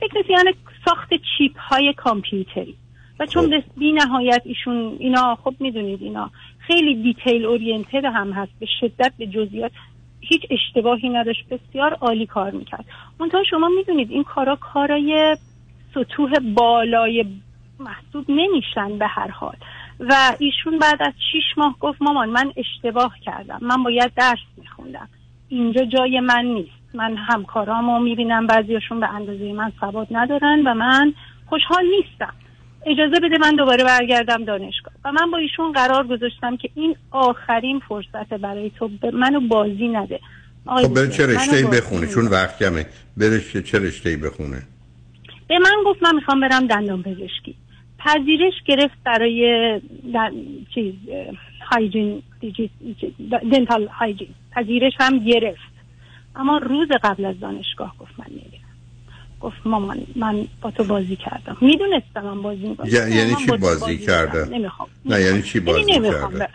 تکنسیان ساخت چیپ های کامپیوتری. و چون به بی نهایت ایشون اینا خب می‌دونید اینا خیلی دیتیل اورینتد هم هست به شدت به جزئیات هیچ اشتباهی نداشت بسیار عالی کار می‌کرد. منتها شما می‌دونید این کارا کارای سطوح بالای محسوب نمیشن به هر حال. و ایشون بعد از شیش ماه گفت مامان من اشتباه کردم. من باید درس میخوندم. اینجا جای من نیست. من همکارامو می‌بینم. بعضیاشون به اندازه من سواد ندارن و من خوشحال نیستم. اجازه بده من دوباره برگردم دانشگاه. و من با ایشون قرار گذاشتم که این آخرین فرصت برای تو منو بازی نده. خب بره چه رشته بخونه. چون وقت کمه. بره چه- رشته بخونه؟ به من گفت من می‌خوام برم دندان پزشکی. پذیرش گرفت برای دن... چیز هایجین. دنتال هایجین. پذیرش هم گرفت. اما روز قبل از دانشگاه گفت من نمیرم گفت مامان من با تو بازی کردم. می‌دونستم من بازی می‌کنم. یعنی چی بازی کرده؟ نمی‌خوام. نه یعنی چی یعنی بازی کرده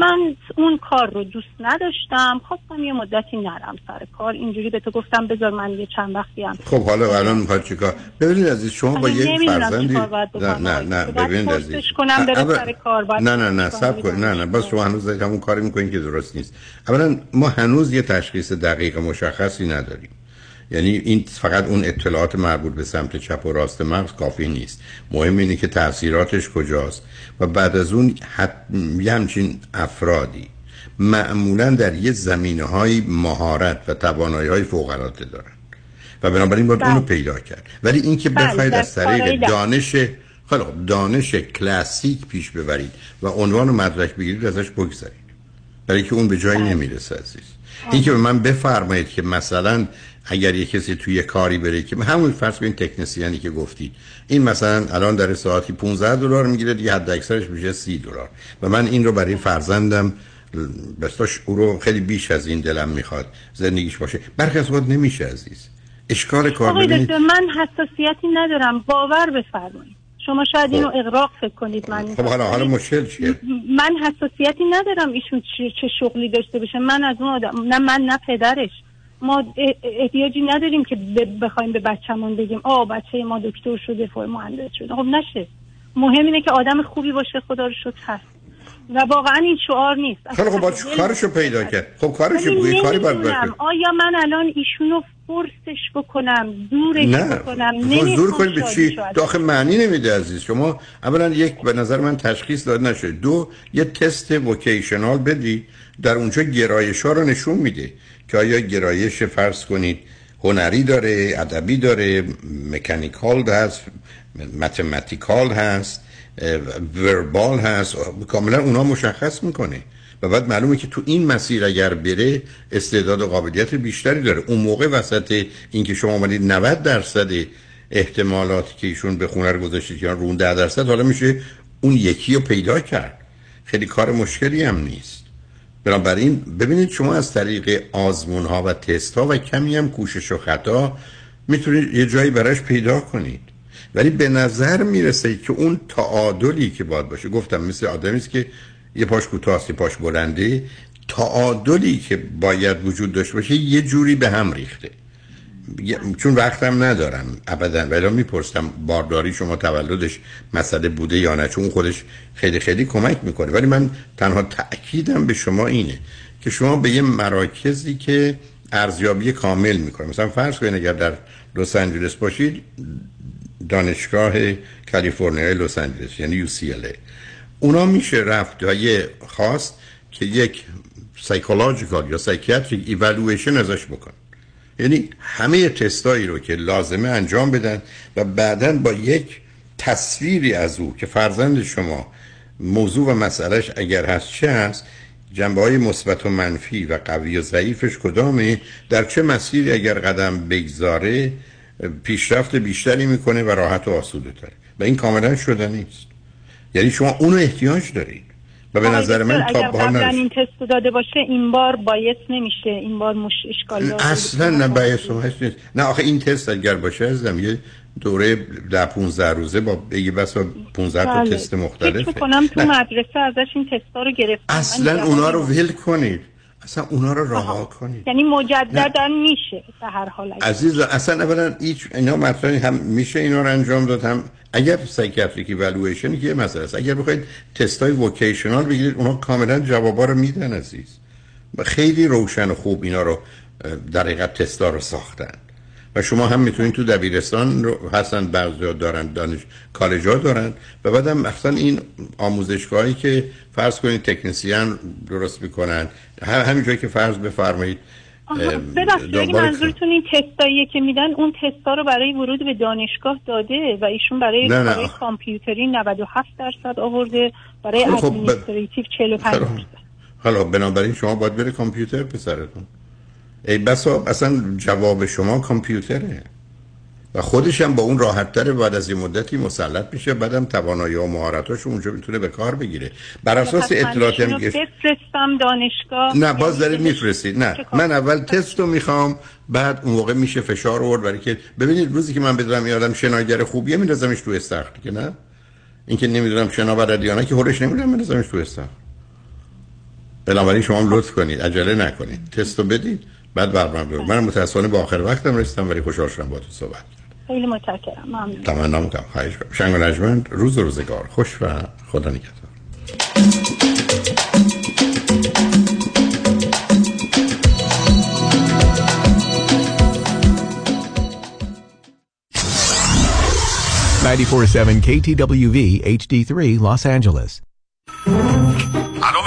من اون کار رو دوست نداشتم. خواستم یه مدتی نرم سر کار. اینجوری به تو گفتم بذار من یه چند وقتی هم. خب حالا الان می‌خواد چیکار؟ ببینید عزیز شما با نمی‌دونم فرزندی نه. نه نه ببینید عزیز. کنم بره سر کار، نه نه نه سب کن. نه نه بس شما هنوز همون کاری می‌کنید که درست نیست. اولا ما هنوز یه تشخیص دقیق مشخصی نداریم. یعنی این فقط اون اطلاعات مربوط به سمت چپ و راست مغز کافی نیست. مهم اینه که تاثیراتش کجاست. و بعد از اون حت... یه همچین افرادی معمولا در یه زمینه های مهارت و توانایی های فوق العاده دارن و بنابراین باید بله. اونو پیدا کرد ولی اینکه بله، بخواید از طریق. دانش خیلی خوب، دانش کلاسیک پیش ببرید و عنوان و مدرک بگیرید ازش بگذارید برای که اون به جایی بله. نمی‌رسه عزیز اینکه به من بفرمایید که مثلا اگر یه کسی توی کاری بره که همون فرض کنید تکنسیانی که گفتید. این مثلا الان در ساعتی 15 دلار می‌گیره دیگه حد اکثرش میشه 30 دلار. و من این رو برای فرزندم بستاش او رو خیلی بیش از این دلم می‌خواد. زندگیش باشه. برخی از وقت نمیشه عزیز. اشکال کار آقای دکتر من حساسیتی ندارم. باور بفرمایید. شما شاید اینو اغراق فکر کنید. من خب حالا حالا مشکل چیه؟ من حساسیتی ندارم ایشون چه, چه شغلی داشته باشه. من از اون آدم نه من نه پدرش. ما احتیاجی نداریم که بخوایم به بچه‌مون بگیم آ بچه ما دکتر شده فور مهندس شده خب نشه. مهم اینه که آدم خوبی باشه خدا رو شکر هست. و واقعا این شعار نیست. خیلی خب کارشو پیدا کرد. خب کارشو بگوی کاری. بکنه آیا من الان ایشونو فرسش بکنم زورش نه. بکنم؟ خب نمی‌خوام زور کنید به چی؟ داخل معنی نمیده عزیز. شما اولا یک به نظر من تشخیص داد نشده دو یه تست وکیشنال بدی در اونجا گرایش ها رو نشون میده. که آیا گرایش فرض کنید هنری داره ادبی داره مکانیکال هست متمتیکال هست وربال هست کاملا اونا مشخص می‌کنه. و بعد معلومه که تو این مسیر اگر بره استعداد و قابلیت بیشتری داره. اون موقع وسط اینکه شما آمدید 90 درصد احتمالاتی که ایشون به خونه رو گذاشتید که رو 10 درصد حالا میشه اون یکی رو پیدا کرد. خیلی کار مشکلی هم نیست. بنابراین ببینید شما از طریق آزمون ها و تست ها و کمی هم کوشش و خطا می‌تونید یه جایی براش پیدا کنید. ولی به نظر می‌رسه که اون تعادلی که باید باشه گفتم مثل آدمی است که یه پاش کوتاست یه پاش بلنده تعادلی که باید وجود داشته باشه یه جوری به هم ریخته. چون وقتم ندارم ابدا. ولی می‌پرسم بارداری شما تولدش مسئله بوده یا نه؟ چون خودش خیلی خیلی کمک می‌کنه. ولی من تنها تأکیدم به شما اینه که شما به یه مراکزی که ارزیابی کامل می‌کنه. مثلا فرض کنید اگر در لس آنجلس باشید دانشگاه کالیفرنیا لس آنجلس یعنی UCLA اونا میشه رفت های خاص که یک psychological یا psychiatric evaluation ازش بکن یعنی همه تستایی رو که لازمه انجام بدن و بعدا با یک تصویری از او که فرزند شما موضوع و مسئلهش اگر هست چه هست جنبه های مثبت و منفی و قوی و ضعیفش کدامه؟ در چه مسیری اگر قدم بگذاره پیشرفت بیشتری می‌کنه و راحت و آسوده تره؟ و این کاملا شده نیست. یعنی شما اونو احتیاج دارید. و به نظر من تا اگر قبلا این تست داده باشه این بار باعث نمیشه. این بار مش اشکال اصلا نه باعث نیست. نه آخه این تست اگر باشه ازم یه دوره در 15 روزه با یه بس 15 تا بله. تست مختلف فکر کنم تو مدرسه ازش این تستا رو گرفتن اصلا اونا رو ول کنید. اصلا اونا رو رها کنید. یعنی مجددا میشه به هر حال. عزیز اصلا اولا هیچ اینا مطرحی هم میشه اینا رو انجام داد هم اگر psychiatric evaluation که یه مسئله است. اگر بخواید تستای vocational بگیرید اونا کاملا جوابا رو میدن عزیز. و خیلی روشن و خوب اینا رو در حقیقت تستا رو ساختن. و شما هم می‌تونید تو دبیرستان رو هستن بعضیا دارن دانش کالجا دارن. و بعدم مثلا این آموزشگاهی که فرض کنید تکنسیان درست می‌کنن هم همین جایی که فرض بفرمایید ببخشید اگه منظورتون این تستاییه که میدن اون تستا رو برای ورود به دانشگاه داده و ایشون برای نه، کامپیوتری 97 درصد آورده برای خب، خب، ب- ادمنستریتیو 45 خب. درصد. حالا بنابراین شما باید بره کامپیوتر پسرتون. ای بسا اصلا جواب شما کامپیوتره. و خودش هم با اون راحت تره بعد از یه مدتی مسلط میشه بعدم توانایی و مهارتاش اونجا می‌تونه به کار بگیره. بر اساس پس من اطلاعاتی هم بفرستم دانشگاه. نه باز دارید یعنی میفرستید نه؟ من اول تست رو می‌خوام بعد اون موقع میشه فشار آورد برای که ببینید روزی که من بدونم یه آدم شناگر خوبیه میندازمش تو استخر که نه؟ اینکه نمی‌دونم شنا بلد یا نه که هورش نمی‌دونم میندازمش تو استخر. بنابراین شما هم لطف کنید عجله نکنید. تست رو بدید بعد برنامه بگو من متاسفانه با آخر وقتم رسیدم ولی خوشحال شدم با تو صحبت خیلی متشکرم. ممنون. تمنا می‌کنم. خواهش کنم شنگ و نجمند روز و روزگار. خوش و خدا نگهدار ninety-four-seven KTWV HD3 Los Angeles.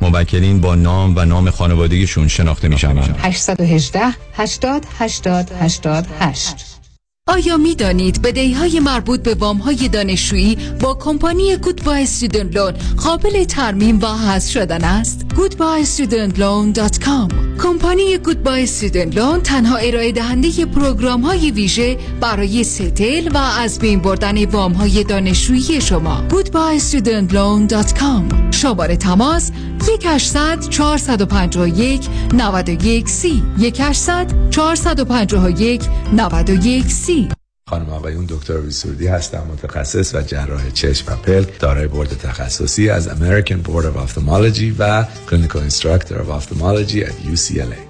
موکلین با نام و نام خانوادگیشون شناخته می شوند 818 80 80 88 آیا می دانید بدهی های مربوط به وام های دانشجویی با کمپانی گودبای استودنت لون قابل ترمیم و حذف شدن است؟ goodbyestudentloan.com کمپانی گودبای استودنت لون تنها ارائه دهنده پروگرام های ویژه برای ستل و از بین بردن وام های دانشجویی شما. Goodbyestudentloan.com شماره تماس 1800 451 91 سی 1800 451 91 سی خانم آقایون دکتر وی سرودی هستم متخصص و جراح چشم و پلک دارای بورد تخصصی از American Board of Ophthalmology و Clinical Instructor of Ophthalmology at UCLA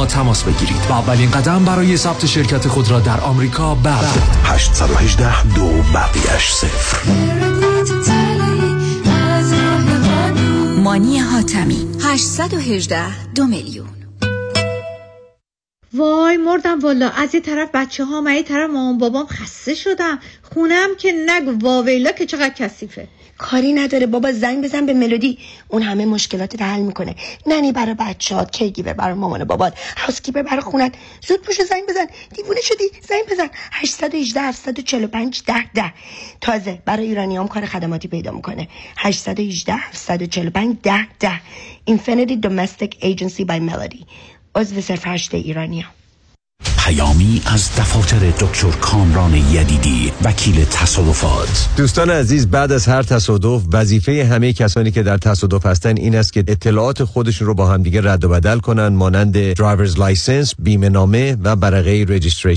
ما تماس بگیرید. و اولین قدم برای ثبت شرکت خود را در آمریکا بردارید 818 دو بقیش صفر. مانی حاتمی. 818 دو میلیون. وای مردم والا از یه طرف بچه ها و یه طرف مامان بابام خسته شدم. خونم که نگو واویلا که چقدر کثیفه. کاری نداره. بابا زنگ بزن به ملودی. اون همه مشکلات حل می‌کنه. ننی برای بچهات کیگیور برای مامان بابات هاوسکیپر برای خونت. زود باش زنگ بزن. دیوونه شدی. زنگ بزن. 818 745 ده ده. تازه برای ایرانیام کار خدماتی پیدا می‌کنه. 818 745 ده ده. Infinity Domestic Agency by Melody. عضو صرف هشت ایرانیام. پیامی از دفاتر دکتر کامران یدیدی وکیل تصادفات. دوستان عزیز بعد از هر تصادف وظیفه همه کسانی که در تصادف هستند این است که اطلاعات خودشون رو با همدیگه رد و بدل کنن مانند driver's license، بیمه نامه و برگه registration